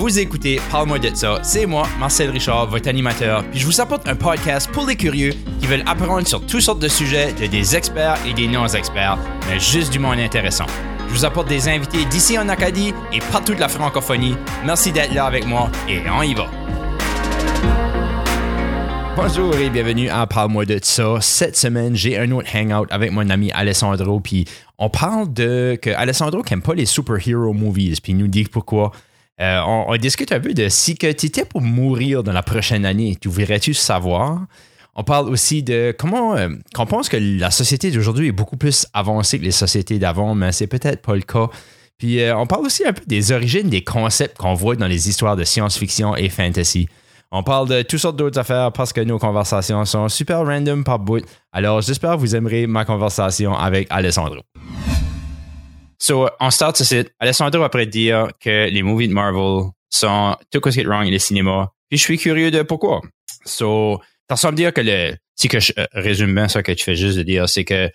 Vous écoutez Parle-moi de ça. C'est moi, Marcel Richard, votre animateur. Puis je vous apporte un podcast pour les curieux qui veulent apprendre sur toutes sortes de sujets de des experts et des non-experts, mais juste du monde intéressant. Je vous apporte des invités d'ici en Acadie et partout de la francophonie. Merci d'être là avec moi et on y va. Bonjour et bienvenue à Parle-moi de ça. Cette semaine, j'ai un autre hangout avec mon ami Alessandro. Puis on parle de que Alessandro n'aime pas les superhero movies. Puis il nous dit pourquoi. Euh, on, discute un peu de si tu étais pour mourir dans la prochaine année, tu voudrais-tu savoir? On parle aussi de comment euh, qu'on pense que la société d'aujourd'hui est beaucoup plus avancée que les sociétés d'avant, mais c'est peut-être pas le cas. Puis euh, on parle aussi un peu des origines des concepts qu'on voit dans les histoires de science-fiction et fantasy. On parle de toutes sortes d'autres affaires parce que nos conversations sont super random par bout. Alors j'espère que vous aimerez ma conversation avec Alessandro. So, on start ce site. Alessandro après dire que les movies de Marvel sont tout ce qui est wrong et les cinémas. Puis je suis curieux de pourquoi. So, t'as semble dire que le, si que je euh, résume bien ça que tu fais juste de dire, c'est que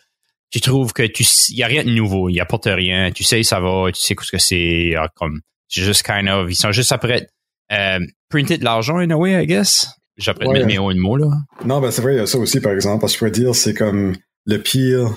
tu trouves que tu, y a rien de nouveau, il apporte rien, tu sais ça va, tu sais ce que c'est, ah, comme, c'est juste kind of, ils sont juste après, euh, printer de l'argent in a way, I guess. J'apprends ouais. mes mots, là. Non, ben c'est vrai, il y a ça aussi, par exemple, parce que je pourrais dire, c'est comme le pire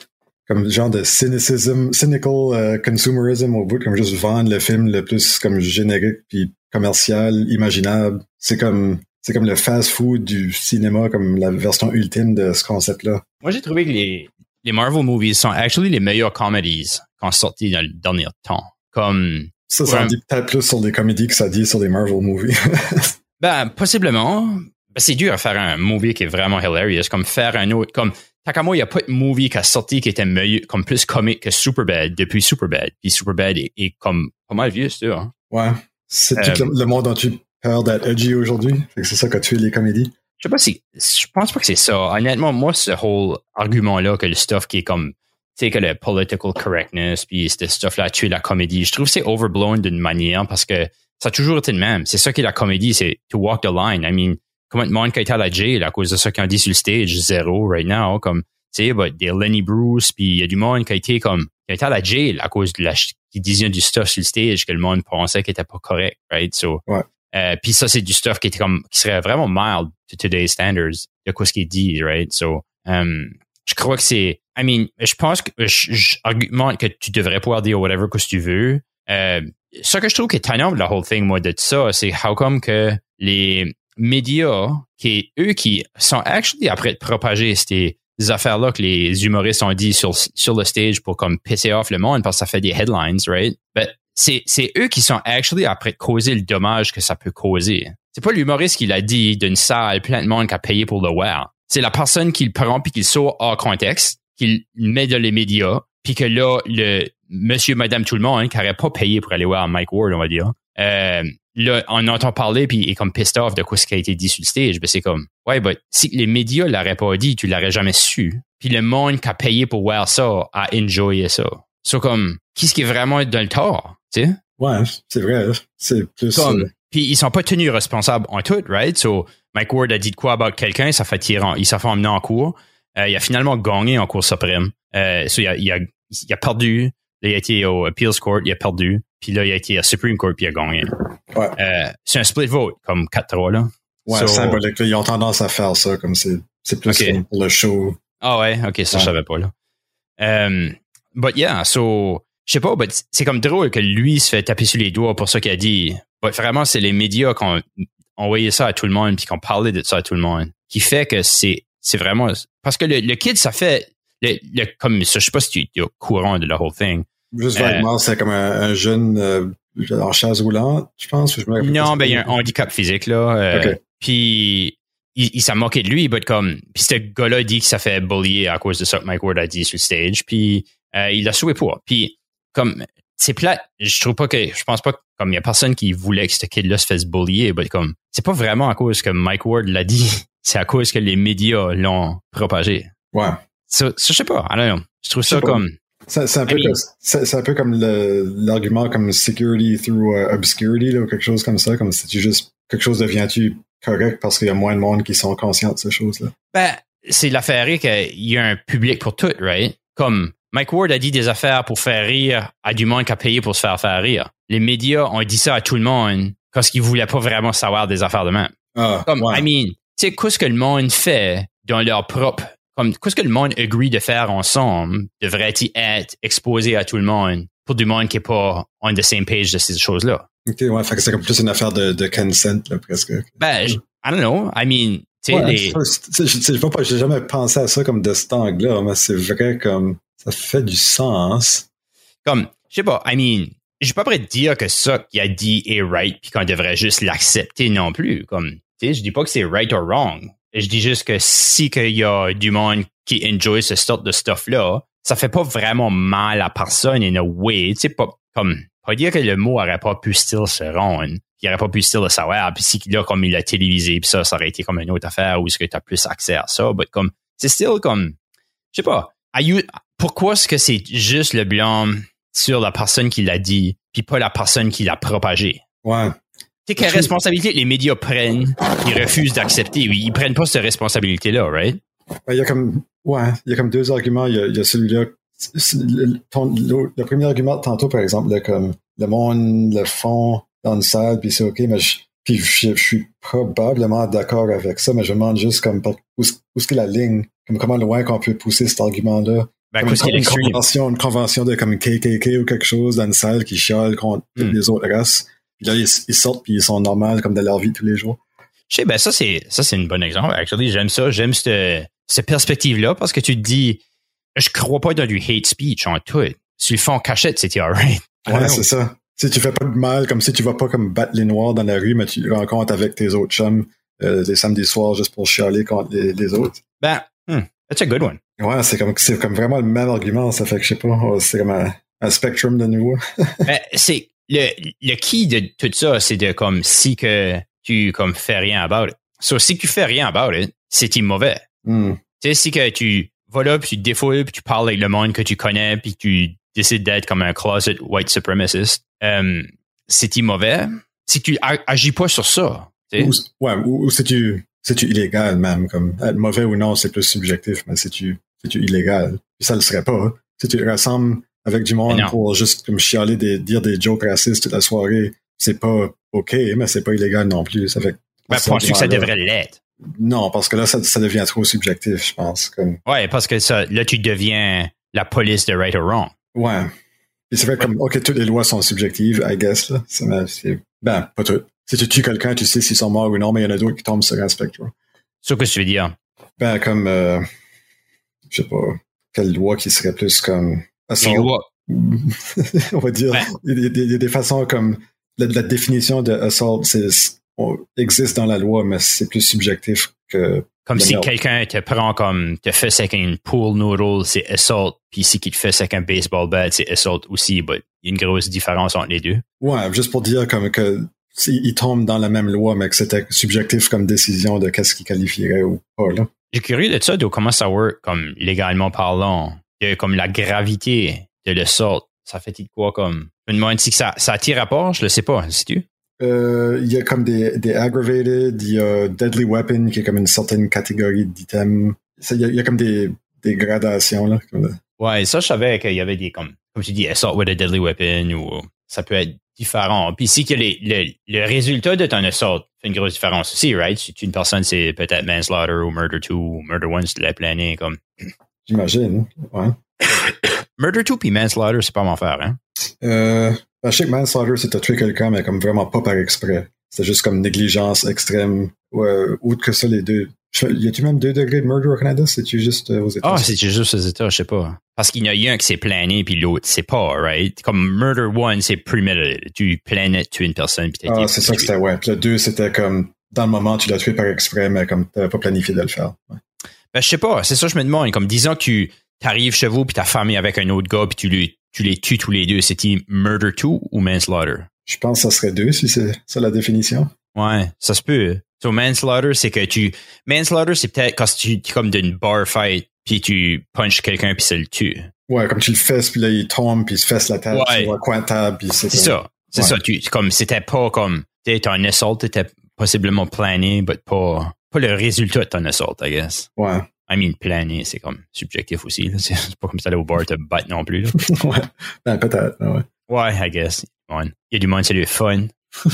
comme genre de cynicism, cynical uh, consumerism au bout, comme juste vendre le film le plus comme générique puis commercial, imaginable. C'est comme c'est comme le fast-food du cinéma, comme la version ultime de ce concept-là. Moi, j'ai trouvé que les, les Marvel movies sont actually les meilleures comedies qu'on sorti dans le dernier temps. Comme ça, ça en dit peut-être plus sur des comédies que ça dit sur des Marvel movies. ben, possiblement. Ben, c'est dur à faire un movie qui est vraiment hilarious, comme faire un autre, comme Tant moi, il n'y a pas de movie qui a sorti qui était meilleur, comme plus comique que Superbad depuis Superbad. Puis Superbad est, est comme pas mal vieux, c'est sûr. Hein? Ouais. C'est tout le, monde dont tu parles d'être edgy aujourd'hui. C'est ça qui a tué les comédies. Je sais pas si, je pense pas que c'est ça. Honnêtement, moi, ce whole argument-là que le stuff qui est comme, tu sais, que le political correctness, puis ce stuff-là a tué la comédie, je trouve que c'est overblown d'une manière parce que ça a toujours été le même. C'est ça qui est la comédie, c'est to walk the line. I mean, comment de monde qui a été à la jail à cause de ça qu'on dit sur le stage, zéro right now, comme, tu sais, bah, des Lenny Bruce, puis il y a du monde qui a été comme, qui a été à la jail à cause de la, qui disait du stuff sur le stage que le monde pensait qu'il était pas correct, right? So, ouais. euh, puis ça, c'est du stuff qui était comme, qui serait vraiment mild to today's standards de quoi ce qu'il dit, right? So, um, je crois que c'est, I mean, je pense que, j'argumente que tu devrais pouvoir dire whatever que tu veux. Euh, ce que je trouve qui est étonnant de la whole thing, moi, de ça, c'est how come que les, médias qui eux qui sont actually après de propager ces affaires-là que les humoristes ont dit sur, le stage pour comme pisser off le monde parce que ça fait des headlines, right? But c'est, c'est eux qui sont actually après causer le dommage que ça peut causer. C'est pas l'humoriste qui l'a dit d'une salle plein de monde qui a payé pour le voir. C'est la personne qui le prend puis qui le sort hors contexte, qui le met dans les médias, puis que là, le monsieur, madame, tout le monde, hein, qui n'aurait pas payé pour aller voir Mike Ward, on va dire, euh, là, on entend parler puis il est comme pissed off de quoi ce qui a été dit sur le stage. Ben, c'est comme, ouais, ben, si les médias l'auraient pas dit, tu l'aurais jamais su. Puis le monde qui a payé pour voir ça a enjoyé ça. C'est comme, qui ce qui est vraiment dans le tort, tu sais? Ouais, c'est vrai. C'est plus. Comme, euh, puis ils sont pas tenus responsables en tout, right? So, Mike Ward a dit de quoi about quelqu'un, ça fait tirer, il s'est fait emmener en cours. Euh, il a finalement gagné en cours suprême. Euh, so, il a, il a, il a perdu. Il a été au Appeals Court, il a perdu. Puis là, il a été à Supreme Court puis il a gagné. Ouais. Euh, c'est un split vote, comme 4-3, là. Ouais, so, symbolique. Là, ils ont tendance à faire ça, comme c'est, c'est plus okay. pour le show. Ah ouais, ok, ça, ouais. je savais pas, là. Um, but yeah, so, je sais pas, but c'est comme drôle que lui se fait taper sur les doigts pour ça qu'il a dit. But vraiment, c'est les médias qui ont envoyé ça à tout le monde puis qui ont parlé de ça à tout le monde. Qui fait que c'est, c'est vraiment, parce que le, le kid, ça fait, le, le, comme ça, je sais pas si tu es au courant de la whole thing. Juste vaguement, euh, c'est comme un, un jeune euh, en chaise roulante, je pense. Je non, ben il y a un handicap physique là. Euh, okay. Puis il, il s'est moqué de lui, il comme. Puis ce gars-là dit qu'il s'est fait bullier à cause de ça que Mike Ward a dit sur le stage. Puis euh, il a souhaité pour. Puis comme c'est plat, je trouve pas que je pense pas que, comme il y a personne qui voulait que ce kid-là se fasse bullier, mais comme c'est pas vraiment à cause que Mike Ward l'a dit, c'est à cause que les médias l'ont propagé. Ouais. Ça, je sais pas, I don't know. Je trouve ça comme c'est un, peu comme, un peu comme l'argument comme security through uh, obscurity, là, ou quelque chose comme ça, comme si tu juste quelque chose devient-tu correct parce qu'il y a moins de monde qui sont conscients de ces choses-là? Ben, c'est l'affaire qu'il y a un public pour tout, right? Comme Mike Ward a dit des affaires pour faire rire à du monde qui a payé pour se faire faire rire. Les médias ont dit ça à tout le monde, parce qu'ils voulaient pas vraiment savoir des affaires de même. Ah, Comme, ouais. I mean, tu sais, qu'est-ce que le monde fait dans leur propre, comme, qu'est-ce que le monde agree de faire ensemble devrait-il être exposé à tout le monde pour du monde qui est pas on the same page de ces choses-là? Ok, ouais, fait que c'est comme plus une affaire de, de consent, là, presque. Ben, je- I don't know. I mean, tu sais, Ouais, les, je j'ai jamais pensé à ça comme de cet angle-là, mais c'est vrai comme ça fait du sens. comme, je sais pas, I mean, je suis pas prêt de dire que ça qu'il a dit est right puis qu'on devrait juste l'accepter non plus. Comme, tu sais, je dis pas que c'est right or wrong. Je dis juste que si qu'il y a du monde qui enjoy ce sort de stuff-là, ça fait pas vraiment mal à personne in a way. Tu sais, pas, comme, pas dire que le mot aurait pas pu still se rendre. Il aurait pas pu still le savoir. Puis si là, comme il a télévisé, puis ça, ça aurait été comme une autre affaire où est-ce que tu as plus accès à ça. Mais comme, c'est still comme, je sais pas, pourquoi est-ce que c'est juste le blâme sur la personne qui l'a dit, puis pas la personne qui l'a propagé? Ouais. Sais, quelle responsabilité? Les médias prennent, ils refusent d'accepter. Oui, ils prennent pas cette responsabilité-là, right? Ben, Il y a comme, ouais, il y a comme deux arguments. Il y a, il y a celui-là. c'est- Le, ton- le- le premier argument de tantôt, par exemple, là, comme le monde le font dans une salle, puis c'est OK, mais je, puis je, je suis probablement d'accord avec ça, mais je me demande juste comme où, où est-ce que la ligne, comme comment loin qu'on peut pousser cet argument-là? Ben, Comme une, convention, une convention de comme KKK ou quelque chose dans une salle qui chiale contre Hmm. les autres races. Puis là, ils, ils sortent puis ils sont normaux comme de leur vie tous les jours. Je sais, ben ça, c'est ça, c'est une bonne exemple. Actually, j'aime ça. J'aime cette, cette perspective-là parce que tu te dis, je crois pas dans du hate speech en tout. Si le font en cachette, c'était alright. Ouais, c'est ça. Si tu fais pas de mal, comme si tu vas pas comme battre les noirs dans la rue, mais tu rencontres avec tes autres chums euh, les samedis soirs juste pour chialer contre les, les autres. Ben, hmm, that's a good one. Ouais, c'est comme c'est comme vraiment le même argument, ça fait que je sais pas, c'est comme un, un spectrum de nouveau. Ben, c'est le, le key de tout ça, c'est de comme si que tu comme fais rien about it. So, si tu fais rien about it, c'est mauvais. Hmm. Tu sais, si que tu vas là, puis tu te défoules, puis tu parles avec le monde que tu connais, puis tu décides d'être comme un closet white supremacist, euh, c'est mauvais. Si tu agis pas sur ça, tu. Ou, ouais, ou, ou c'est-tu c'est-tu illégal même, comme être mauvais ou non, c'est plus subjectif, mais c'est-tu c'est-tu illégal? Puis ça le serait pas. Si tu rassembles avec du monde pour juste comme chialer des, dire des jokes racistes toute la soirée, c'est pas OK, mais c'est pas illégal non plus. Ça fait Ben, penses-tu que ça devrait l'être? Non, parce que là, ça, ça devient trop subjectif, je pense. Comme, Ouais, parce que ça, là, tu deviens la police de right or wrong. ouais. Puis c'est vrai comme, OK, toutes les lois sont subjectives, I guess. Là. C'est- ben, pas toutes. Si tu tues quelqu'un, tu sais s'ils sont morts ou non, mais il y en a d'autres qui tombent sur un spectre. Ce que tu veux dire. Ben, comme, euh, je sais pas, quelle loi qui serait plus comme... Assault. on va dire. Ouais. Il y a des, il y a des façons comme... La, la définition de assault existe dans la loi, mais c'est plus subjectif que... Comme si quelqu'un te prend comme, te fait avec une pool noodle, c'est assault, puis si qu'il te fait avec un baseball bat, c'est assault aussi, but il y a une grosse différence entre les deux. Ouais, juste pour dire comme que il tombe dans la même loi, mais que c'était subjectif comme décision de qu'est-ce qu'il qualifierait ou pas, là. J'ai curieux de ça, de comment ça work, comme légalement parlant, de comme la gravité de l'assault. Ça fait de quoi comme, je me demande si que ça, ça attire à part, je le sais pas, sais-tu? Euh, il y a comme des, des aggravated, il y a deadly weapon qui est comme une certaine catégorie d'items. Il y, a, il y a comme des, des gradations, là. comme- Ouais, ça, je savais qu'il y avait des, comme, comme tu dis, assault with a deadly weapon ou ça peut être différent. Puis si que les, le, le résultat de ton assault fait une grosse différence aussi, right? Si tu es une personne, c'est peut-être manslaughter ou murder 2 ou murder 1, si tu l'as plané, comme. J'imagine, ouais. Murder 2 puis manslaughter, c'est pas mon faire, hein? Euh, ben, je sais que manslaughter, c'est de tuer quelqu'un, mais comme vraiment pas par exprès. C'était juste comme négligence extrême. Ouais, outre que ça, les deux. Y a-tu même deux degrés de murder au Canada? C'est-tu juste euh, aux Ah, États-Unis? c'est juste aux États, je sais pas. Parce qu'il y en a un qui s'est plané puis l'autre, c'est pas, right? Comme Murder 1, c'est premeditated. Tu planais de tuer une personne puis t'as Ah, c'est ça que c'était, ouais. Puis le 2, c'était comme, dans le moment, tu l'as tué par exprès, mais comme t'avais pas planifié de le faire. Ouais. Ben, je sais pas, c'est ça que je me demande. Comme disons que tu arrives chez vous puis ta famille avec un autre gars puis tu les, tu les tues tous les deux. C'était Murder 2 ou Manslaughter? Je pense que ça serait deux, si c'est ça la définition. Ouais, ça se peut. So, manslaughter, c'est que tu. Manslaughter, c'est peut-être quand tu es comme d'une bar fight, puis tu punches quelqu'un, puis ça le tue. Ouais, comme tu le fesses, puis là, il tombe, puis il se fesse la table, Ouais. sur un coin de table, puis c'est ça. C'est Ouais. ça. Tu, comme, c'était pas comme. Tu sais, ton assault était possiblement plané, mais pas, pas le résultat de ton assault, I guess. Ouais. I mean, plané, c'est comme subjectif aussi. C'est pas comme ça, aller au bar te battre non plus. Là. ouais. Ben, peut-être, ouais. Ouais, I guess. Il y a du monde, c'est le fun.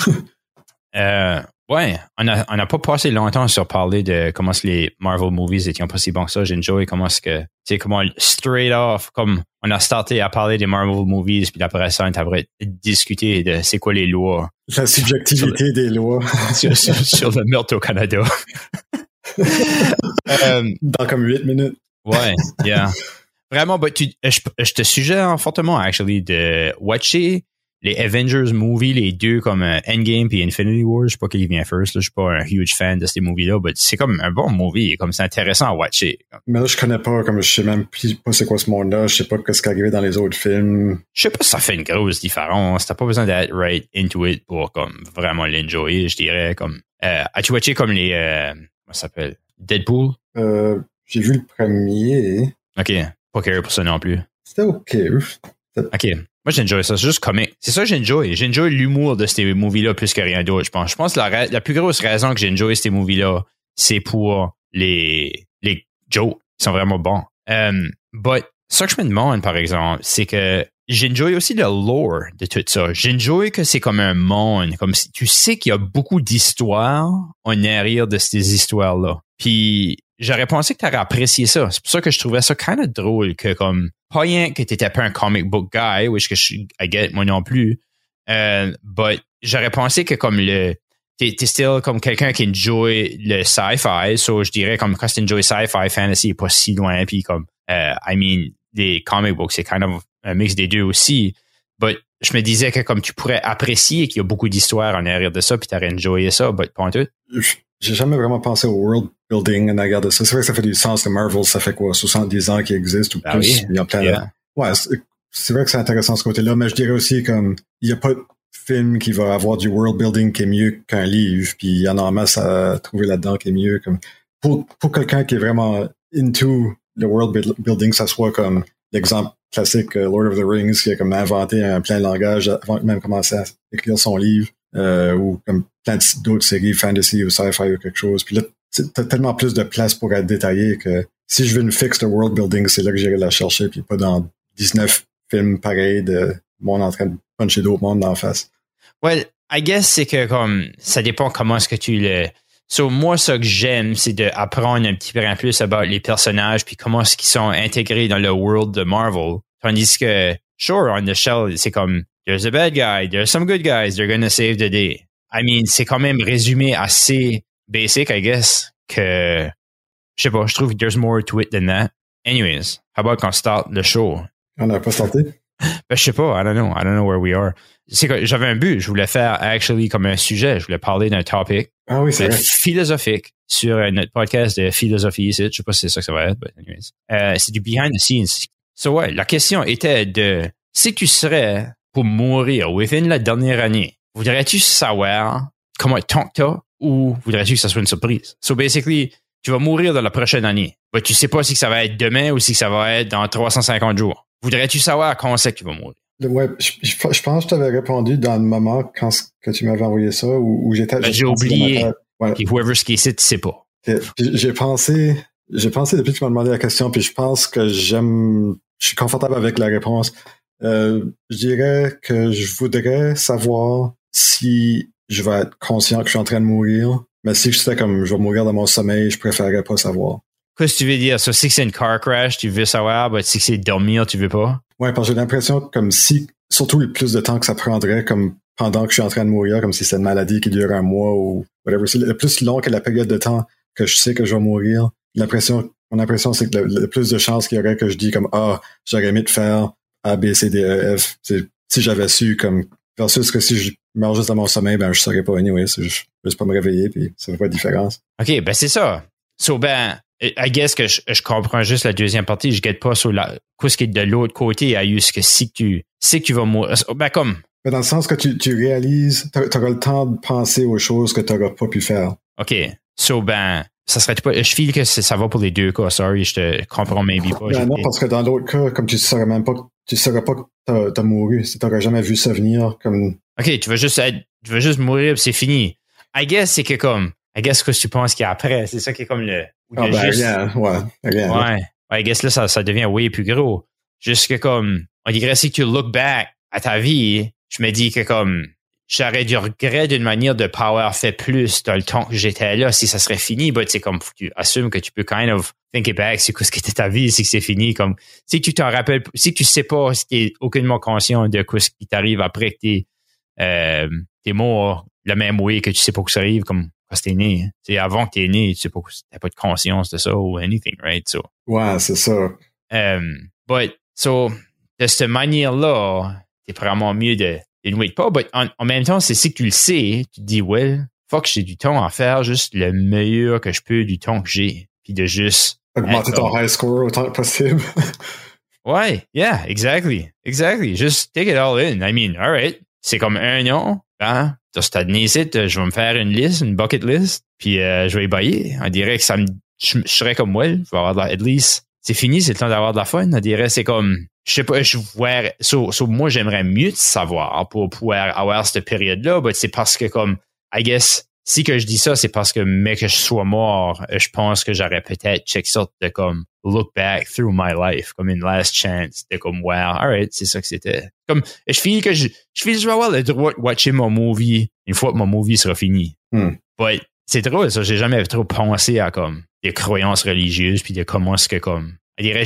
Euh, ouais, on n'a on a pas passé longtemps sur parler de comment les Marvel movies étaient pas si bons que ça. J'ai enjoyé comment est-ce que, tu sais, comment straight off, comme on a starté à parler des Marvel movies, puis après ça, on a discuté de c'est quoi les lois. La subjectivité des lois. sur, sur, sur, le meurtre au Canada. euh, Dans comme huit minutes. Ouais, yeah. Vraiment, bah, tu, je, je, te suggère fortement, actually, de watcher les Avengers movies, les deux comme euh, Endgame et Infinity War. Je sais pas qui vient first. Là, je suis pas un huge fan de ces movies-là, mais c'est comme un bon movie. Comme c'est intéressant à watcher. Mais là, je connais pas, comme je sais même pas c'est quoi ce monde-là. Je sais pas ce qui est arrivé dans les autres films. Je sais pas si ça fait une grosse différence. T'as pas besoin d'être right into it pour comme vraiment l'enjoyer, je dirais. Comme euh, as-tu watché comme les euh, comment ça s'appelle? Deadpool? Euh, j'ai vu le premier. Ok, pas carré pour ça non plus. C'était ok. Ok. Moi, j'enjoy ça. C'est juste comique. C'est ça que j'enjoy. J'enjoy l'humour de ces movies-là plus que rien d'autre, je pense. Je pense que la, la plus grosse raison que j'enjoy ces movies-là, c'est pour les, les jokes. Ils sont vraiment bons. Um, but, ça que je me demande, par exemple, c'est que j'enjoy aussi le lore de tout ça. J'enjoy que c'est comme un monde. Comme si tu sais qu'il y a beaucoup d'histoires en arrière de ces histoires-là. Puis, j'aurais pensé que tu aurais apprécié ça. C'est pour ça que je trouvais ça kind of drôle que comme pas rien que t'étais pas un comic book guy, which que je I get moi non plus. Euh, but j'aurais pensé que comme le t'es, t'es still comme quelqu'un qui enjoy le sci-fi, so je dirais comme quand tu enjoy sci-fi, fantasy est pas si loin, puis comme euh, I mean des comic books, c'est kind of un mix des deux aussi. But je me disais que comme tu pourrais apprécier qu'il y a beaucoup d'histoires en arrière de ça, puis t'aurais enjoyé ça, but pas. J'ai jamais vraiment pensé au world building en de ça. C'est vrai que ça fait du sens que Marvel, ça fait quoi, 70 ans qu'il existe ou Ah plus? oui. Il y a plein de-. Ouais, c'est- vrai que c'est intéressant ce côté-là, mais je dirais aussi comme il n'y a pas de film qui va avoir du world building qui est mieux qu'un livre, puis il y en a en masse à trouver là-dedans qui est mieux. Comme pour, pour quelqu'un qui est vraiment into le world build- building, ça soit comme l'exemple classique euh, Lord of the Rings qui a comme inventé un plein langage avant de même commencer à écrire son livre, euh, ou comme plein d'autres séries fantasy ou sci-fi ou quelque chose. Puis là, t'as tellement plus de place pour être détaillé que si je veux une fixe de world building, c'est là que j'irai la chercher, puis pas dans 19 films pareils de monde en train de puncher d'autres mondes d'en face. Well, I guess c'est que comme ça dépend comment est-ce que tu le. So, moi, ce que j'aime, c'est d'apprendre un petit peu en plus about les personnages puis comment est-ce qu'ils sont intégrés dans le world de Marvel. Tandis que, sure, on the shell, c'est comme there's a bad guy, there's some good guys, they're gonna save the day. I mean, c'est quand même résumé assez basic, I guess, que je sais pas, je trouve que there's more to it than that. Anyways, how about qu'on start le show? On n'a pas sorti? Ben, je sais pas. I don't know. I don't know where we are. C'est que j'avais un but. Je voulais faire actually comme un sujet. Je voulais parler d'un topic Ah oui, c'est euh, philosophique sur euh, notre podcast de philosophie ici. Je sais pas si c'est ça que ça va être, but anyways. Euh, c'est du behind the scenes. So ouais, la question était de si tu serais pour mourir within la dernière année, voudrais-tu savoir comment ton que t'as ou voudrais-tu que ça soit une surprise? So basically, tu vas mourir dans la prochaine année. Mais tu sais pas si ça va être demain ou si ça va être dans 350 jours. Voudrais-tu savoir quand c'est que tu vas mourir? Ouais, je, je- je pense que je t'avais répondu dans le moment quand que tu m'avais envoyé ça, où, où j'étais. Ben, j'ai oublié. Ouais. Puis whoever ce qui est tu sais pas. J'ai pensé, j'ai pensé depuis que tu m'as demandé la question, puis je pense que j'aime, je suis confortable avec la réponse. Euh, je dirais que je voudrais savoir si je vais être conscient que je suis en train de mourir, mais si je sais comme je vais mourir dans mon sommeil, je préférerais pas savoir. Qu'est-ce que tu veux dire? Ça, si c'est une car crash, tu veux savoir, mais si c'est dormir, tu veux pas? Ouais, parce que j'ai l'impression que comme si, surtout le plus de temps que ça prendrait, comme pendant que je suis en train de mourir, comme si c'est une maladie qui dure un mois ou whatever. C'est le plus long que la période de temps que je sais que je vais mourir. L'impression, mon impression, c'est que le, le plus de chances qu'il y aurait que je dis comme, ah, j'aurais aimé de faire A, B, C, D, E, F. Si j'avais su comme, versus que si je meurs juste dans mon sommeil, ben, je saurais pas anyway. Je vais juste pas me réveiller puis ça fait pas de différence. OK, ben c'est ça. So, ben, I guess que je, je comprends juste la deuxième partie. Je guette pas sur la, qu'est-ce qui est de l'autre côté, à juste que si tu, si que tu vas mourir. Ben, comme, Mais dans le sens que tu, tu réalises, t'a- t'auras le temps de penser aux choses que t'auras pas pu faire. OK. So, ben, ça serait pas, je file que ça va pour les deux cas. Sorry, je te comprends maybe pas. Ben non, parce que dans l'autre cas, comme tu saurais même pas, tu saurais pas que t'as, mouru, si t'aurais jamais vu ça venir, comme, OK, tu vas juste être, tu vas juste mourir c'est fini. I guess c'est que comme, I guess que tu penses qu'il y a après, c'est ça qui est comme le, ah ben juste- rien, ouais, rien. Ouais. Ouais, I guess là, ça, ça devient way plus gros. Juste que comme, on dirait si tu look back à ta vie, je me dis que comme, j'aurais du regret d'une manière de pas avoir fait plus dans le temps que j'étais là si ça serait fini. Mais c'est comme, tu assumes que tu peux kind of think it back, c'est quoi ce qui était ta vie, c'est que c'est fini. Comme, si tu t'en rappelles, si tu sais pas, si t'es aucunement conscient de quoi ce qui t'arrive après que t'es, euh, t'es mort le même way que tu sais pas que ça arrive, comme quand t'es né. C'est avant que t'es né, tu sais pas, t'as pas de conscience de ça ou anything, right? So. Ouais, c'est ça. Um, but, so, de cette manière-là, c'est vraiment mieux de wait pas. Mais en, en, même temps, c'est si tu le sais, tu te dis, well, fuck, j'ai du temps à faire juste le meilleur que je peux du temps que j'ai. Puis de juste. Augmenter ton high score autant que possible. ouais, yeah, exactly. Exactly. Just take it all in. I mean, alright. C'est comme un an, hein? Cette année je vais me faire une liste, une bucket list, puis euh, je vais y bailler. On dirait que ça me, je, je serais comme, well, je vais avoir de la, at least c'est fini, c'est le temps d'avoir de la fun. On dirait, c'est comme, je sais pas, je vois, so, so moi, j'aimerais mieux te savoir pour pouvoir avoir cette période-là, mais c'est parce que comme, I guess, si que je dis ça, c'est parce que, mais que je sois mort, je pense que j'aurais peut-être check sorte de comme, look back through my life, comme une last chance, de comme, wow, alright, c'est ça que c'était. Comme, je finis que je, je finis, je vais avoir le droit de watcher mon movie une fois que mon movie sera fini. Hmm. But, c'est drôle, ça, j'ai jamais trop pensé à comme, des croyances religieuses, puis de comment est-ce que comme, je dirais,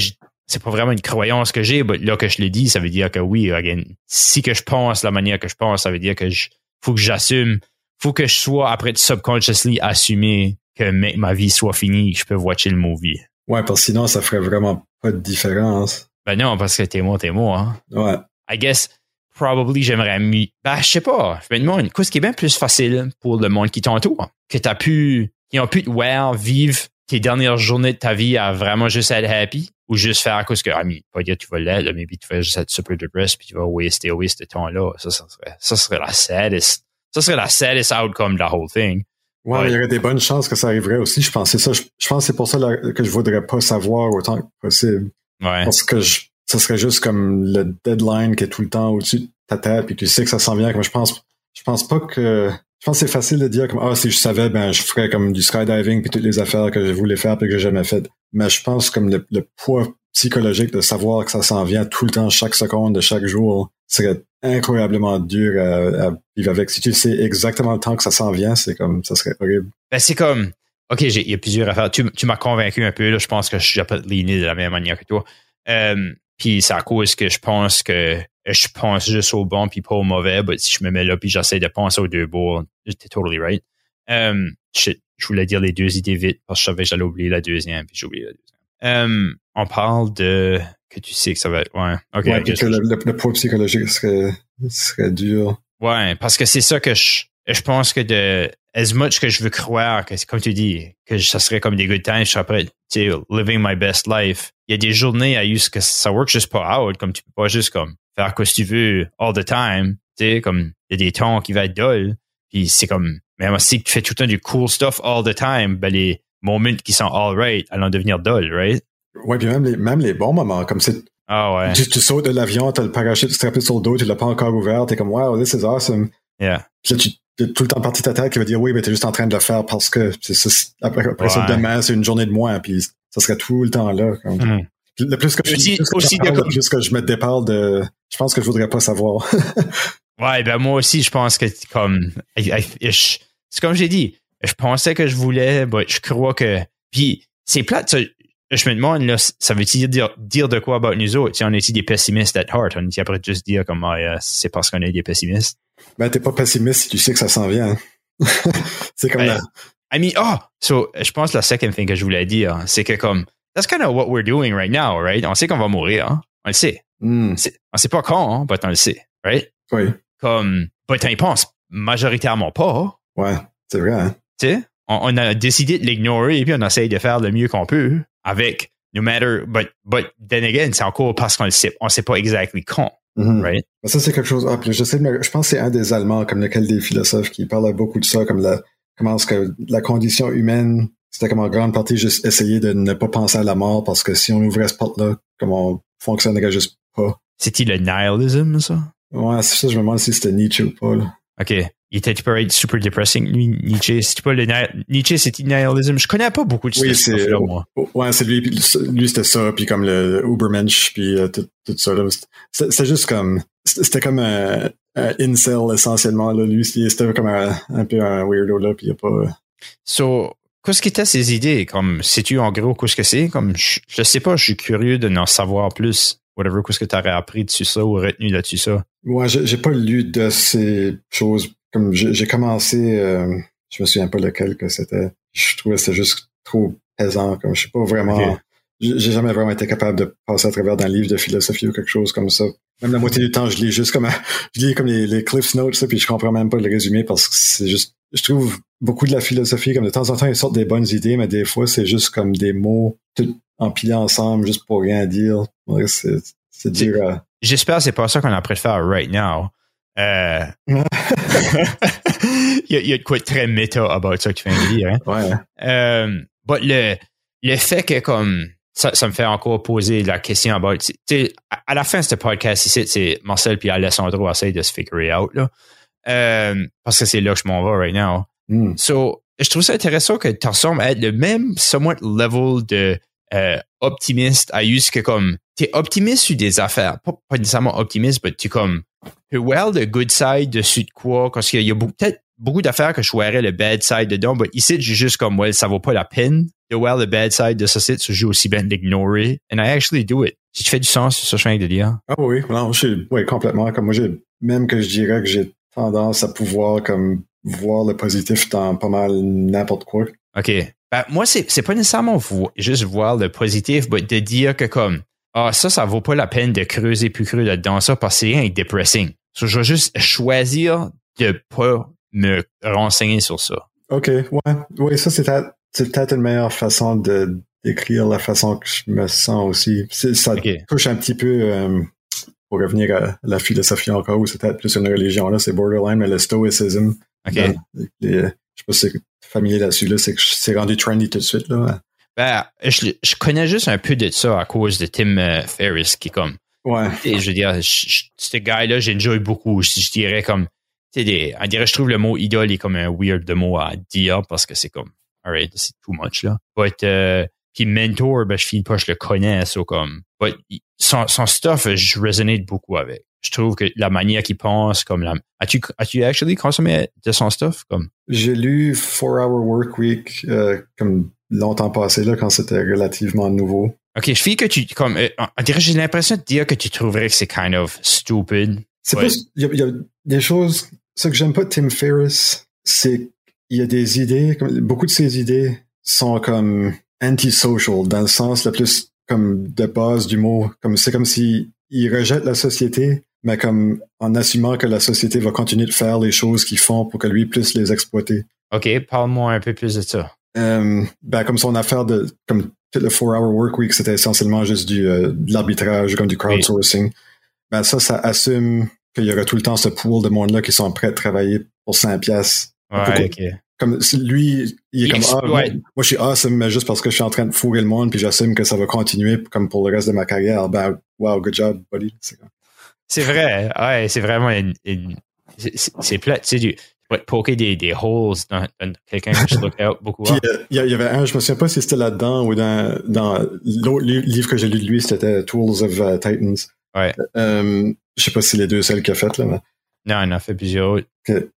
c'est pas vraiment une croyance que j'ai, mais là que je le dis, ça veut dire que oui, again, si que je pense la manière que je pense, ça veut dire que je, faut que j'assume, faut que je sois après subconsciously assumé que ma vie soit finie, que je peux watcher le movie. Ouais, parce que sinon, ça ferait vraiment pas de différence. Ben non, parce que t'es moi, t'es moi. Hein. Ouais. I guess, probably, j'aimerais mieux. Ben, je sais pas. Je me demande, quoi, ce qui est bien plus facile pour le monde qui t'entoure, que t'as pu, qui ont pu te voir, vivre tes dernières journées de ta vie à vraiment juste être happy? Ou juste faire à cause que, ah, mais pas dire tu vas l'être, mais tu vas juste être super depressed puis tu vas waster, waste ce temps-là. Ça, ça serait, ça serait la saddest, ça serait la saddest outcome de la whole thing. Ouais, il y aurait des bonnes chances que ça arriverait aussi. Je pensais ça. Je, pense que c'est pour ça que je voudrais pas savoir autant que possible. Ouais. Parce que je, ça serait juste comme le deadline qui est tout le temps au-dessus de ta tête puis tu sais que ça s'en vient. Comme je pense, je pense pas que je pense que c'est facile de dire comme ah si je savais ben je ferais comme du skydiving puis toutes les affaires que je voulais faire puis que j'ai jamais fait. Mais je pense comme le, poids psychologique de savoir que ça s'en vient tout le temps, chaque seconde de chaque jour, serait incroyablement dur à, vivre avec. Si tu sais exactement le temps que ça s'en vient, c'est comme ça serait horrible. Ben c'est comme OK, il y a plusieurs affaires. Tu, tu m'as convaincu un peu, là. Je pense que je pas ligné de la même manière que toi. Euh, puis c'est à cause que je pense que je pense juste au bon puis pas au mauvais. Si je me mets là puis j'essaie de penser aux deux bords, t'es totally right. Um, je voulais dire les deux idées vite parce que je savais que j'allais oublier la deuxième puis j'ai oublié la deuxième. Um, on parle de que tu sais que ça va être ouais. Ok. Ouais, que le, le, poids psychologique serait serait dur. Ouais, parce que c'est ça que je je pense que de as much que je veux croire que comme tu dis que ça serait comme des good times, je serais prêt, tu sais, living my best life. Il y a des journées à use que ça work juste pas out, comme tu peux pas juste comme faire ce que tu veux all the time. Tu sais, comme il y a des temps qui vont être dull. Puis c'est comme, même si tu fais tout le temps du cool stuff all the time, ben les moments qui sont all right allons devenir dull, right? Ouais, puis même les, même les bons moments, comme c'est. Ah ouais. Tu, tu sautes de l'avion, t'as le parachute strappé sur le dos, tu l'as pas encore ouvert, t'es comme, wow, this is awesome. Yeah. Puis là, tu t'es tout le temps parti ta tête qui va dire, oui, mais t'es juste en train de le faire parce que après, après ça, demain, c'est une journée de moins, puis ça serait tout le temps là. Comme. Mm. Le plus que je, aussi, plus que aussi je parle, juste que je me déparle de, je pense que je voudrais pas savoir. ouais, ben moi aussi, je pense que comme, c'est comme j'ai dit, je pensais que je voulais, ben, je crois que, puis c'est plate, ça, je me demande, là, ça veut-il dire, dire de quoi about nous autres? Si on est des pessimistes at heart, on est après juste dire comme, ah, c'est parce qu'on est des pessimistes? Ben, t'es pas pessimiste si tu sais que ça s'en vient. c'est comme ben, I mean, oh, so, je pense que la second thing que je voulais dire, c'est que comme, that's kind of what we're doing right now, right? On sait qu'on va mourir, hein? On le sait. Mm. On sait pas quand, hein, mais on le sait, right? Oui. Comme, but on y pense majoritairement pas. Ouais, c'est vrai, hein? Tu sais, on, on, a décidé de l'ignorer et puis on essaye de faire le mieux qu'on peut avec no matter, but, but then again, c'est encore parce qu'on le sait, on sait pas exactement quand. Mm-hmm. Right? Ça, c'est quelque chose. Ah, je sais, je pense que c'est un des Allemands, comme lequel des philosophes, qui parlait beaucoup de ça, comme la, comment est-ce que la condition humaine, c'était comme en grande partie juste essayer de ne pas penser à la mort parce que si on ouvrait ce porte-là, comme on fonctionnerait juste pas. C'est-il le nihilisme, ça? Ouais, c'est ça, je me demande si c'était Nietzsche ou pas, là. OK. Il était être super depressing, lui, Nietzsche. C'est pas le Nietzsche, c'est nihilisme. Je connais pas beaucoup de oui, c'est moi. Ouais, c'est lui, lui c'était ça, puis comme le Ubermensch, puis euh, tout, tout, ça. C'était juste comme, c'était comme un, un incel essentiellement. Là. Lui, c'était comme un, un, peu un weirdo là, puis il a pas. So, qu'est-ce qui étaient ses idées? Comme, sais-tu en gros qu'est-ce que c'est? Comme, je, je, sais pas, je suis curieux de n'en savoir plus. Whatever, qu'est-ce que tu aurais appris dessus ça ou retenu là-dessus ça? Ouais, j'ai pas lu de ces choses. Comme j'ai commencé, euh, je me souviens pas lequel que c'était. Je trouvais que c'était juste trop pesant. Comme je sais pas vraiment. Okay. J'ai jamais vraiment été capable de passer à travers d'un livre de philosophie ou quelque chose comme ça. Même la moitié du temps, je lis juste comme je lis comme les, les Cliffs Notes, ça, puis je comprends même pas le résumé parce que c'est juste. Je trouve beaucoup de la philosophie comme de temps en temps ils sortent des bonnes idées, mais des fois c'est juste comme des mots tout empilés ensemble juste pour rien dire. Ouais, c'est c'est dur. À... J'espère que c'est pas ça qu'on a de faire right now. Euh... il, y a, il, y a, de quoi de très méta about ça qui fait un dire. Hein? Ouais. Euh, but le, le fait que comme ça, ça me fait encore poser la question about. À, à la fin de ce podcast ici, c'est Marcel puis Alessandro essayent de se figure out là. Euh, parce que c'est là que je m'en vais right now. Mm. So, je trouve ça intéressant que tu ressembles à être le même somewhat level de euh, optimiste à juste que comme t'es optimiste sur des affaires, pas, pas nécessairement optimiste, mais tu comme well the good side dessus de quoi, parce qu'il y a peut-être beaucoup d'affaires que je verrais le bad side dedans, mais ici, j'ai juste comme, well, ça vaut pas la peine de voir le bad side de ça, c'est joue aussi bien d'ignorer. And I actually do it. Si tu fais du sens, que je viens de dire. Ah oui, non, je suis, oui, complètement. Comme moi, j'ai, même que je dirais que j'ai tendance à pouvoir, comme, voir le positif dans pas mal n'importe quoi. OK. Ben, moi, c'est, c'est pas nécessairement vo- juste voir le positif, mais de dire que comme, ah, ça, ça vaut pas la peine de creuser plus creux là-dedans, ça, parce que c'est rien depressing. So, je vais juste choisir de pas me renseigner sur ça. OK, ouais. Oui, ça, c'est peut-être, une meilleure façon de d'écrire la façon que je me sens aussi. Ça Okay. touche un petit peu, euh, pour revenir à la philosophie encore, ou c'est peut-être plus une religion, là, c'est borderline, mais le stoicism. OK. dans les- je sais pas si c'est familier là-dessus, là, c'est que c'est rendu trendy tout de suite, là. Ben, je, je connais juste un peu de ça à cause de Tim euh, Ferriss, qui est comme, Ouais. Et je veux dire, ce gars-là, j'enjoy beaucoup. Je, je dirais comme, des- on dirait, je trouve le mot idole est comme un weird de mot à dire parce que c'est comme, alright, c'est too much, là. But, euh, puis mentor, ben, je file pas, je le connais, so comme, but, son, son stuff, je résonate beaucoup avec. Je trouve que la manière qu'il pense, comme la, as-tu, as-tu actually consommé de son stuff? Comme, J'ai lu Four Hour Work Week euh, comme longtemps passé là quand c'était relativement nouveau. ok, je file que tu, comme, euh, j'ai l'impression de dire que tu trouverais que c'est kind of stupid. C'est Ouais. plus il y, a- il y a des choses. Ce que j'aime pas de Tim Ferriss, c'est qu'il y a des idées. Comme, beaucoup de ses idées sont comme antisocial dans le sens le plus comme de base du mot. Comme c'est comme si il rejette la société, mais comme en assumant que la société va continuer de faire les choses qu'ils font pour que lui puisse les exploiter. Ok, parle-moi un peu plus de ça. Euh, ben, comme son affaire de comme le 4-hour work week, c'était essentiellement juste du euh, de l'arbitrage, comme du crowdsourcing. Ben ça, ça assume qu'il y aura tout le temps ce pool de monde-là qui sont prêts à travailler pour 5 piastres. Pourquoi? Ouais. Comme lui, il est Il comme ah, moi, je suis awesome, mais juste parce que je suis en train de fourrer le monde, puis j'assume que ça va continuer comme pour le reste de ma carrière. Ben wow, good job, buddy. C'est C'est vrai, ouais, c'est vraiment une, une- c'est- c'est c'est plate, tu sais, du, te poker des, des holes dans, dans quelqu'un que je look out beaucoup. Euh, il y, il avait un, je me souviens pas si c'était là-dedans ou dans, dans l'autre li- livre que j'ai lu de lui, c'était Tools of uh, Titans. Ouais. Euh, je sais pas si c'est les deux seuls qu'il a fait, là, mais Non, on a fait plusieurs autres.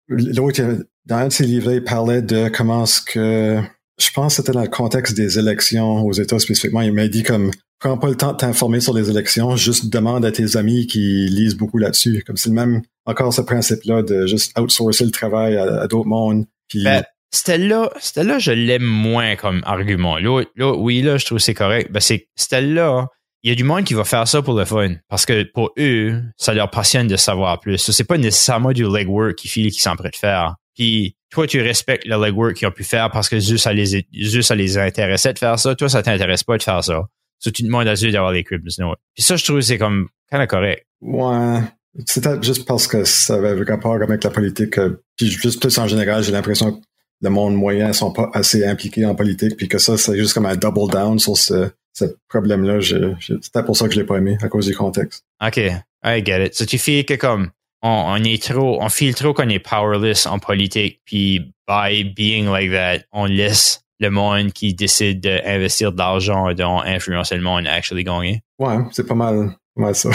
l'autre, il dans un de ses livres, il parlait de comment est-ce que, je pense que c'était dans le contexte des élections aux États spécifiquement, il m'a dit comme, prends pas le temps de t'informer sur les élections, juste demande à tes amis qui lisent beaucoup là-dessus. Comme c'est le même, encore ce principe-là de juste outsourcer le travail à, d'autres mondes. Puis, Ben, c'était là, je l'aime moins comme argument. Là, là, oui, là, je trouve c'est correct. Ben, c'est, c'était là, il y a du monde qui va faire ça pour le fun. Parce que pour eux, ça leur passionne de savoir plus. C'est pas nécessairement du legwork qu'ils filent qui sont prêts de faire. Puis, toi, tu respectes le legwork qu'ils ont pu faire parce que juste ça les, juste ça les intéressait de faire ça. Toi, ça t'intéresse pas de faire ça. So, tu demandes à eux d'avoir les cryptos. Notes. Puis ça, je trouve que c'est comme, of correct. ouais, c'est peut-être juste parce que ça avait rapport avec la politique. euh, Puis juste plus en général, j'ai l'impression que le monde moyen sont pas assez impliqués en politique, puis que ça, c'est juste comme un double down sur ce, ce problème-là. Peut-être pour ça que je l'ai pas aimé, à cause du contexte. OK, I get it. So, tu fais que comme on, on est trop, on file trop qu'on est powerless en politique, puis by being like that, on laisse le monde qui décide d'investir de l'argent et d'influencer le monde actually gagner. Ouais, c'est pas mal, pas mal ça.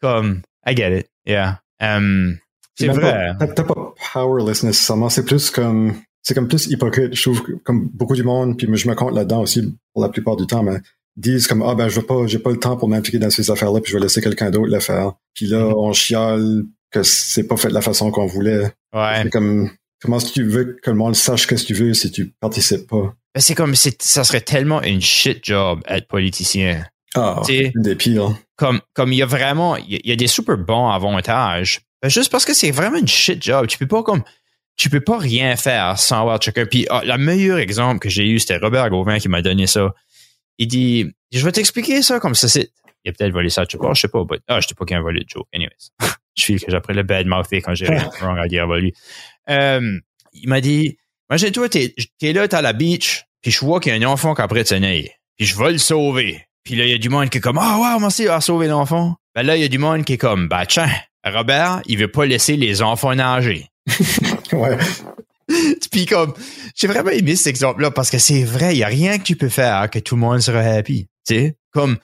Comme, I get it. Yeah. Um, c'est vrai. pas- T'as pas powerless nécessairement. C'est plus comme, c'est comme plus hypocrite. Je trouve comme beaucoup du monde, puis je me compte là-dedans aussi pour la plupart du temps, mais disent comme, ah ben, je veux pas, j'ai pas le temps pour m'impliquer dans ces affaires-là, puis je vais laisser quelqu'un d'autre le faire. Puis là, Mhm. on chiale que c'est pas fait de la façon qu'on voulait. Ouais. C'est comme, comment est-ce que tu veux que le monde sache qu'est-ce que tu veux si tu participes pas? Ben, c'est comme, c'est, ça serait tellement une shit job être politicien. Ah, Tu sais, une des pires. comme, comme il y a vraiment, il y a, il y a des super bons avantages. Ben, juste parce que c'est vraiment une shit job. Tu peux pas comme, tu peux pas rien faire sans avoir checker. Puis, ah, le meilleur exemple que j'ai eu, c'était Robert Gauvin qui m'a donné ça. Il dit, je vais t'expliquer ça comme ça, c'est, il a peut-être volé ça, je sais pas, je sais pas, but, ah, je sais pas qui a volé le joke. Anyways. je suis que j'ai le bad mouthy quand j'ai wrong à lui. Euh, il m'a dit, imagine-toi, t'es, t'es là, t'es à la beach, puis je vois qu'il y a un enfant qui a près de naître. Puis je vais le sauver. Puis là, il y a du monde qui est comme, ah, wow, merci à sauver l'enfant. Ben là, il y a du monde qui est comme, bah, tiens, Robert, il veut pas laisser les enfants nager. Ouais. Puis comme, j'ai vraiment aimé cet exemple-là parce que c'est vrai, il y a rien que tu peux faire que tout le monde sera happy. Tu sais, comme,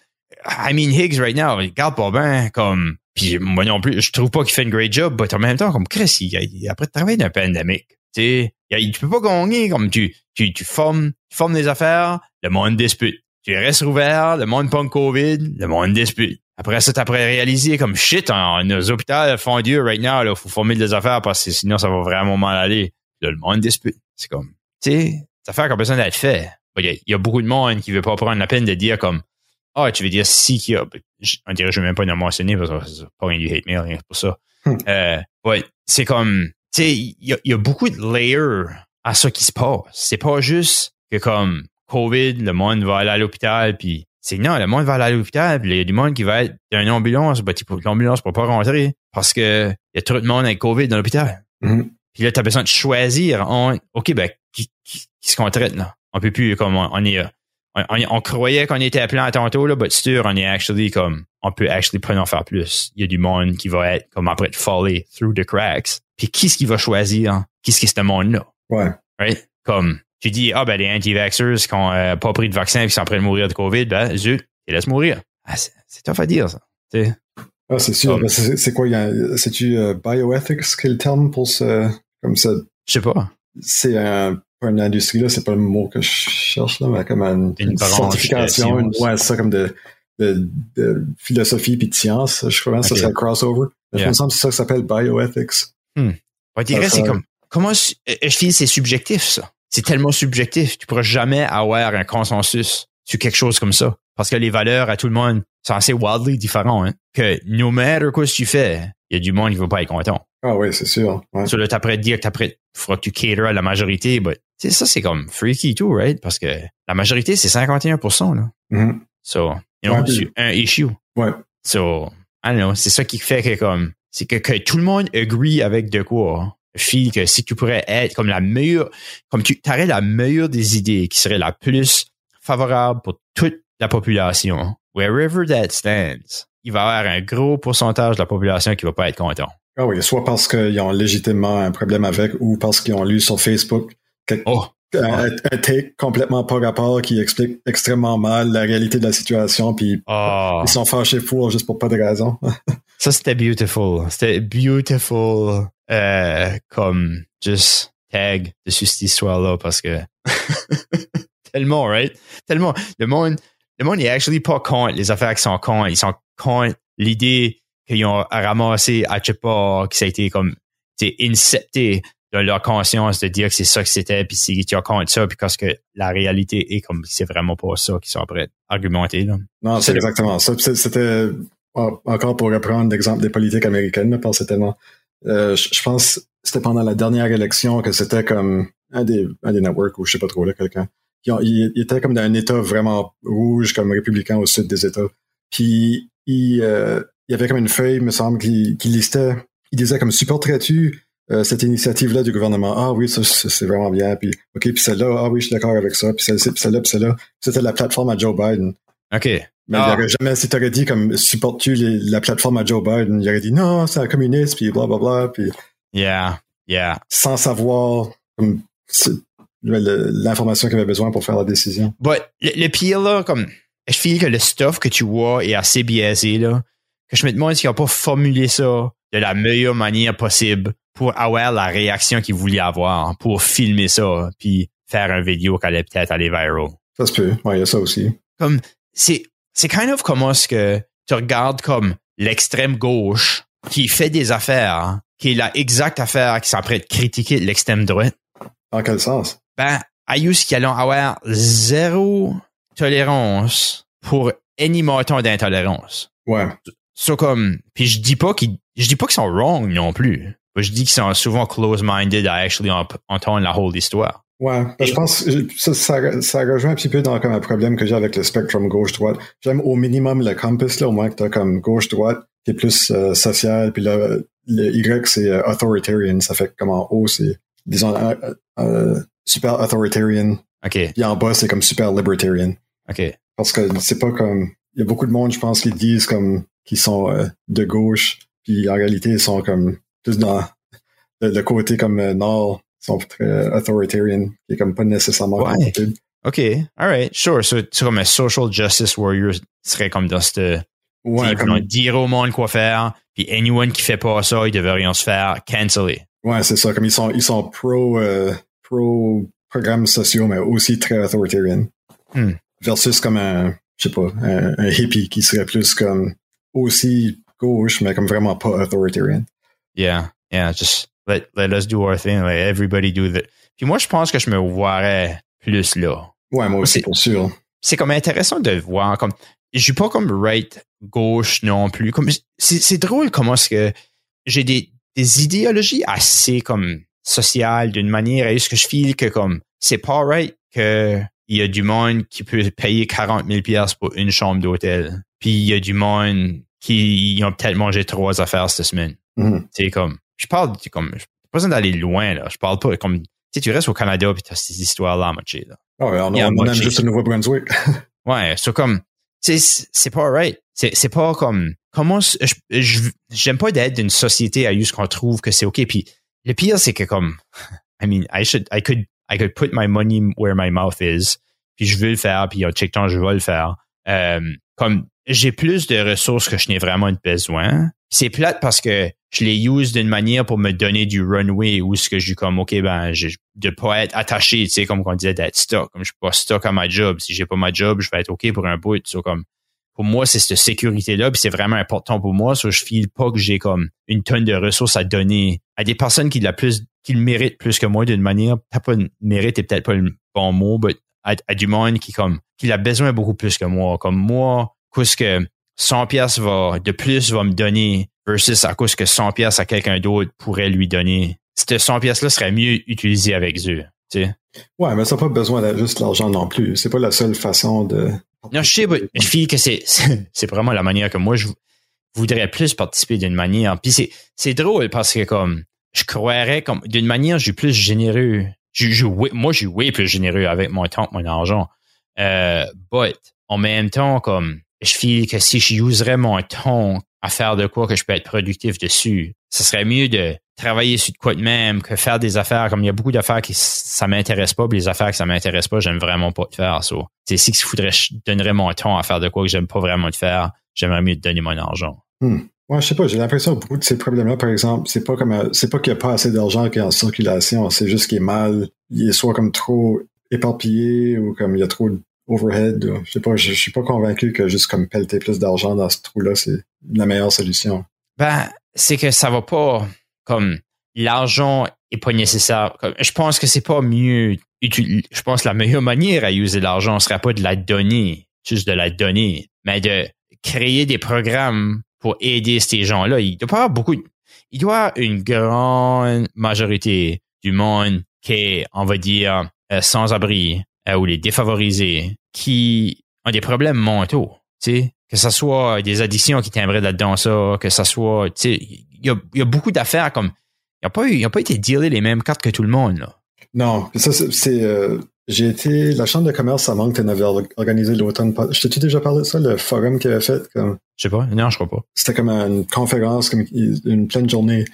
I mean, Higgs right now, il garde pas bien, comme, puis moi non plus, je trouve pas qu'il fait une great job, mais en même temps, comme Chris, il, après de travailler d'un pandémique, tu sais, tu peux pas gagner, comme tu, tu, tu formes, tu formes des affaires, le monde dispute. Tu restes ouvert, le monde pogne COVID, le monde dispute. Après ça, t'as réalisé comme shit, nos hôpitaux font Dieu right now, faut former des affaires parce que sinon ça va vraiment mal aller. Là, le monde dispute. C'est comme, tu sais, c'est affaire qui a besoin d'être fait. Il y, a, il y a beaucoup de monde qui veut pas prendre la peine de dire comme, ah, tu veux dire si qu'il y a, je- on dirait que je vais même pas le mentionner parce que c'est pas un du hate mail, rien pour ça. Hmm. Euh, ouais, c'est comme, tu sais, il y a, il y a beaucoup de layers à ça qui se passe. C'est pas juste que comme COVID, le monde va aller à l'hôpital puis c'est non, le monde va aller à l'hôpital, puis il y a du monde qui va être dans une ambulance, ben, tu peux- l'ambulance peut pas rentrer parce que il y a trop de monde avec COVID dans l'hôpital. Mhm. Puis là, tu as besoin de choisir. On, OK, ben, qui, qui, qui ce qu'on traite, là? On peut plus, comme, on, on est, euh, on, croyait qu'on était appelé à tantôt, là, but sûr, on est actually, comme, on peut actually pas en faire plus. Il y a du monde qui va être, comme, après, de faller through the cracks. Puis qui est-ce qui va choisir? Qui est-ce qui est ce monde-là? Ouais. Right? Comme, tu dis, ah, ben, les anti-vaxxers qui ont euh, pas pris de vaccin et qui sont prêts de mourir de COVID, ben, zut, ils laissent mourir. Ah, c'est tough à dire, ça. Tu sais? Ah, c'est sûr. C'est c'est quoi? C'est-tu euh, bioethics qui est le terme pour ce. Comme ça? Je sais pas. C'est un. Pas une industrie, là, c'est pas le mot que je cherche, là, mais comme une, Une certification. une- science. ouais, c'est ça, comme de, de, de philosophie puis de science. Je crois que ça serait un crossover. Yeah. Il me semble que c'est ça ça s'appelle bioethics. On dirait, Ça, c'est comme, comment, euh, je file, c'est subjectif, ça. C'est tellement subjectif. Tu pourras jamais avoir un consensus sur quelque chose comme ça. Parce que les valeurs à tout le monde sont assez wildly différents, hein. Que no matter quoi que tu fais, il y a du monde qui va pas être content. Ah oui, c'est sûr. Ouais. So là, t'as prêt de dire que t'as prêt, faudra que tu cater à la majorité, sais, ça, c'est comme freaky too, right? Parce que la majorité, c'est 51%, là. Mhm. So, you know, Ouais, puis- sur un issue. Ouais. So, I don't know, c'est ça qui fait que comme, c'est que, que tout le monde agree avec de quoi. hein. Feel que si tu pourrais être comme la meilleure, comme tu aurais la meilleure des idées qui serait la plus favorable pour toute la population, wherever that stands, il va y avoir un gros pourcentage de la population qui va pas être content. Ah oui, soit parce qu'ils ont légitimement un problème avec ou parce qu'ils ont lu sur Facebook quelque- Oh, un, un take complètement pas rapport qui explique extrêmement mal la réalité de la situation, puis oh. ils sont fâchés pour juste pour pas de raison. Ça, c'était beautiful. C'était beautiful, euh, comme, just tag dessus cette histoire-là parce que tellement, right? Tellement. Le monde, le monde est actually pas contre les affaires qui sont contre. Ils sont contre l'idée qu'ils ont ramassé à pas, que ça a été comme, c'est incepté dans leur conscience de dire que c'est ça que c'était, puis c'est qu'ils ont contre ça, puis parce que la réalité est comme, c'est vraiment pas ça qu'ils sont prêts à argumenter, là. Non, C'est exactement ça. C'était en- encore pour reprendre l'exemple des politiques américaines, parce que tellement. euh, je pense c'était pendant la dernière élection que c'était comme un des, un des networks ou je sais pas trop là, quelqu'un. Qui ont- Il, il était comme dans un État vraiment rouge, comme républicain au sud des États. Puis il, euh, il y avait comme une feuille, il me semble, qui, qui listait. Il disait comme supporterais-tu euh, cette initiative-là du gouvernement? Ah oui, ça c'est vraiment bien. Puis ok, puis celle-là, ah oui, je suis d'accord avec ça. Puis celle-ci, puis celle-là, puis celle-là. C'était la plateforme à Joe Biden. OK. Mais Ah. il aurait jamais, si t'aurais dit comme supportes-tu la plateforme à Joe Biden, il aurait dit non, c'est un communiste, puis blablabla, puis Yeah. Yeah. sans savoir comme, l'information qu'il avait besoin pour faire la décision. But le, le pire, là, comme, je feel que le stuff que tu vois est assez biaisé, là, que je me demande s'ils n'ont pas formulé ça de la meilleure manière possible pour avoir la réaction qu'ils voulaient avoir, pour filmer ça, puis faire un vidéo qui allait peut-être aller viral. Ça se peut. Ouais, il y a ça aussi. Comme, c'est, c'est kind of comment est-ce que tu regardes comme l'extrême gauche qui fait des affaires, qui est la exacte affaire qui s'apprête de critiquer l'extrême droite. En quel sens? Ben, Ayus qui allons avoir zéro tolérance pour any montant d'intolérance. Ouais. So comme, puis je dis pas qu'ils, je dis pas qu'ils sont wrong non plus. Je dis qu'ils sont souvent close-minded à actually entendre la whole histoire. Ouais, ben, je pense ça, ça, ça, rejoint un petit peu dans comme un problème que j'ai avec le spectrum gauche-droite. J'aime au minimum le campus, là, au moins que t'as comme gauche-droite, qui est plus euh, social, puis le, le Y, c'est euh, authoritarian. Ça fait comme en haut, c'est, disons, euh super authoritarian. OK. Puis en bas, c'est comme super libertarian. OK. Parce que c'est pas comme... Il y a beaucoup de monde, je pense, qui disent comme qu'ils sont de gauche, puis en réalité, ils sont comme plus dans le, côté comme nord sont très authoritarian, qui est comme pas nécessairement ouais. OK, alright, sure. So, c'est comme un social justice warrior serait comme dans ce Ouais, comme... dire au monde quoi faire, puis anyone qui fait pas ça, il devrait rien se faire canceller. Ouais, c'est ça. Comme ils sont, ils sont pro, euh, pro programmes sociaux, mais aussi très authoritarian. Hmm. Versus comme un, je sais pas, un, un, hippie qui serait plus comme aussi gauche, mais comme vraiment pas authoritarian. Yeah, yeah, just let, let us do our thing, let everybody do that. Puis moi, je pense que je me voirais plus là. Ouais, moi aussi, pour sûr. C'est comme intéressant de voir comme, je suis pas comme right, gauche non plus. Comme, c'est drôle comment est-ce que j'ai des, des idéologies assez comme sociales d'une manière est ce que je file que comme, c'est pas right que il y a du monde qui peut payer 40 000 pièces pour une chambre d'hôtel. Puis il y a du monde qui ont peut-être mangé trois affaires cette semaine. Mm-hmm. C'est comme, je parle comme, pas besoin d'aller loin, là. Je parle pas comme, tu sais, tu restes au Canada puis t'as ces histoires-là à moitié, là. Oh, ouais, on, aime juste le Nouveau-Brunswick. ouais, c'est comme, c'est, c'est pas right. C'est, c'est pas comme, comment, je, j'aime pas d'être d'une société à juste qu'on trouve que c'est OK. Puis le pire, c'est que comme, I mean, I should, I could, I could put my money where my mouth is. Puis je veux le faire, puis en check temps, je vais le faire. Euh, comme, j'ai plus de ressources que je n'ai vraiment besoin. C'est plate parce que je les use d'une manière pour me donner du runway où ce que je suis comme ok ben je, de pas être attaché tu sais comme on disait d'être stock comme je suis pas stock à ma job si j'ai pas ma job je vais être ok pour un bout so, comme pour moi c'est cette sécurité là puis c'est vraiment important pour moi so je file pas que j'ai comme une tonne de ressources à donner à des personnes qui la plus qui le méritent plus que moi d'une manière t'as pas mérite et peut-être pas le bon mot mais à, du monde qui comme qui a besoin beaucoup plus que moi comme moi qu'est-ce que 100 pièces va de plus va me donner versus à cause que 100 pièces à quelqu'un d'autre pourrait lui donner. Cette 100 pièces là serait mieux utilisée avec eux, tu sais. Ouais, mais ça n'a pas besoin d'être juste l'argent non plus. C'est pas la seule façon de. Non, je sais, je file que c'est, c'est vraiment la manière que moi, je voudrais plus participer d'une manière. Puis c'est, c'est drôle parce que comme, je croirais comme, d'une manière, je suis plus généreux. Je, je, moi, je suis way plus généreux avec mon temps mon argent. Euh, but, en même temps, comme, je file que si j'userais mon temps à faire de quoi que je peux être productif dessus, ce serait mieux de travailler sur de quoi de même que faire des affaires comme il y a beaucoup d'affaires qui ça m'intéresse pas, puis les affaires que ça m'intéresse pas, j'aime vraiment pas de faire ça. C'est si faudrait je donnerais mon temps à faire de quoi que j'aime pas vraiment de faire, j'aimerais mieux te donner mon argent. Hmm. Ouais, je sais pas, j'ai l'impression que beaucoup de ces problèmes-là, par exemple, c'est pas comme c'est pas qu'il y a pas assez d'argent qui est en circulation, c'est juste qu'il est mal, il est soit comme trop éparpillé ou comme il y a trop de overhead. Je sais pas, je, suis pas convaincu que juste comme pelleter plus d'argent dans ce trou-là, c'est la meilleure solution. Ben, c'est que ça va pas comme l'argent est pas nécessaire. je pense que c'est pas mieux. Je pense que la meilleure manière à user l'argent serait pas de la donner, juste de la donner, mais de créer des programmes pour aider ces gens-là. Il doit pas avoir beaucoup. Il doit avoir une grande majorité du monde qui est, on va dire, euh, sans abri euh, ou les défavorisés qui ont des problèmes mentaux, que ce soit des addictions qui tiendraient là-dedans ça, que ce soit, tu sais, y a, y a, beaucoup d'affaires comme, il a pas eu, il a pas été dealé les mêmes cartes que tout le monde, là. Non, ça, c'est, euh, j'ai été, la Chambre de commerce à Moncton avait organisé l'automne. Je t'ai-tu déjà parlé de ça, le forum qu'il avait fait? Comme... Je sais pas, non, je crois pas. C'était comme une conférence, comme une pleine journée,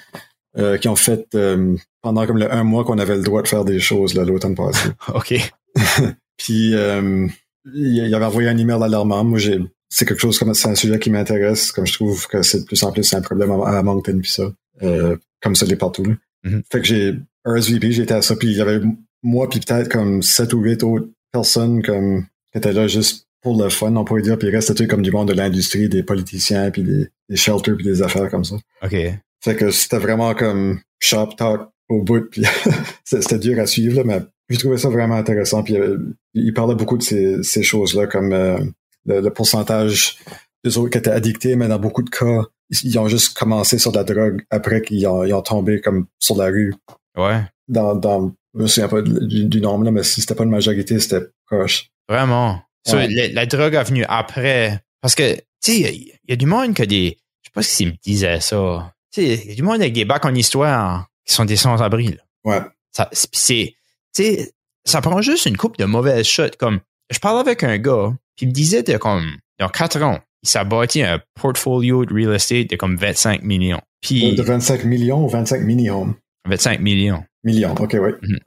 euh, qui ont fait euh, pendant comme le un mois qu'on avait le droit de faire des choses, l'automne passé. OK. Puis, euh, il avait envoyé un email alarmant. Moi, j'ai c'est quelque chose comme c'est un sujet qui m'intéresse, comme je trouve que c'est de plus en plus un problème à, Moncton puis ça, euh, comme ça l'est partout. Mm-hmm. Fait que j'ai RSVP, j'étais à ça, puis il y avait moi puis peut-être comme sept ou huit autres personnes comme qui étaient là juste pour le fun, on pourrait dire, puis il restait comme du monde de l'industrie, des politiciens, puis des, des shelters, puis des affaires comme ça. OK. Fait que c'était vraiment comme shop talk au bout, puis c'était dur à suivre, là, mais j'ai trouvé ça vraiment intéressant. Puis euh, il parlait beaucoup de ces, ces choses-là, comme euh, le, pourcentage des autres qui étaient addictés, mais dans beaucoup de cas, ils ont juste commencé sur de la drogue après qu'ils ont, ils ont tombé comme sur la rue. Ouais. Dans, dans je me souviens pas du, nombre, là, mais si c'était pas une majorité, c'était proche. Vraiment. la, drogue a venu après. Parce que, tu sais, il y, a du monde qui a des. Je sais pas si me disait ça. Tu sais, il y a du monde avec des bacs en histoire qui sont des sans-abri. Ouais. Ça, c'est sais, ça prend juste une coupe de mauvaises shots. Comme, je parlais avec un gars, puis il me disait de comme, dans quatre ans, il s'est bâti un portfolio de real estate de comme 25 millions. Puis, de 25 millions ou 25 millions? 25 millions. Millions, ok, oui. Mhm.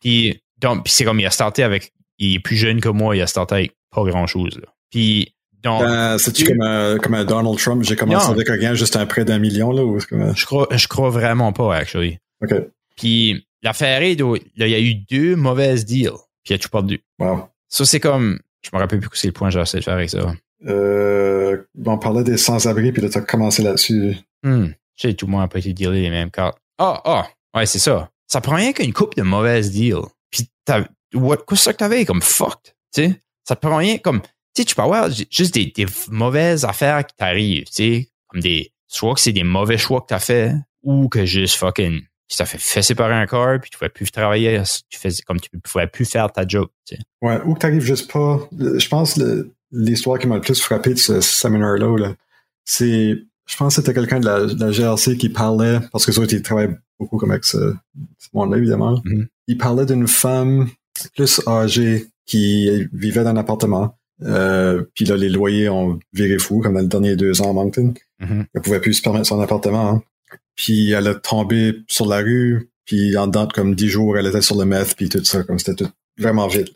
Puis, donc, c'est comme il a starté avec, il est plus jeune que moi, il a starté avec pas grand chose. Puis, donc. Ben, C'est-tu comme, un, comme un Donald Trump? J'ai commencé avec rien juste un prêt d'un million, là, ou Je crois, je crois vraiment pas, actually. OK. Puis, L'affaire est, il y a eu deux mauvaises deals, puis il a tout perdu. Wow. Ça, c'est comme, je me rappelle plus que c'est le point que j'ai essayé de faire avec ça. Euh, on parlait des sans-abri, puis là, t'as commencé là-dessus. Hmm. Je sais, tout le monde n'a pas été dealé les mêmes cartes. Ah, ah, ouais, c'est ça. Ça prend rien qu'une coupe de mauvaises deals. Puis t'as, what, qu'est-ce que t'avais comme fucked, tu sais? Ça te prend rien comme, tu sais, tu peux avoir juste des, des mauvaises affaires qui t'arrivent, tu sais? Comme des, soit que c'est des mauvais choix que t'as fait, ou que juste fucking ça fait fait séparer un corps, puis tu pouvais plus travailler, tu faisais comme tu pouvais plus faire ta job. Tu sais. Ouais, ou que t'arrives juste pas. Je pense l'histoire qui m'a le plus frappé de ce, séminaire-là, -là, c'est. Je pense que c'était quelqu'un de la, GRC qui parlait, parce que ça, il travaille beaucoup comme avec ce, monde-là, évidemment. Mm-hmm. Il parlait d'une femme plus âgée qui vivait dans un appartement. Euh, puis là, les loyers ont viré fou, comme dans les derniers deux ans à Moncton. Mm-hmm. Elle pouvait plus se permettre son appartement. Hein. Puis elle a tombé sur la rue, puis en dedans comme dix jours, elle était sur le meth, puis tout ça, comme c'était tout vraiment vite.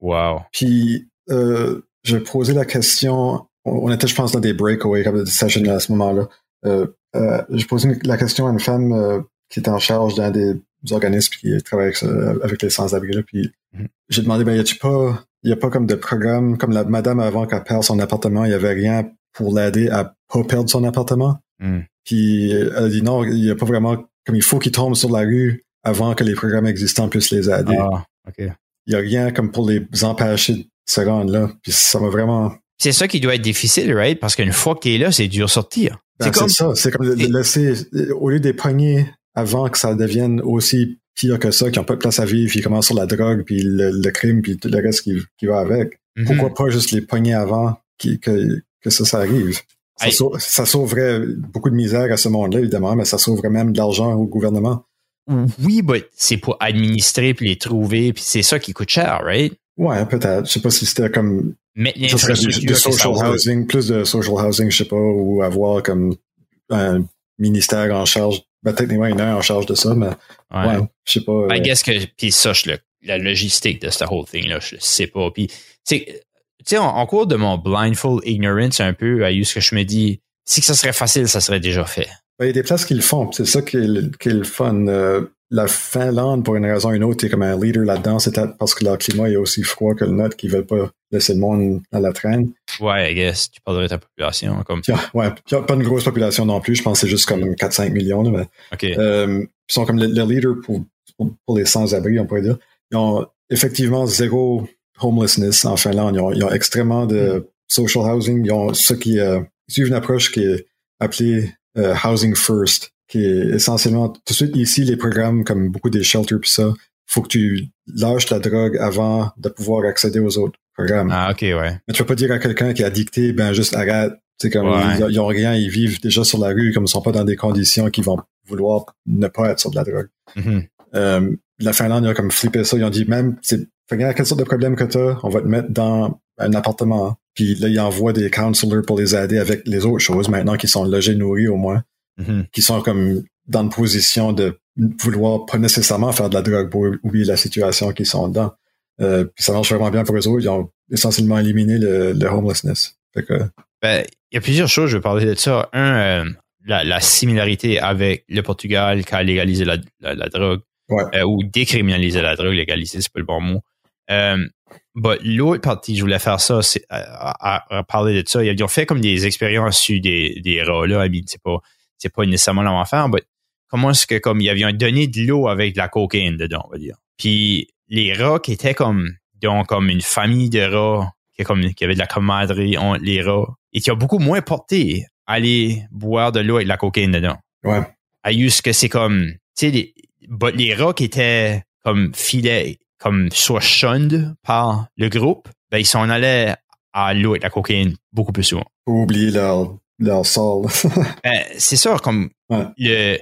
Wow. Puis euh, je posais la question, on était, je pense, dans des breakaways, comme des sessions à ce moment-là. Euh, euh, je posais la question à une femme qui était en charge d'un des organismes qui travaille avec, avec les sans-abri. Puis mm-hmm. j'ai demandé, ben, y a-tu pas, y a pas comme de programme, comme la madame avant qu'elle perde son appartement, il y avait rien pour l'aider à pas perdre son appartement? Mm. Puis elle a dit non, il n'y a pas vraiment comme il faut qu'ils tombent sur la rue avant que les programmes existants puissent les aider. Ah, ok. Il n'y a rien comme pour les empêcher de se rendre là. Puis ça m'a vraiment. C'est ça qui doit être difficile, right? Parce qu'une fois que tu es là, c'est dur sortir. Ben, c'est comme ça. C'est comme le laisser, au lieu des pogner avant que ça devienne aussi pire que ça, qui n'ont pas de place à vivre, puis ils commencent sur la drogue, puis le, crime, puis tout le reste qui, qui va avec. Mm-hmm. Pourquoi pas juste les pogner avant que, que ça, ça arrive? Ça, sauverait beaucoup de misère à ce monde-là, évidemment, mais ça sauverait même de l'argent au gouvernement. Oui, mais c'est pour administrer puis les trouver, puis c'est ça qui coûte cher, right? Ouais, peut-être. Je sais pas si c'était comme Mais du, social housing, plus de social housing, je sais pas, ou avoir comme un ministère en charge. Ben, techniquement, il y en a en charge de ça, mais ouais, je sais pas. I euh, guess que, puis ça, je, la logistique de ce whole thing là, je sais pas. Puis, c'est sais, en, cours de mon blindfold ignorance un peu, à ce que je me dis, si que ça serait facile, ça serait déjà fait. Ben, il y a des places qui le font, c'est ça qui est, le fun. Euh, la Finlande, pour une raison ou une autre, est comme un leader là-dedans, c'est parce que leur climat est aussi froid que le nôtre, qu'ils veulent pas laisser le monde à la traîne. Ouais, I guess. Tu parlerais de ta population. Comme... ouais, il n'y a pas une grosse population non plus. Je pense que c'est juste comme 4-5 millions. mais, euh, ils sont comme le, leader pour, pour les sans-abri, on pourrait dire. Ils ont effectivement zéro homelessness en Finlande. Ils ont, extrêmement de mm. social housing. Ils ont ce qui euh, suivent une approche qui est appelée euh, housing first, qui est essentiellement tout de suite ici les programmes comme beaucoup des shelters puis ça. Faut que tu lâches la drogue avant de pouvoir accéder aux autres programmes. Ah ok ouais. Mais tu peux pas dire à quelqu'un qui est addicté ben juste arrête. C'est comme ils, ont rien, ils vivent déjà sur la rue, comme ils sont pas dans des conditions qui vont vouloir ne pas être sur de la drogue. Mm-hmm. Euh, la Finlande, ils ont comme flippé ça. Ils ont dit même, c'est fait que, quelle sorte de problème que t'as, on va te mettre dans un appartement. Puis là, ils envoient des counselors pour les aider avec les autres choses, maintenant qu'ils sont logés, nourris au moins. Mm-hmm. Qui sont comme dans une position de vouloir pas nécessairement faire de la drogue pour oublier la situation qu'ils sont dedans. Euh, puis ça marche vraiment bien pour eux autres. Ils ont essentiellement éliminé le, le homelessness. Ben, il y a plusieurs choses, je vais parler de ça. Un, euh, la, similarité avec le Portugal qui a légalisé la, drogue. Euh, ou décriminalisé la drogue, légaliser, c'est pas le bon mot. Euh, l'autre partie, je voulais faire ça, c'est à, parler de ça. Ils ont fait comme des expériences sur des, des rats là. c'est pas, c'est pas nécessairement la faire, mais comment est-ce que comme ils avaient donné de l'eau avec de la cocaïne dedans, on va dire. Puis les rats qui étaient comme, donc comme une famille de rats qui, comme, qui avait de la camaraderie entre les rats et qui ont beaucoup moins porté à aller boire de l'eau avec de la cocaïne dedans. Ouais. À juste que c'est comme, tu sais, les, les rats qui étaient comme filets, comme soit shunned par le groupe, ben ils s'en allaient à l'eau avec la cocaïne beaucoup plus souvent. Oublier leur, leur sol. ben, c'est ça, comme le,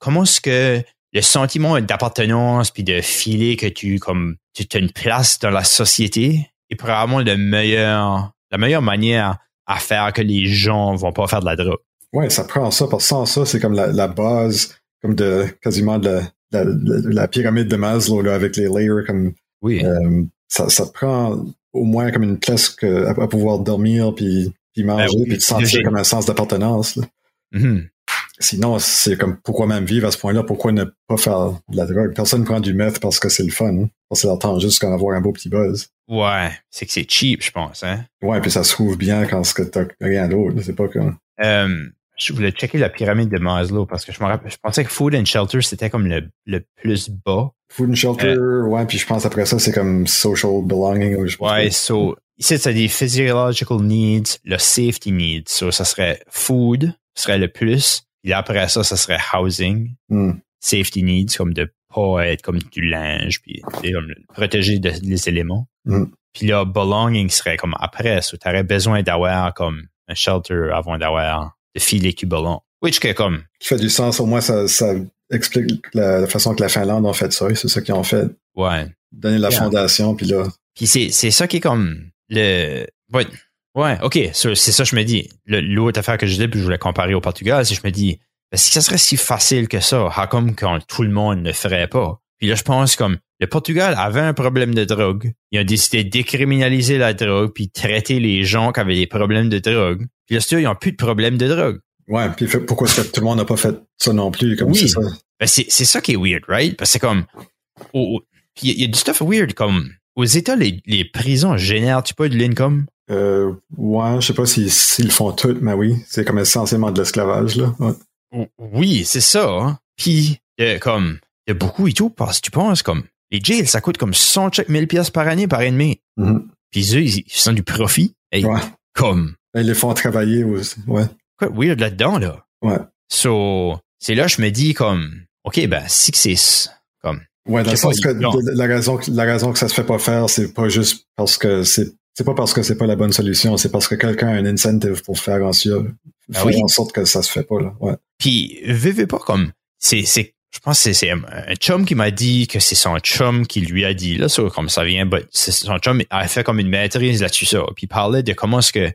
comment est-ce que le sentiment d'appartenance puis de filer que tu comme tu as une place dans la société est probablement le meilleur la meilleure manière à faire que les gens vont pas faire de la drogue. Ouais, ça prend ça parce que sans ça c'est comme la, base comme de quasiment de la, pyramide de Maslow là, avec les layers comme oui. Euh, ça, ça prend au moins comme une place à, pouvoir dormir puis, puis manger ben puis te sentir comme un sens d'appartenance. Mm-hmm. Sinon, c'est comme pourquoi même vivre à ce point-là? Pourquoi ne pas faire de la drogue? Personne ne prend du meth parce que c'est le fun. Hein? Parce que c'est temps juste qu'on avoir un beau petit buzz. Ouais, c'est que c'est cheap, je pense. Hein? Ouais, puis ça se trouve bien quand t'as rien d'autre. C'est pas comme. Euh, je voulais checker la pyramide de Maslow parce que je me rappelle, je pensais que Food and Shelter c'était comme le, le, plus bas. Food and Shelter, euh, ouais, puis je pense après ça c'est comme social belonging. Ou je ouais, so ici c'est des physiological needs, le safety needs. So ça serait food serait le plus. Puis après ça, ça serait housing, hmm. safety needs, comme de pas être comme du linge, puis comme protéger des éléments. Hmm. Puis là, belonging serait comme après, tu aurais besoin d'avoir comme un shelter avant d'avoir de filer qui belong. Which que comme. Qui fait du sens, au moins ça, ça explique la, façon que la Finlande a fait ça, c'est ça qu'ils ont fait. Ouais. Donner la fondation, puis là. Puis c'est, c'est ça qui est comme le. Ouais, OK. C'est ça je me dis. L'autre affaire que je dis, puis je voulais comparer au Portugal, c'est que je me dis, ben, si ça serait si facile que ça, comme quand tout le monde ne ferait pas? Puis là, je pense comme le Portugal avait un problème de drogue. Ils ont décidé de décriminaliser la drogue puis traiter les gens qui avaient des problèmes de drogue. Puis là, ils n'ont plus de problème de drogue. Ouais, puis pourquoi est-ce que tout le monde n'a pas fait ça non plus? Comme oui. ça? Ben, c'est ça qui est weird, right? Parce que c'est comme puis il y, a du stuff weird comme aux États les, les prisons génèrent tu pas de l'income? Euh, ouais, je sais pas s'ils le font tout, mais oui, c'est comme essentiellement de l'esclavage, là. Oui, c'est ça. Hein. Puis, comme, il y a beaucoup et tout, parce que tu penses, comme, les jails, ça coûte comme 100 1000 pièces par année par ennemi. Mm-hmm. Puis eux, ils, font du profit. ouais. Comme. Ils les font travailler aussi, ouais. Quoi, weird là-dedans, là. Ouais. So, c'est là, je me dis, comme, OK, ben, si que c'est, comme. Ouais, dans le sens que la raison, la raison que ça se fait pas faire, c'est pas juste parce que c'est c'est pas parce que c'est pas la bonne solution, c'est parce que quelqu'un a un incentive pour faire en, ben en sorte que ça se fait pas là. Ouais. Puis vivez pas comme c'est c'est je pense que c'est un chum qui m'a dit que c'est son chum qui lui a dit là ça comme ça vient c'est son chum a fait comme une maîtrise là-dessus ça puis il parlait de comment est-ce que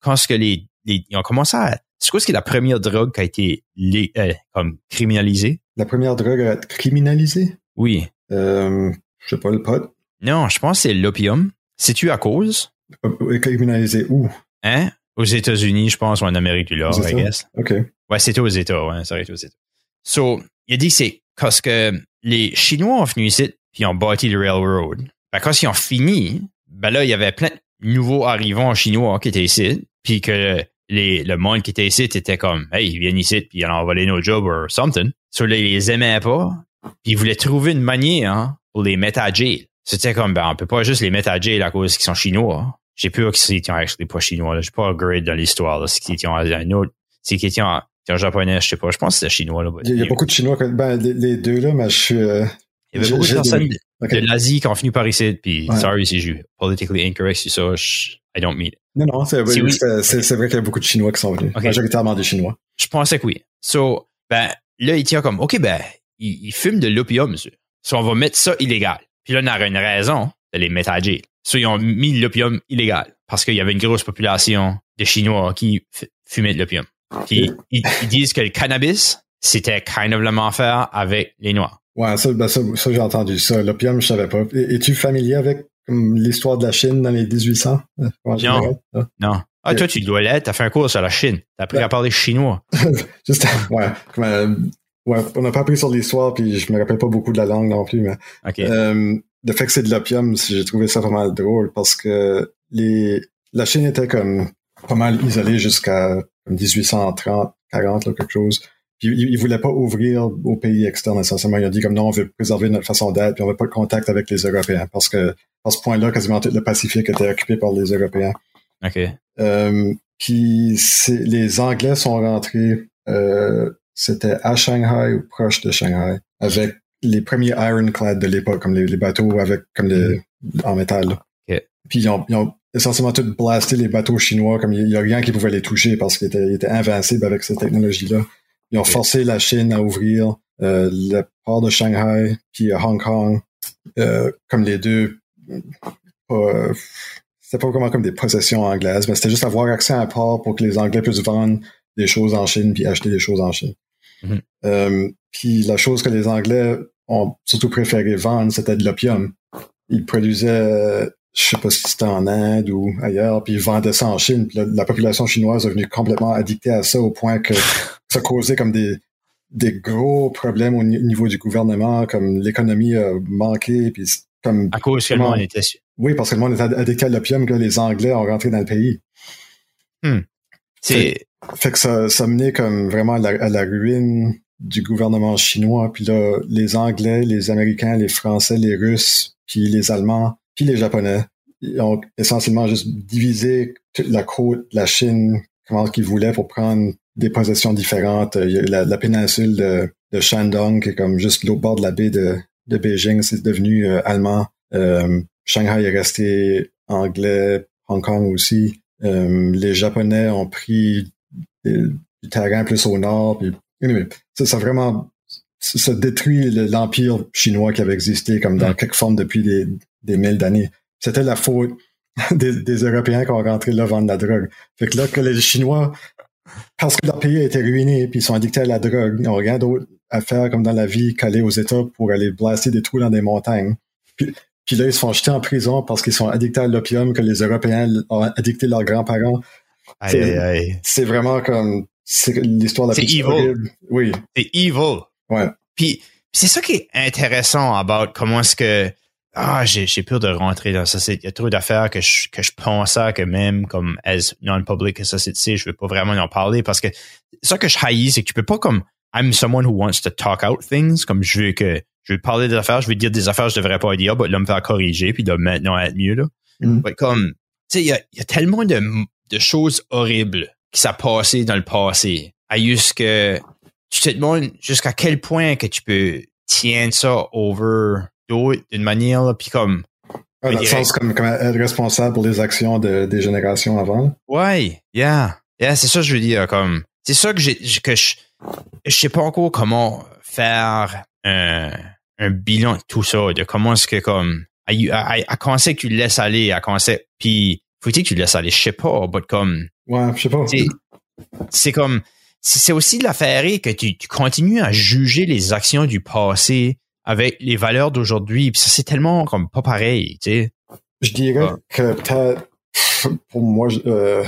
comment est-ce que les, les ils ont commencé à c'est quoi ce qui est la première drogue qui a été les, euh, comme criminalisée? La première drogue à être criminalisée? Oui euh, je sais pas le pot non je pense que c'est l'opium c'est-tu à cause? Euh, criminalisé où? Hein? Aux États-Unis, je pense, ou en Amérique du Nord, I guess. OK. Ouais, c'était aux États, ouais, ça été aux États. So, il a dit c'est parce que les Chinois ont venu ici, puis ont bâti le railroad. Ben, quand ils ont fini, ben là, il y avait plein de nouveaux arrivants chinois qui étaient ici, puis que les, le monde qui était ici était comme, hey, ils viennent ici, puis ils ont envolé nos jobs or something. So, là, ils les aimaient pas, puis ils voulaient trouver une manière hein, pour les mettre à jail. C'était comme, ben, on peut pas juste les mettre à jail à cause qu'ils sont chinois. J'ai peur qu'ils étaient actually pas chinois, là. J'ai pas grade dans l'histoire, là. C'est qu'ils étaient un autre, c'est qu'ils étaient en, japonais, je sais pas. Je pense que c'était chinois, là. Il y, a, beaucoup de chinois, ben, les, deux, là, mais je suis, euh, il y avait beaucoup de personnes de, l'Asie qui ont fini par ici, puis sorry si je suis politically incorrect sur ça, je, I don't mean it. Non, non, c'est vrai, vrai qu'il y a beaucoup de Chinois qui sont venus. Majoritairement des Chinois. Je pensais que oui. So, ben, là, il tient comme, OK, ben, il, il fume de l'opium, monsieur. So, on va mettre ça illégal. Puis là, on aurait une raison de les mettre à jail. So, ils ont mis l'opium illégal parce qu'il y avait une grosse population de Chinois qui fumaient de l'opium. Puis ils, disent que le cannabis, c'était kind of le faire avec les Noirs. Ouais, ça, ben ça, ça j'ai entendu ça. L'opium, je savais pas. Es-tu familier avec l'histoire de la Chine dans les 1800? Euh, non. Non. Ah, toi, tu dois l'être. T'as fait un cours sur la Chine. T'as appris à parler chinois. Juste, ouais. ouais, on n'a pas appris sur l'histoire, puis je me rappelle pas beaucoup de la langue non plus, mais. le fait que c'est de l'opium, j'ai trouvé ça pas mal drôle parce que les, la Chine était comme pas mal isolée jusqu'à 1830, 40, là, quelque chose. Puis il, il voulait pas ouvrir aux pays externes essentiellement. Il a dit comme non, on veut préserver notre façon d'être, puis on veut pas de contact avec les Européens parce que à ce point-là, quasiment tout le Pacifique était occupé par les Européens. OK. Euh, puis les Anglais sont rentrés, euh, c'était à Shanghai ou proche de Shanghai, avec les premiers ironclad de l'époque, comme les, bateaux avec comme les en métal. Puis ils ont, ils ont, essentiellement tout blasté les bateaux chinois, comme il n'y a rien qui pouvait les toucher parce qu'ils étaient, étaient invincibles avec cette technologie-là. Ils ont forcé la Chine à ouvrir euh, le port de Shanghai, puis Hong Kong, euh, comme les deux. Euh, c'était pas vraiment comme des possessions anglaises, mais c'était juste avoir accès à un port pour que les Anglais puissent vendre des choses en Chine puis acheter des choses en Chine. Mm-hmm. Euh, puis la chose que les Anglais ont surtout préféré vendre, c'était de l'opium. Ils produisaient je sais pas si c'était en Inde ou ailleurs, puis ils vendaient ça en Chine. Puis la, population chinoise est venue complètement addictée à ça au point que ça causait comme des, des gros problèmes au niveau du gouvernement, comme l'économie a manqué, puis comme... À cause que le monde était... Oui, parce que le monde était addicté à l'opium que les Anglais ont rentré dans le pays. Hmm. C'est... Fait, que ça, ça menait comme vraiment à la, ruine du gouvernement chinois. Puis là, les Anglais, les Américains, les Français, les Russes, puis les Allemands puis les Japonais. Ils ont essentiellement juste divisé toute la côte, la Chine, comment qu'ils voulaient pour prendre des possessions différentes. Il y a la, péninsule de, de, Shandong, qui est comme juste l'autre bord de la baie de, de Beijing, c'est devenu euh, allemand. Euh, Shanghai est resté anglais, Hong Kong aussi. Euh, les Japonais ont pris du terrain plus au nord. Puis, anyway, ça, ça vraiment ça détruit l'empire chinois qui avait existé comme dans mm. quelque forme depuis des, des mille d'années. C'était la faute des, Européens qui ont rentré là vendre la drogue. Fait que là, que les Chinois, parce que leur pays a été ruiné puis ils sont addictés à la drogue, ils n'ont rien d'autre à faire comme dans la vie qu'aller aux États pour aller blaster des trous dans des montagnes. Puis, là, ils se font jeter en prison parce qu'ils sont addictés à l'opium que les Européens ont addicté leurs grands-parents. C'est vraiment comme c'est l'histoire de la plus evil. Oui. C'est evil. Ouais. Puis c'est ça qui est intéressant about comment est-ce que ah, j'ai, peur de rentrer dans ça. Il y a trop d'affaires que je, que je pense à que même comme as non-public society, je veux pas vraiment en parler parce que ça que je haïs, c'est que tu peux pas comme I'm someone who wants to talk out things, comme je veux que je veux parler des affaires, je veux dire des affaires que je devrais pas dire, mais là me faire corriger puis de maintenant être mieux là. Mm. comme tu sais, il y a, y a, tellement de, de choses horribles qui s'est passé dans le passé. À juste que tu te demandes jusqu'à quel point que tu peux tiendre ça over d'une manière, puis comme. dans le sens comme, comme, être responsable pour les actions de, des générations avant. Ouais, yeah. Yeah, c'est ça que je veux dire. Comme, c'est ça que j'ai, que je, je sais pas encore comment faire un, un bilan de tout ça, de comment est-ce que comme, à, à, à, quand c'est que tu le laisses aller, à quand c'est, puis faut-il que tu le laisses aller, je sais pas, mais comme. Ouais, je sais pas. C'est comme, c'est aussi l'affaire que tu, tu continues à juger les actions du passé avec les valeurs d'aujourd'hui. Puis ça, c'est tellement comme pas pareil, tu sais. Je dirais ah. que peut-être, pour moi, euh,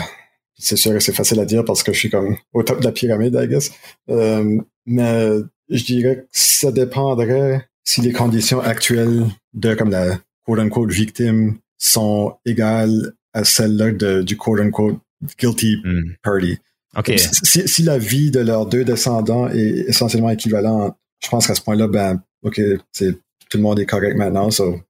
c'est sûr que c'est facile à dire parce que je suis comme au top de la pyramide, I guess. Euh, mais je dirais que ça dépendrait si les conditions actuelles de comme la quote-unquote victime sont égales à celles-là du quote-unquote guilty hmm. party. Okay. Si, si, la vie de leurs deux descendants est essentiellement équivalente, je pense qu'à ce point-là, ben, OK, tout le monde est correct maintenant, so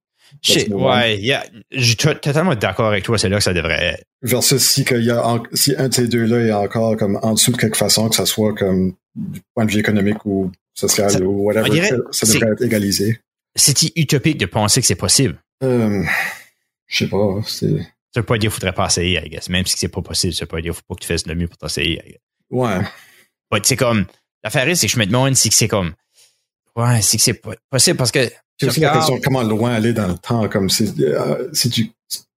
ouais, yeah, je suis totalement d'accord avec toi, c'est là que ça devrait être. Versus si, que y a si un de ces deux-là est encore comme en dessous de quelque façon, que ça soit comme du point de vue économique ou social ou whatever, ça devrait être égalisé. C'est utopique de penser que c'est possible? Euh, je sais pas. C'est... Ça veut pas dire qu'il faudrait pas essayer, I guess. Même si c'est pas possible, ça veut pas dire qu'il faut pas que tu fasses le mieux pour t'essayer. Ouais. Ouais, c'est comme, l'affaire c'est que je me demande si c'est comme, Ouais, c'est que c'est possible parce que. C'est aussi la question comment loin aller dans le temps. Comme euh, si tu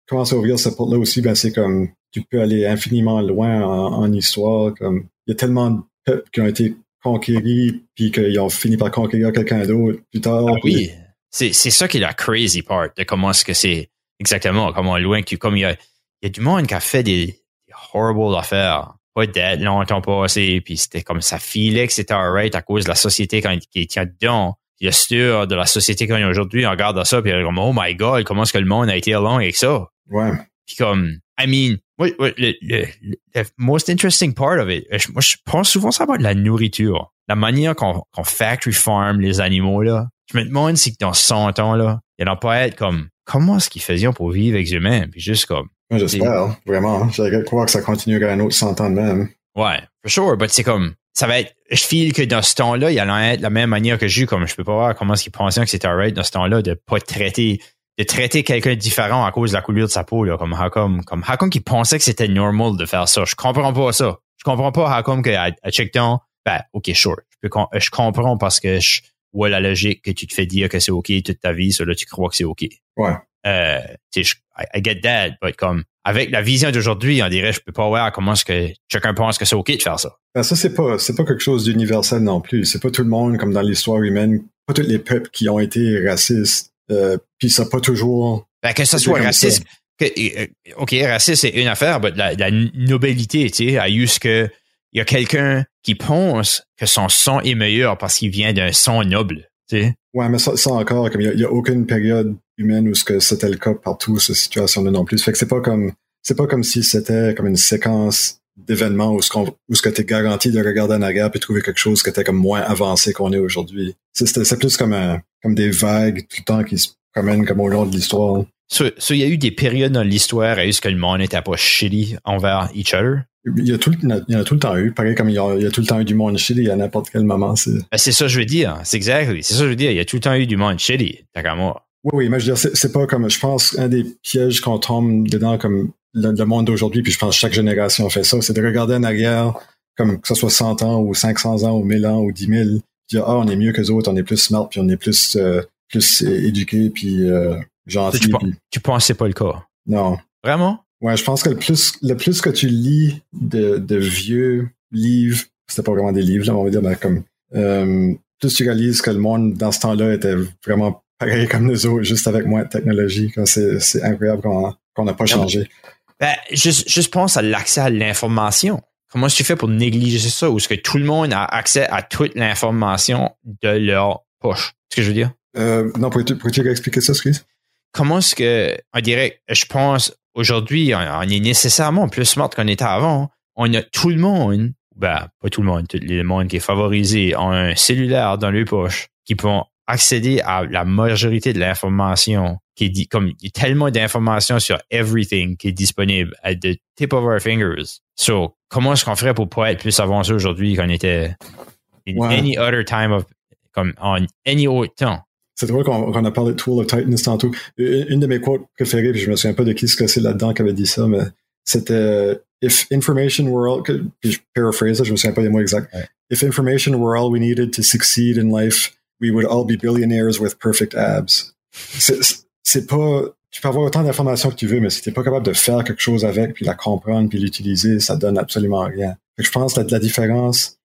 commences à ouvrir cette porte-là aussi, ben c'est comme tu peux aller infiniment loin en, histoire. Comme il y a tellement de peuples qui ont été conquéris puis qu'ils ont fini par conquérir quelqu'un d'autre plus tard. Ah oui, c'est c'est ça qui est la crazy part de comment est-ce que c'est exactement comment loin que comme il y a il y a du monde qui a fait des, horrible affaire. Pas d'aide longtemps passé, puis c'était comme ça filait que c'était alright à cause de la société quand, qui tient dedans. Il y a sûr de la société qu'on a aujourd'hui, on regarde ça, puis on est comme, oh my god, comment est-ce que le monde a été along avec ça? Ouais. Puis comme, I mean, moi, le, le, le, most interesting part of it, moi, je pense souvent ça va de la nourriture. La manière qu'on qu'on factory farm les animaux, là. Je me demande si dans 100 ans, là, il n'y en a pas être comme, comment est-ce qu'ils faisaient pour vivre avec humains? Puis juste comme. J'espère, vraiment. J'aimerais croire que ça continuera un autre 100 ans de même. Ouais, for sure, but c'est comme, ça va être, je feel que dans ce temps-là, il y a la même manière que j'ai, comme je peux pas voir comment est-ce qu'ils pensaient que c'était alright dans ce temps-là de pas traiter de traiter quelqu'un de différent à cause de la couleur de sa peau, là, comme Hakom. Comme Hakom qui pensait que c'était normal de faire ça. Je comprends pas ça. Je comprends pas Hakom que à, à Checkdown, ben, ok, sure. Je, peux, je comprends parce que je vois la logique que tu te fais dire que c'est ok toute ta vie, ça là, tu crois que c'est ok. Ouais. Euh, I, get that, but comme, avec la vision d'aujourd'hui, on dirait, je peux pas voir comment est-ce que chacun pense que c'est ok de faire ça. Ben, ça, c'est pas, c'est pas quelque chose d'universel non plus. C'est pas tout le monde, comme dans l'histoire humaine, pas tous les peuples qui ont été racistes euh, puis ça pas toujours. Ben, que ce soit raciste. Que, euh, OK, raciste, c'est une affaire, mais la, la nobilité, tu sais, à juste que il y a quelqu'un qui pense que son son est meilleur parce qu'il vient d'un son noble, tu sais? Ouais, mais ça, ça encore, comme il y, a aucune période humaine où c'était le cas partout, cette situation-là non plus. Fait que c'est pas comme, c'est pas comme si c'était comme une séquence d'événements où ce qu'on, où ce que t'es garanti de regarder en arrière puis trouver quelque chose qui était comme moins avancé qu'on est aujourd'hui. C'est plus comme un, comme des vagues tout le temps qui se promènent comme au long de l'histoire. So, il y a eu des périodes dans l'histoire où ce que le monde n'était pas shitty envers each other? Il y, a tout, il y en a tout le temps eu. Pareil comme il y a, il y a tout le temps eu du monde shitty à n'importe quel moment. C'est ben, c'est ça que je veux dire. C'est exact. C'est ça que je veux dire. Il y a tout le temps eu du qu'à moi. Oui, oui, mais je veux dire, c'est pas comme, je pense, un des pièges qu'on tombe dedans comme le, monde d'aujourd'hui, puis je pense que chaque génération fait ça, c'est de regarder en arrière, comme que ce soit 100 ans ou 500 ans ou 1000 ans ou 10 000, dire, ah, on est mieux que les autres, on est plus smart, puis on est plus, euh, plus éduqué, puis euh, gentil. Tu, tu penses que c'est pas le cas? Non. Vraiment? Ouais, je pense que le plus, le plus que tu lis de, de vieux livres, c'était pas vraiment des livres, là, on va dire, mais comme, euh, plus tu réalises que le monde dans ce temps-là était vraiment pareil comme nous autres, juste avec moins de technologie. C'est incroyable qu'on n'a pas changé. Ben, juste, juste pense à l'accès à l'information. Comment est-ce que tu fais pour négliger ça? Ou est-ce que tout le monde a accès à toute l'information de leur poche? C'est ce que je veux dire? Euh, non, pourrais-tu pour expliquer ça, Chris? Comment est-ce que, on dirait, je pense, aujourd'hui, on, est nécessairement plus smart qu'on était avant. On a tout le monde, ben, pas tout le monde, tout le monde qui est favorisé, ont un cellulaire dans leur poche qui peut accéder à la majorité de l'information qui est dit, comme il y a tellement d'informations sur everything qui est disponible à the tip of our fingers. So, comment est-ce qu'on ferait pour pas être plus avancé aujourd'hui qu'on était in any other time of, comme en any autre temps? C'est drôle qu'on a parlé de Tool of Titans tantôt. Une de mes quotes préférées, puis je me souviens pas de qui que c'est là-dedans qui avait dit ça, mais c'était If information were all, puis je paraphrase, je me souviens pas des mots exacts. If information were all we needed to succeed in life, we would all be billionaires with perfect abs. C'est pas, tu peux avoir autant d'informations que tu veux, mais si t'es pas capable de faire quelque chose avec, puis la comprendre, puis l'utiliser, ça donne absolument rien. je pense que la, différence,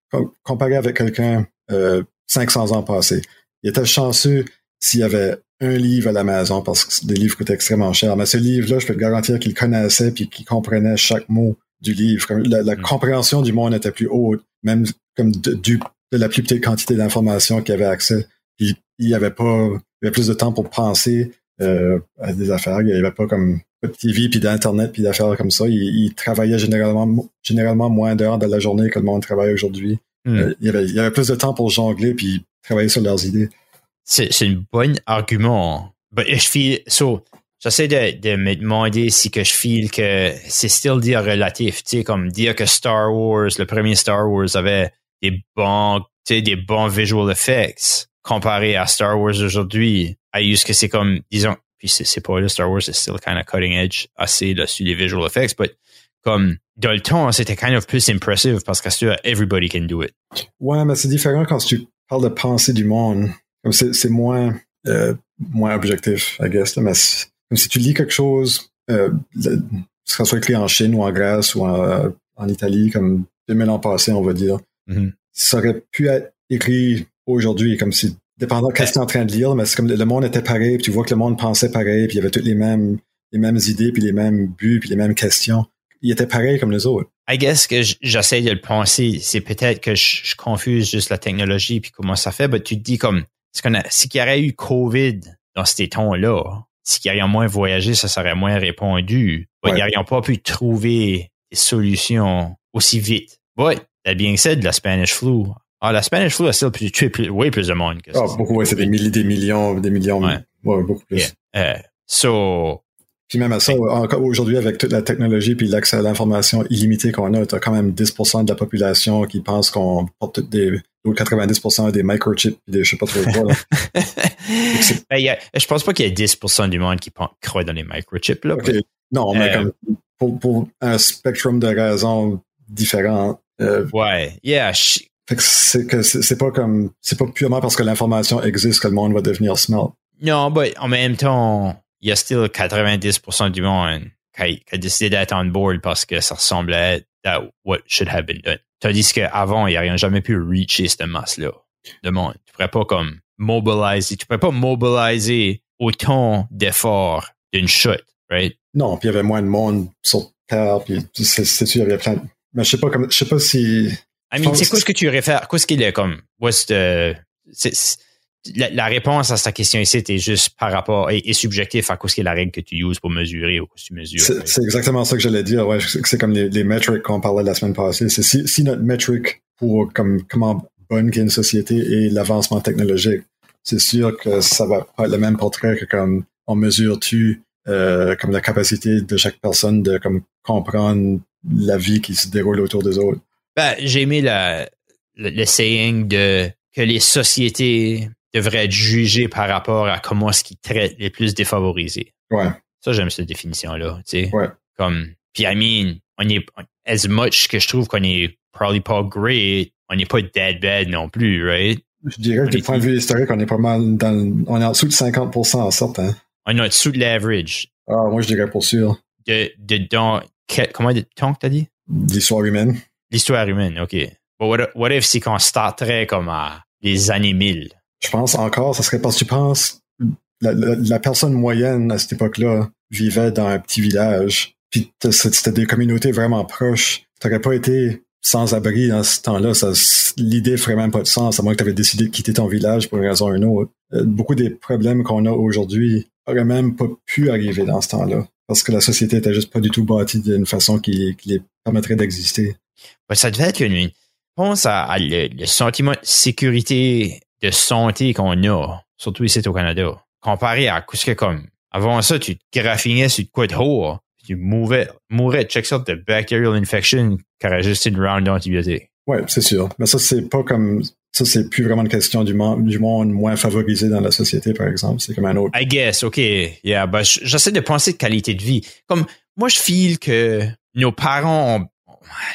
comparé avec quelqu'un euh, 500 ans passés, il était chanceux s'il y avait un livre à la maison parce que des livres coûtaient extrêmement cher. Mais ce livre-là, je peux te garantir qu'il connaissait puis qu'il comprenait chaque mot du livre. la, la mm. compréhension du monde était plus haute, même comme de, du de la plus petite quantité d'informations qu'il avait accès. Puis il y avait pas, il y avait plus de temps pour penser euh, à des affaires. Il n'y avait pas comme de TV puis d'internet puis d'affaires comme ça. Il, travaillait généralement généralement moins d'heures de la journée que le monde travaille aujourd'hui. Hmm. Euh, il, y avait, il y avait plus de temps pour jongler puis travailler sur leurs idées. C'est, c'est un bon argument. Ben, je feel, so, j'essaie de, de me demander si que je feel que c'est still dire relatif, tu sais, comme dire que Star Wars, le premier Star Wars avait des bons, des bons visual effects comparé à Star Wars aujourd'hui. À juste que c'est comme, disons, puis c'est pas le Star Wars, c'est still kind of cutting edge assez là, sur les visual effects, but comme dans le temps, c'était kind of plus impressive parce que everybody can do it. Ouais, mais c'est différent quand tu parles de pensée du monde. Comme c'est moins, euh, moins objectif, I guess. mais comme si tu lis quelque chose, euh, que ce soit écrit en Chine ou en Grèce ou en, en Italie, comme 2000 ans passés, on va dire, Mm-hmm. Ça aurait pu être écrit aujourd'hui, comme si, dépendant de ce que tu en train de lire, mais c'est comme le monde était pareil, puis tu vois que le monde pensait pareil, puis il y avait toutes les mêmes, les mêmes idées, puis les mêmes buts, puis les mêmes questions. il était pareil comme les autres. I guess que j'essaie de le penser, c'est peut-être que je, confuse juste la technologie puis comment ça fait, mais tu te dis comme, si qu'il y aurait eu COVID dans ces tons-là, si qu'ils auraient moins voyagé, ça serait moins répondu. Ils n'auraient pas pu trouver des solutions aussi vite. But, that being said, la Spanish flu, ah, la Spanish flu a still tué plus, way plus de monde que ça? Ah, beaucoup, ouais, c'est des, milliers, des millions, des millions. Ouais. beaucoup plus. Euh, so, puis même à ça, encore aujourd'hui, avec toute la technologie puis l'accès à l'information illimité qu'on a, tu as quand même 10% de la population qui pense qu'on porte des 90% des microchips et des je sais pas trop quoi. Là. ben, je pense pas qu'il y ait 10% du monde qui croit dans les microchips. Là, Non, mais euh, comme pour, un spectrum de raisons différentes. Euh, ouais, yeah. c'est que c'est pas comme c'est pas purement parce que l'information existe que le monde va devenir smart. Non, mais en même temps, il y a still 90% du monde qui, a décidé d'être on board parce que ça ressemblait à what should have been done. Tandis qu'avant, il n'y a rien jamais pu reacher cette masse-là de monde. Tu pourrais pas comme mobiliser, tu pourrais pas mobiliser autant d'efforts d'une chute, right? Non, puis il y avait moins de monde sur Terre, puis c'est sûr, il y avait plein de... Mais je sais pas comme, je sais pas si... I mean, c'est quoi ce que tu réfères, qu'est-ce qu'il est comme, what's the, la, réponse à cette question ici est juste par rapport et, subjectif à quoi est la règle que tu uses pour mesurer ou que tu mesures. C'est exactement ça que j'allais dire. Ouais, c'est comme les, les metrics qu'on parlait la semaine passée. C'est si, si, notre metric pour comme comment bonne qu'est une société et l'avancement technologique, c'est sûr que ça va pas être le même portrait que comme on mesure-tu euh, comme la capacité de chaque personne de comme comprendre la vie qui se déroule autour des autres. Ben, j'ai aimé le, le saying de que les sociétés devrait être jugé par rapport à comment est-ce qu'ils traitent les plus défavorisés. Ouais. Ça, j'aime cette définition-là. Ouais. Comme, puis I mean, on est, as much que je trouve qu'on est probably pas great, on n'est pas dead bad non plus, right? Je dirais que du point de vue historique, on est pas mal dans, on est en dessous de 50% en sorte, hein. On est en dessous de l'average. Ah, moi, je dirais pour sûr. De, de, dans, comment, tant que t'as dit? L'histoire humaine. L'histoire humaine, ok. But what, what if c'est qu'on starterait comme à les années 1000? Je pense encore, ça serait parce que tu penses, la, personne moyenne à cette époque-là vivait dans un petit village, puis c'était des communautés vraiment proches. T'aurais pas été sans abri dans ce temps-là. L'idée ferait même pas de sens, à moins que tu avais décidé de quitter ton village pour une raison ou une autre. Euh, beaucoup des problèmes qu'on a aujourd'hui auraient même pas pu arriver dans ce temps-là, parce que la société était juste pas du tout bâtie d'une façon qui, les permettrait d'exister. ça devait être une... Pense à, le, sentiment de sécurité de santé qu'on a, surtout ici au Canada, comparé à ce que comme avant ça, tu te graffinais sur quoi de haut, tu mourrais, mourrais check ça de bacterial infection qui aurait juste une round d'antibiotiques. Ouais, c'est sûr. Mais ça, c'est pas comme ça, c'est plus vraiment une question du, monde, du monde moins favorisé dans la société, par exemple. C'est comme un autre. I guess, OK. Yeah, ben, j'essaie de penser de qualité de vie. Comme, moi, je feel que nos parents ont,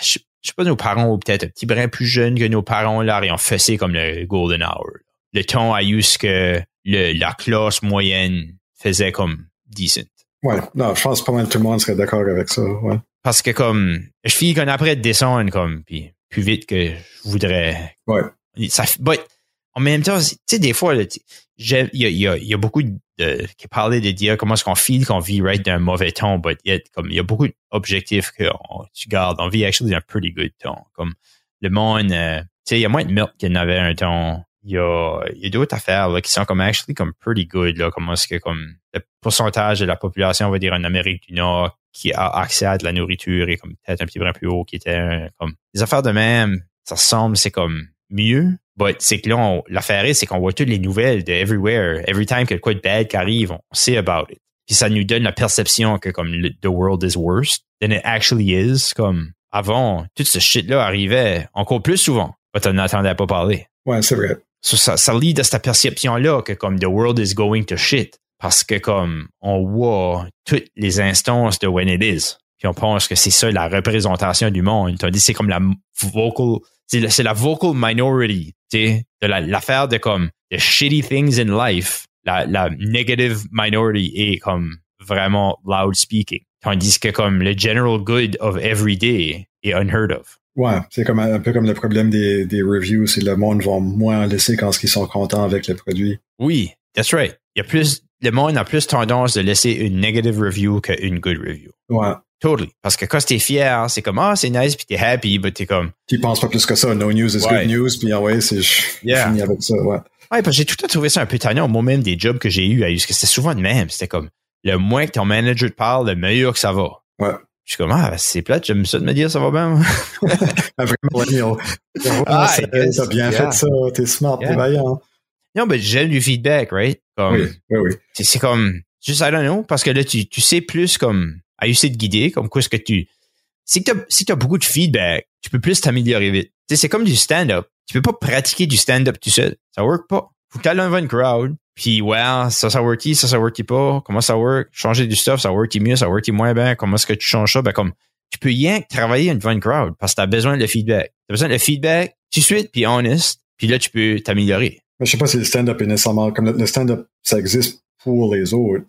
je sais pas, nos parents ou peut-être un petit brin plus jeunes que nos parents là, et ont fessé comme le Golden Hour. Le temps a eu ce que le, la classe moyenne faisait comme decent. Ouais, non, je pense pas mal tout le monde serait d'accord avec ça, ouais. Parce que comme, je finis qu'on après descendre comme, puis plus vite que je voudrais. Ouais. Ça, but, en même temps, tu sais, des fois, il y a, y, a, y a beaucoup de, qui parlaient de dire comment est-ce qu'on file qu'on vit right d'un mauvais ton, but il y a, comme, il y a beaucoup d'objectifs que tu gardes. On vit actually un pretty good ton. Comme, le monde, euh, tu sais, il y a moins de milk qu'il y en avait un ton. Il y a, d'autres affaires, qui sont comme actually comme pretty good, comment est-ce que, comme, le pourcentage de la population, on va dire, en Amérique du Nord, qui a accès à de la nourriture et comme peut-être un petit peu plus haut, qui était, comme, les affaires de même, ça semble, c'est comme, mieux. But c'est que là, l'affaire est, c'est qu'on voit toutes les nouvelles de everywhere. Every time que quoi de bad qui arrive, on sait about it. Puis ça nous donne la perception que comme the world is worse than it actually is. Comme avant, tout ce shit-là arrivait encore plus souvent. Mais on n'entendait pas parler. Ouais, c'est vrai. ça, ça lie à cette perception-là que comme the world is going to shit. Parce que comme on voit toutes les instances de when it is. Puis on pense que c'est ça la représentation du monde. On dit c'est comme la vocal c'est la, vocal minority, tu sais, de l'affaire de comme the shitty things in life, la, la negative minority est comme vraiment loud speaking. Tandis que comme le general good of every day est unheard of. Ouais, c'est comme un peu comme le problème des, des reviews, c'est le monde va moins laisser quand ils sont contents avec le produit. Oui, that's right. Il y a plus, le monde a plus tendance de laisser une negative review qu'une good review. Ouais. Totally. Parce que quand t'es fier, c'est comme, ah, c'est nice, puis t'es happy, mais t'es comme. Tu penses pas plus que ça. No news is Ouais. good news, puis ah ouais, c'est Yeah. finis avec ça, ouais. Ouais, parce que j'ai tout le temps trouvé ça un peu tannant. Moi-même, des jobs que j'ai eu, parce que c'était souvent de même. C'était comme, le moins que ton manager te parle, le meilleur que ça va. Ouais. Je suis comme, ah, c'est plate, j'aime ça de me dire ça va bien. Ah, vraiment. Ah, T'as bien yeah. fait ça, t'es smart, Yeah. t'es vaillant. non, mais j'aime du feedback, right? Comme, Oui, oui, oui. c'est, c'est comme, juste, I don't know, parce que là, tu, tu sais plus comme, à essayer de guider, comme quoi ce que tu, si t'as, si t'as beaucoup de feedback, tu peux plus t'améliorer vite. Tu c'est comme du stand-up. Tu peux pas pratiquer du stand-up tout seul. Ça work pas. Faut que devant une crowd. Puis, ouais, ça, ça worky, ça, ça worky pas. Comment ça work? Changer du stuff, ça worky mieux, ça worky moins bien. Comment est-ce que tu changes ça? Ben, comme, tu peux rien travailler devant une crowd parce que t'as besoin de feedback. T'as besoin de feedback tout de suite, puis honest. Puis là, tu peux t'améliorer. Je sais pas si le stand-up est nécessairement comme le stand-up, ça existe pour les autres.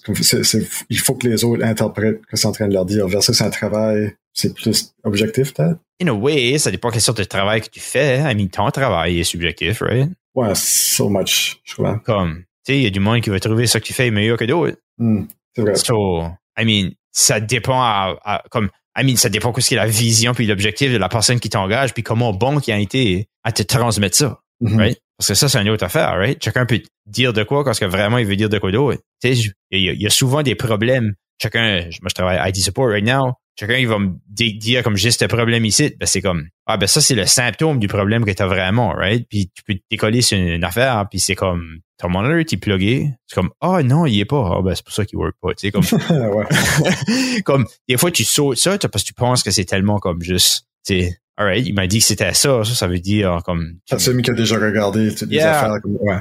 Il faut que les autres interprètent ce que c'est en train de leur dire. Versus un travail, c'est plus objectif, peut-être? In a way, ça dépend quelle sorte de travail que tu fais. I mean, ton travail est subjectif, right? Ouais, so much, je crois. Comme, tu sais, il y a du monde qui va trouver ça que tu fais meilleur que d'autres. Hmm, c'est vrai. So, I mean, ça dépend à, à- comme, I mean, ça dépend ce est la vision puis l'objectif de la personne qui t'engage puis comment bon qui a été à te transmettre ça, Mhm. right? Parce que ça, c'est une autre affaire, right? Chacun peut dire de quoi parce que vraiment il veut dire de quoi d'autre. Tu sais, je- il y, a- il y a souvent des problèmes. Chacun, moi je travaille à IT support right now. Chacun, il va me di- dire comme j'ai ce problème ici. Ben, c'est comme, ah, ben, ça, c'est le symptôme du problème que tu as vraiment, right? Puis tu peux te décoller sur une, une affaire, puis c'est comme, ton monitor est plugué. C'est comme, ah, non, il est pas. Ah, ben, c'est pour ça qu'il work pas. Tu sais, comme, comme des fois tu sautes ça parce que tu penses que c'est tellement comme juste tu sais alright il m'a dit que c'était ça ça ça veut dire comme tu- Assume qu'il a déjà regardé toutes les Yeah. affaires. Comme, ouais.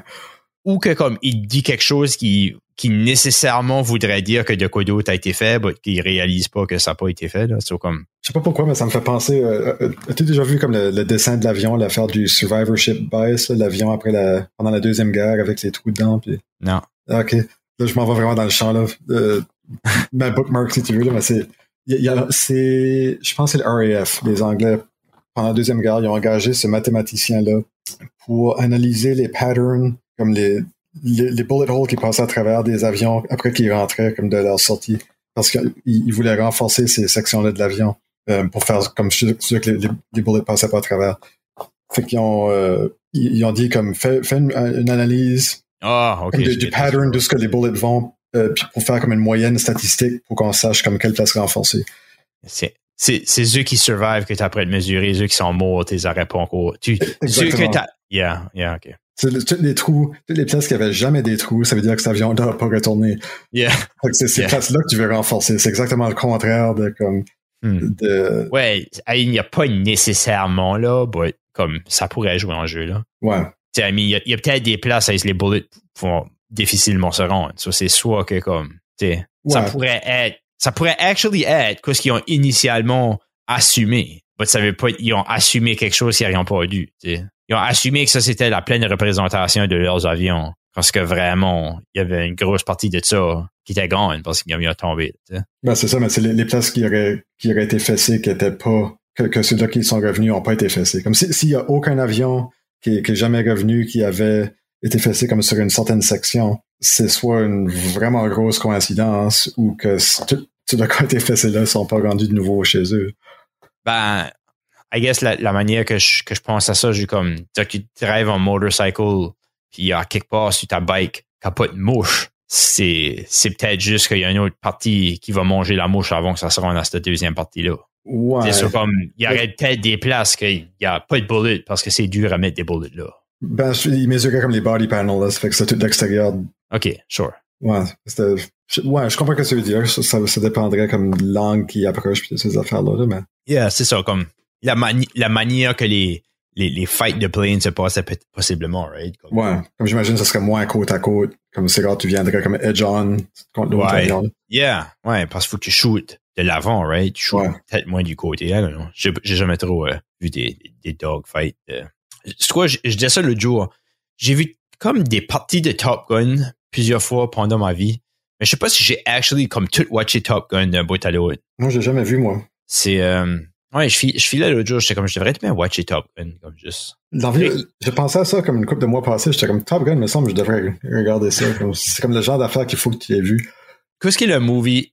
ou que comme il dit quelque chose qui qui nécessairement voudrait dire que de quoi d'autre a été fait mais qu'il réalise pas que ça n'a pas été fait là c'est comme Je sais pas pourquoi, mais ça me fait penser. Euh, euh, As-tu déjà vu comme le, le dessin de l'avion, l'affaire du survivorship bias, l'avion après la pendant la deuxième guerre avec les trous dedans, puis non Ah, ok. Là, je m'en vais vraiment dans le champ là. Euh, ma bookmark si tu veux là, mais c'est, il y a- c'est, je pense que c'est le RAF, les Anglais. Pendant la deuxième guerre, ils ont engagé ce mathématicien là pour analyser les patterns, comme les, les, les bullet holes qui passaient à travers des avions après qu'ils rentraient comme de leur sortie, parce qu'ils ils voulaient renforcer ces sections là de l'avion euh, pour faire comme sûr, que les, les, bullets passaient pas à travers. Fait qu'ils ont, euh, ils, ont dit comme fais, fais une, une analyse ah de- du pattern de ce que les bullets vont, euh, puis pour faire comme une moyenne statistique pour qu'on sache comme quelle place renforcer. c'est c'est c'est eux qui survivent que tu après de mesurer eux qui sont morts tu les aurais pas encore tu ceux que t'as yeah yeah ok tous les trous, toutes les places qui avaient jamais des trous, ça veut dire que cet avion n'a pas retourné. yeah c'est ces Yeah. places-là que tu veux renforcer. C'est exactement le contraire de comme Hmm. de ouais il n'y a pas nécessairement là but comme ça pourrait jouer en jeu là ouais. Il y a, peut-être des places où les bullets vont difficilement se rendre. C'est soit que comme, ça pourrait être, ça pourrait actually être ce qu'ils ont initialement assumé. Mais ça pas, ils ont assumé quelque chose qu'ils n'auraient pas dû. Ils ont assumé que ça, c'était la pleine représentation de leurs avions. Parce que vraiment, il y avait une grosse partie de ça qui était grande parce qu'ils ont sais. Ben, c'est ça, mais c'est les, places qui auraient, été fessées qui étaient pas, que, ceux-là qui sont revenus n'ont pas été fessés. Comme si- s'il y a aucun avion qui, qui est jamais revenu qui avait été fessé comme sur une certaine section, c'est soit une vraiment grosse coïncidence ou que tout, tout été fessé là sont pas rendus de nouveau chez eux. Ben, I guess la, la manière que je, que je pense à ça, j'ai comme, tu drives en motorcycle, puis à quelque part sur ta bike, t'as pas de mouche. C'est, c'est peut-être juste qu'il y a une autre partie qui va manger la mouche avant que ça se rende à cette deuxième partie-là. Ouais. C'est sûr, comme, il y aurait peut-être des places qu'il y a pas de bullets parce que c'est dur à mettre des bullets là. Ben, ils mesuraient comme les body panels, là, ça fait que c'est tout l'extérieur. OK, sure. Ouais, ouais, je comprends ce que tu veux dire. Ça, ça, ça dépendrait comme de l'angle qui approche puis ces affaires-là, là, mais. Yeah, c'est ça, comme, la, mani- la manière que les, les, les fights de plane se passaient peut- possiblement, right? Comme- Ouais, comme j'imagine, ça serait moins côte à côte. Comme c'est quand tu viendrais comme edge-on contre l'autre Ouais. Yeah, ouais, parce qu'il faut que tu shootes de l'avant, right? Tu shootes Ouais. peut-être moins du côté. J'ai jamais trop euh, vu des, des dogfights. Euh. C'est quoi, je, je disais ça l'autre jour. J'ai vu comme des parties de Top Gun plusieurs fois pendant ma vie. Mais je sais pas si j'ai actually comme tout watché Top Gun d'un bout à l'autre. Moi, j'ai jamais vu, moi. C'est, euh, ouais, je, je filais l'autre jour, j'étais comme, je devrais être bien watcher Top Gun, comme juste. L'envie, à ça comme une couple de mois passés. J'étais comme Top Gun, me semble, je devrais regarder ça. C'est comme le genre d'affaire qu'il faut que tu aies vu. Qu'est-ce qui est le movie,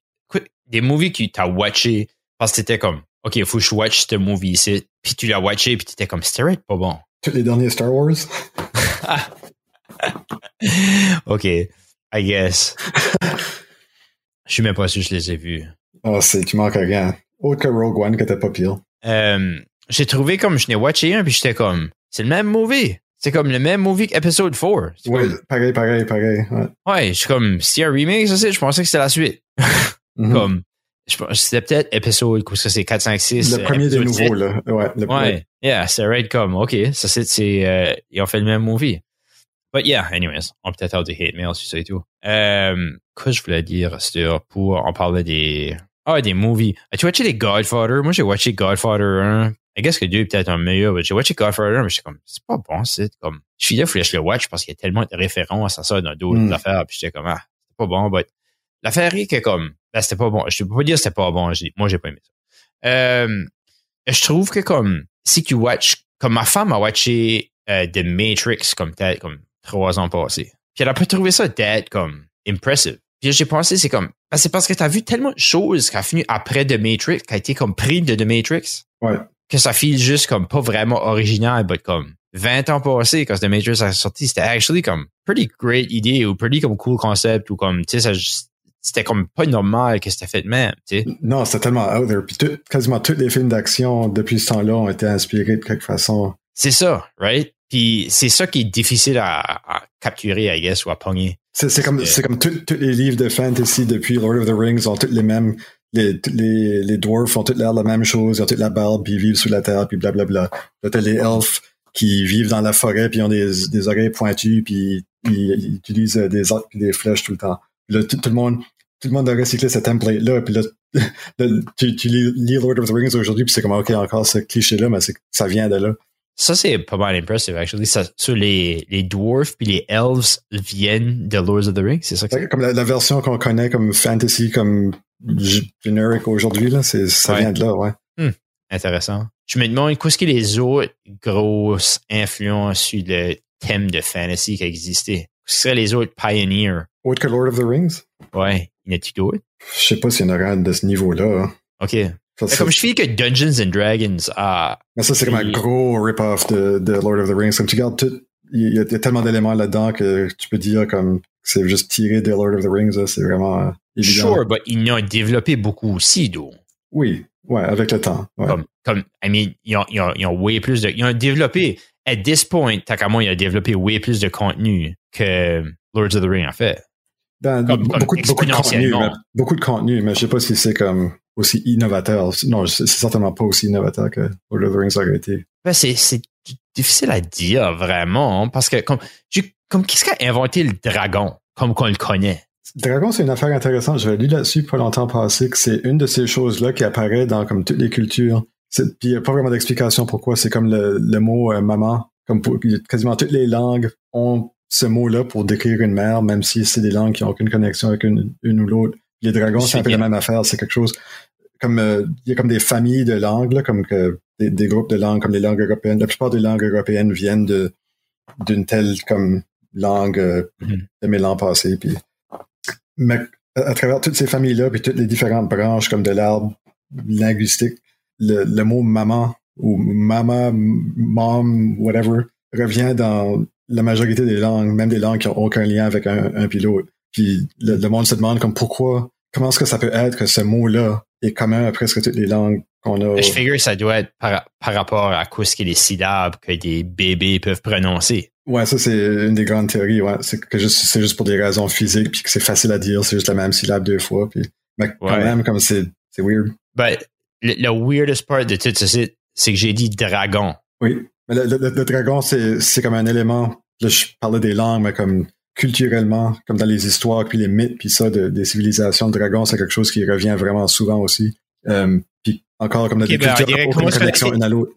des movies que t'as watché Parce que t'étais comme, OK, il faut que je watch ce movie ici. Puis tu l'as watché, puis t'étais comme, c'était pas bon. Tous les derniers Star Wars. OK, I guess. Je suis même pas sûr que je les ai vus. Ah, c'est, tu manques rien. Autre que Rogue One, que t'es pas pire. Euh, j'ai trouvé comme, je n'ai watché un, puis j'étais comme, c'est le même movie. C'est comme le même movie qu'Episode 4. Oui, pareil, pareil, pareil. Ouais, ouais je suis comme, si un remake, ça c'est, je pensais que c'était la suite. Mhm. Comme, c'était peut-être épisode, ça c'est 4, 5, 6. Le premier des nouveaux, là. Ouais, le ouais. Yeah, c'est right comme, OK, ça c'est, c'est euh, ils ont fait le même movie. But yeah, anyways, on peut peut-être avoir des hate mails sur ça et tout. Euh, quoi je voulais dire, c'était pour, on parlait des, ah, des movies. As-tu watché les Godfather? Moi, j'ai watché Godfather 1. I guess que 2 est peut-être un meilleur, mais j'ai watché Godfather 1, mais j'étais comme, c'est pas bon, c'est comme, je suis là, faut que je le watch parce qu'il y a tellement de références à ça dans d'autres Mm. affaires, puis j'étais comme, ah, c'est pas bon, but l'affaire est que comme, ben, c'était pas bon. Je peux pas dire que c'était pas bon, moi, j'ai pas aimé ça. Euh, je trouve que comme, si tu watch, comme ma femme a watché euh, The Matrix comme peut-être comme trois ans passés. Puis elle a pas trouvé ça d'être comme impressive. Puis j'ai pensé, c'est comme, ben, c'est parce que t'as vu tellement de choses qui a fini après The Matrix, qui a été comme pris de The Matrix, Ouais. que ça file juste comme pas vraiment original, but comme 20 ans passés, quand The Matrix a sorti, c'était actually comme pretty great idée ou pretty comme cool concept ou comme, tu sais, c'était comme pas normal que c'était fait de même, tu sais. Non, c'était tellement out there. Puis tout- quasiment tous les films d'action depuis ce temps-là ont été inspirés de quelque façon. C'est ça, right? Puis c'est ça qui est difficile à, à capturer, I guess, ou à pogner. C'est comme, C'est- comme tous les livres de fantasy depuis Lord of the Rings ont tous les mêmes. Les, les, les dwarfs ont tous l'air la même chose, ils ont toute la barbe, puis ils vivent sous la terre, puis blablabla. Là, t'as les elfes qui vivent dans la forêt, puis ils ont des, des oreilles pointues, puis ils, ils utilisent euh, des arcs puis des flèches tout le temps. Là, tout, tout le monde, tout le monde a recyclé ce template-là, puis là, là, tu, tu lis, Lord of the Rings aujourd'hui, puis c'est comme, OK, encore ce cliché-là, mais ça vient de là. Ça, c'est pas mal impressive, actually. Ça, sur les, les dwarfs puis les elves viennent de Lords of the Rings, c'est ça que? Comme la, la version qu'on connaît comme fantasy, comme generic aujourd'hui, là, c'est, ça Ouais. vient de là, ouais. Intéressant. Je me demande, qu'est-ce que les autres grosses influences sur le thème de fantasy qui existaient? Ce seraient les autres pioneers? Autre que Lord of the Rings? Ouais. Y en a-tu d'autres? Je sais pas s'il y en aura de ce niveau-là. hein. OK. Ça, Mais comme je fais que Dungeons and Dragons a, mais ça, c'est comme un gros rip-off de, de Lord of the Rings. Comme tu regardes tout, il y, a, tellement d'éléments là-dedans que tu peux dire comme c'est juste tiré de Lord of the Rings. là, C'est vraiment évident. sure, but ils ont développé beaucoup aussi, d'eau. Oui, ouais, avec le temps. ouais. Comme, comme, I mean, ils ont, ils ont, ils ont way plus de, ils ont développé, at this point, Takamon, il a développé way plus de contenu que Lords of the Rings a fait. Dans- comme- comme beaucoup, de- beaucoup de contenu, mais, beaucoup de contenu, mais je sais pas si c'est comme aussi innovateur. Non, c'est certainement pas aussi innovateur que Lord of the Rings aurait été. Ben, c'est, c'est difficile à dire, vraiment, parce que, comme, comme, qu'est-ce qu'a inventé le dragon, comme qu'on le connaît? Dragon, c'est une affaire intéressante. J'avais lu là-dessus pas longtemps passé que c'est une de ces choses-là qui apparaît dans comme toutes les cultures. Puis il n'y a pas vraiment d'explication pourquoi. C'est comme le, le mot euh, maman. Comme pour, quasiment toutes les langues ont ce mot-là pour décrire une mère, même si c'est des langues qui n'ont aucune connexion avec une, une ou l'autre. Les dragons, c'est un peu la même affaire. C'est quelque chose comme euh, il y a comme des familles de langues, là, comme que des, des groupes de langues, comme les langues européennes. La plupart des langues européennes viennent de d'une telle comme langue euh, Mhm. de mille ans passés. Puis mais à, à travers toutes ces familles-là, puis toutes les différentes branches comme de l'arbre linguistique, le, le mot maman ou maman, m- mom, whatever, revient dans la majorité des langues, même des langues qui n'ont aucun lien avec un, un pilote. Puis le, le monde se demande comme pourquoi, comment est-ce que ça peut être que ce mot-là est commun à presque toutes les langues qu'on a? Je figure que ça doit être par, par rapport à quoi ce qu'il y a des syllabes que des bébés peuvent prononcer. Ouais, ça c'est une des grandes théories, ouais. C'est que juste, c'est juste pour des raisons physiques, puis que c'est facile à dire, c'est juste la même syllabe deux fois, puis mais quand même, comme c'est, c'est weird. Ben, le, le weirdest part de tout ceci, c'est que j'ai dit dragon. Oui. Mais le, le- le dragon, c'est, c'est comme un élément. Là, je parlais des langues, mais comme culturellement, comme dans les histoires, puis les mythes, puis ça, de- des civilisations, le dragon, c'est quelque chose qui revient vraiment souvent aussi. Euh, puis encore, comme dans Ok, des ben, on cultures, aucune connexion une à l'autre.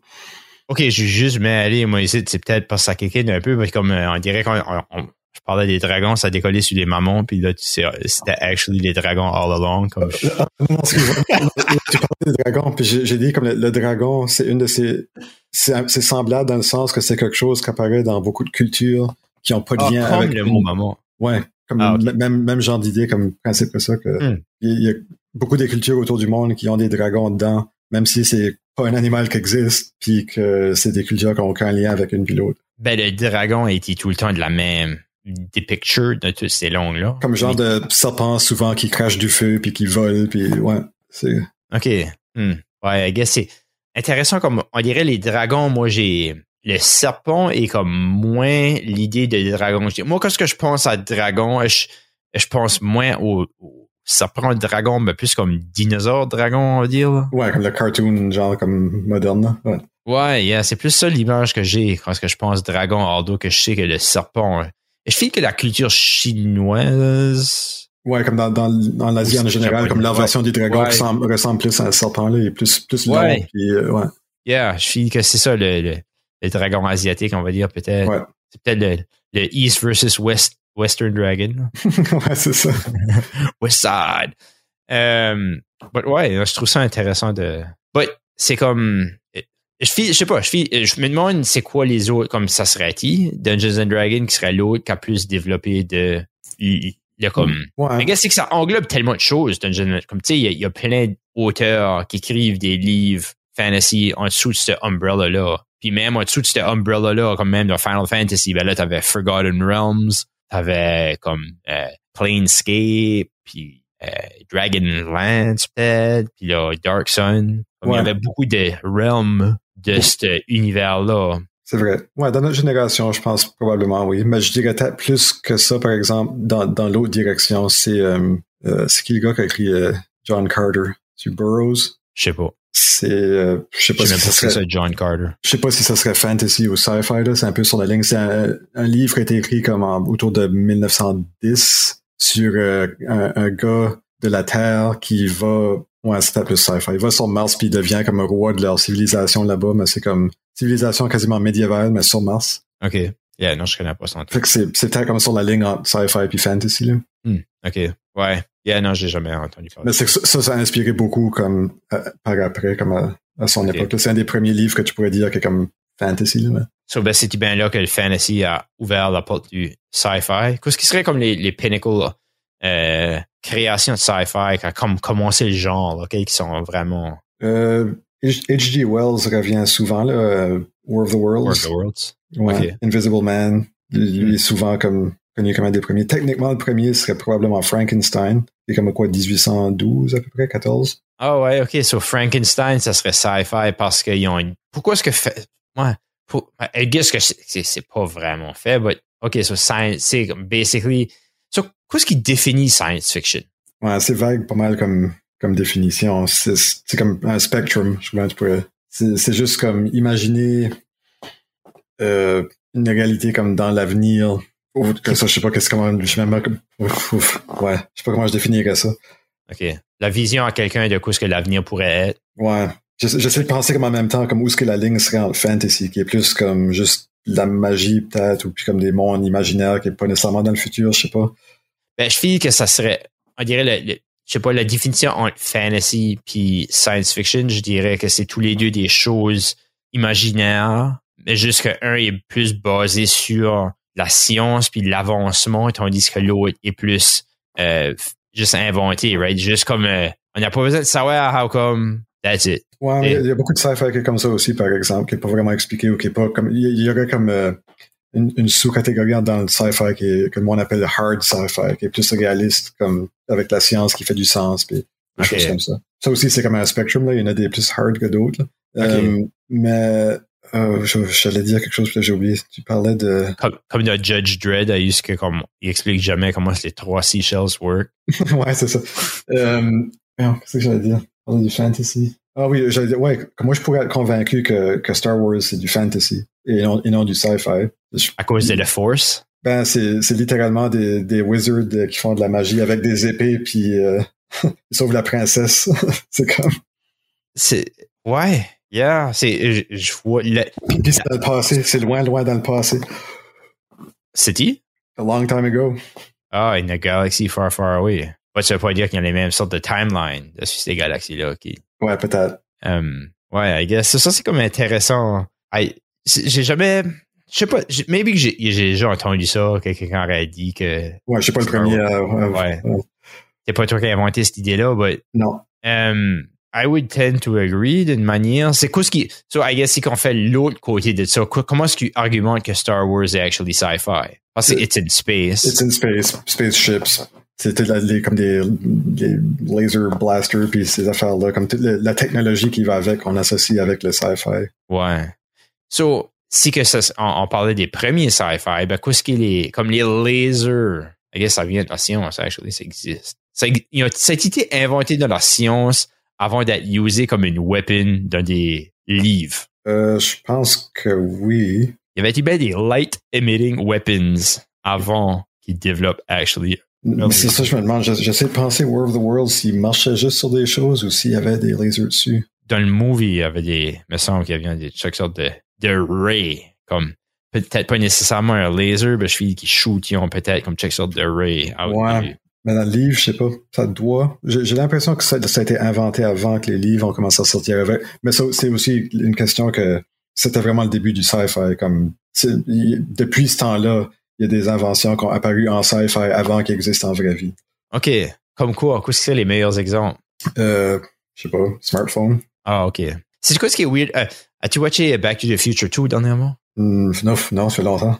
OK, je suis juste mais aller, moi, ici, c'est peut-être parce que ça kick in un peu, mais comme euh, on dirait qu'on on- on- je parlais des dragons, ça décollait sur des mamans, puis là, tu sais, c'était actually des dragons all along. Comme, non, excuse-moi. tu parlais des dragons, puis j'ai, dit comme le, le dragon, c'est une de ces. C'est semblable dans le sens que c'est quelque chose qui apparaît dans beaucoup de cultures qui n'ont pas de Ah, lien avec le mot maman. Ouais, comme Ah, même, même genre d'idée comme principe que ça. Que Hmm. il y a- beaucoup des cultures autour du monde qui ont des dragons dedans, même si c'est pas un animal qui existe, puis que c'est des cultures qui n'ont aucun lien avec une pilote. Ben, le dragon a été tout le temps de la même des pictures de toutes ces longues-là. Comme genre de serpent souvent qui crache du feu puis qui vole puis ouais, c'est. Ok. Hmm. Ouais, I guess c'est intéressant comme on dirait les dragons. Moi, j'ai le serpent est comme moins l'idée de dragon. Moi, quand je pense à dragon, je, je pense moins au, serpent dragon, mais plus comme dinosaure dragon, on va dire. Ouais, comme le cartoon genre comme moderne. Ouais. Ouais, yeah, c'est plus ça l'image que j'ai quand je pense dragon, although que je sais que le serpent je fais que la culture chinoise. Ouais, comme dans, dans, dans l'Asie en général, comme leur version du dragon ressemble, ressemble, plus à un serpent-là, il est plus, plus long. Ouais. Puis, euh, ouais. Yeah, je file que c'est ça le, le, le, dragon asiatique, on va dire peut-être. Ouais. C'est peut-être le, le, East versus West Western Dragon. ouais, c'est ça. West Side. Um, but ouais, je trouve ça intéressant de. But c'est comme je, je sais pas, je, je me demande c'est quoi les autres, comme ça serait qui, Dungeons and Dragons qui serait l'autre qui a plus développé de. Il, y a comme. Ouais. c'est que ça englobe tellement de choses, Dungeons Comme tu sais, il, y, a plein d'auteurs qui écrivent des livres fantasy en dessous de ce umbrella-là. Puis même en dessous de ce umbrella-là, comme même dans Final Fantasy, ben là, t'avais Forgotten Realms, t'avais comme euh, Planescape, puis euh, Dragonlance peut-être, puis là, Dark Sun. Il y avait beaucoup de realms de cet univers-là. C'est vrai. Ouais, dans notre génération, je pense probablement oui. Mais je dirais peut-être plus que ça, par exemple, dans, dans l'autre direction, c'est euh, euh, c'est qui le gars qui a écrit euh, John Carter? C'est Burroughs? Je sais pas. C'est euh, je sais pas si ça serait ça, John Carter. Je sais pas si ça serait fantasy ou sci-fi là, c'est un peu sur la ligne. C'est un, livre qui a été écrit comme autour de 1910 sur euh, un, un, gars de la Terre qui va Ouais, c'était plus sci-fi. Il va sur Mars puis il devient comme un roi de leur civilisation là-bas, mais c'est comme civilisation quasiment médiévale, mais sur Mars. OK. Yeah, non, je connais pas ça. Fait que c'est, c'était comme sur la ligne entre sci-fi puis fantasy, là. Hmm, OK. Ouais. Yeah, non, j'ai jamais entendu parler. Mais c'est ça, ça a inspiré beaucoup comme euh, par après, comme à, son époque. C'est un des premiers livres que tu pourrais dire qui est comme fantasy, là. So, ben, c'est bien là que le fantasy a ouvert la porte du sci-fi. Qu'est-ce qui serait comme les, les pinnacles euh, création de sci-fi qui a comme commencé le genre, ok, qui sont vraiment. Euh, H.G. Wells revient souvent, là, euh, War of the Worlds. War of the Worlds. Ouais, Invisible Man. Lui est souvent comme connu comme un des premiers. Techniquement, le premier serait probablement Frankenstein, qui est comme quoi, 1812 à peu près, 14. Ah ouais, ok. So Frankenstein, ça serait sci-fi parce qu'ils ont une. Pourquoi est-ce que fait. Ouais. Pour... I guess que c'est pas vraiment fait, but ok, so science, c'est basically Qu'est-ce qui définit science fiction? Ouais, c'est vague pas mal comme, comme définition. C'est comme un spectrum, je pourrais. C'est juste comme imaginer euh, une réalité comme dans l'avenir. Que ça, je sais pas qu'est-ce comment je même ouais, je sais pas comment je définirais ça. OK. La vision à quelqu'un de quoi ce que l'avenir pourrait être. Ouais. J'essaie de penser comme en même temps comme où est-ce que la ligne serait en fantasy, qui est plus comme juste la magie peut-être, ou puis comme des mondes imaginaires qui est pas nécessairement dans le futur, je sais pas. Ben, je file que ça serait, on dirait, le, je sais pas, la définition entre fantasy puis science fiction, je dirais que c'est tous les deux des choses imaginaires, mais juste qu'un est plus basé sur la science puis l'avancement, tandis que l'autre est plus euh, juste inventé, right? Juste comme, euh, on n'a pas besoin de savoir how come, that's it. Ouais, il y a beaucoup de sci-fi qui est comme ça aussi, par exemple, qui n'est pas vraiment expliqué ou qui est pas comme, il y aurait comme, euh, une, sous-catégorie dans le sci-fi qui est, que le monde appelle le hard sci-fi, qui est plus réaliste, comme avec la science qui fait du sens, puis des choses comme ça. Ça aussi, c'est comme un spectrum, là. Il y en a des plus hard que d'autres. Euh, mais euh, j'allais dire quelque chose que j'ai oublié. Tu parlais de... Comme, comme le Judge Dredd, il, que, comme, il explique jamais comment les trois seashells work. ouais, c'est ça. Euh, Qu'est-ce que j'allais dire? Parler du fantasy. Ah oui, j'allais dire, ouais, moi je pourrais être convaincu que, que Star Wars c'est du fantasy et non, et non du sci-fi. À cause de la force? Ben, c'est, c'est littéralement des, des wizards qui font de la magie avec des épées puis euh, ils sauvent la princesse. c'est comme. C'est. Ouais, yeah. C'est. Je, vois. Le... c'est dans le passé? C'est loin, loin dans le passé. C'était? A long time ago. Ah, in a galaxy far, far away. Ouais, ça veut pas dire qu'il y a les mêmes sortes de timeline de ces galaxies-là. Qui... Ouais, peut-être. Um, ouais, I guess. Ça, c'est comme intéressant. J'ai jamais je sais pas, maybe que j'ai déjà entendu ça, que quelqu'un aurait dit que. Ouais, je sais pas le premier. Euh, ouais. c'est pas toi qui as inventé cette idée-là, but Non. um, I would tend to agree d'une manière. C'est quoi ce qui. So, I guess, si qu'on fait l'autre côté de ça, comment est-ce que tu argumentes que Star Wars est actually sci-fi? Parce que it's in space. It's in space, spaceships. C'était comme des, des laser blasters puis ces affaires-là, comme toute la, la technologie qui va avec, on associe avec le sci-fi. Ouais. So, si que ça, on, on parlait des premiers sci-fi, ben, qu'est-ce qu'il est, comme les lasers, I guess ça vient de la science, actually, ça existe. Ça, ça a été inventé dans la science avant d'être usé comme une weapon dans des livres? Euh, je pense que oui. Il y avait bien des light emitting weapons avant qu'ils développent actually? C'est ça, je me demande. Je- J'essaie de penser War of the Worlds s'il marchait juste sur des choses ou s'il y avait des lasers dessus. Dans le movie, il y avait des, me semble qu'il y avait des, chaque sorte de, de ray, comme, peut-être pas nécessairement un laser, mais je suis qui shoot, ils ont peut-être comme chaque sorte de ray. out Ouais. Mais dans le livre, je sais pas, ça doit. J'ai l'impression que ça, ça a été inventé avant que les livres ont commencé à sortir avec. Mais ça, c'est aussi une question que c'était vraiment le début du sci-fi. Comme il- depuis ce temps-là, il y a des inventions qui ont apparu en sci-fi avant qu'ils existent en vraie vie. OK. Comme quoi? Qu'est-ce que c'est les meilleurs exemples? Euh, je sais pas, smartphone. Ah, OK. C'est quoi ce qui est weird? Euh, As-tu watché Back to the Future 2 dernièrement? Hmm, non, non, ça fait longtemps.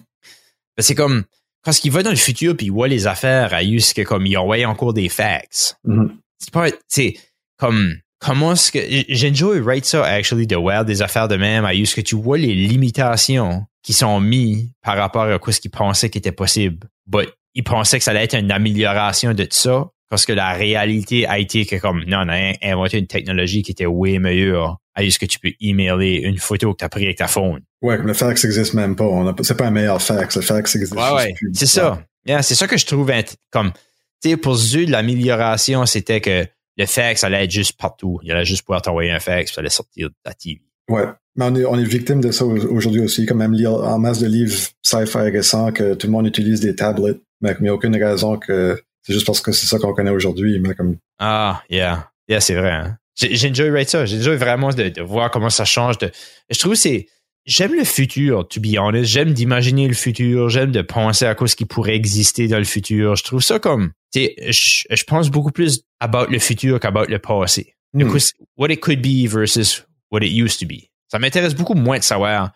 Ben, c'est comme, quand il va dans le futur puis il voit les affaires à que comme il envoie encore des fax. Mhm. C'est pas, c'est comme, comment est-ce que, j'enjoy write ça actually de voir des affaires de même à juste que tu vois les limitations qui sont mises par rapport à quoi ce qu'ils pensaient qui était possible. But ils pensaient que ça allait être une amélioration de ça parce que la réalité a été que comme, non, on a inventé une technologie qui était way meilleure à juste que tu peux emailer une photo que tu as prise avec ta phone? Ouais, comme le fax existe même pas. On a pas- C'est pas un meilleur fax. Le fax existe Ouais, juste ouais, plus. c'est ça. Yeah, c'est ça que je trouve comme, tu sais, pour de l'amélioration, c'était que le fax allait être juste partout. Il allait juste pouvoir t'envoyer un fax, puis ça allait sortir de ta TV. Ouais. Mais on est, on est victime de ça au- aujourd'hui aussi, quand même lire en masse de livres sci-fi récents que tout le monde utilise des tablets, mais il n'y a aucune raison que c'est juste parce que c'est ça qu'on connaît aujourd'hui, mais comme Ah, yeah. Yeah, c'est vrai. Hein? J'ai j'ai enjoy right ça. J'ai enjoy vraiment de, de voir comment ça change. De, je trouve que c'est. J'aime le futur, to be honest. J'aime d'imaginer le futur. J'aime de penser à quoi ce qui pourrait exister dans le futur. Je trouve ça comme. Tu sais, je, je pense beaucoup plus about le futur qu'about le passé. Hmm. quoi- what it could be versus what it used to be. Ça m'intéresse beaucoup moins de savoir.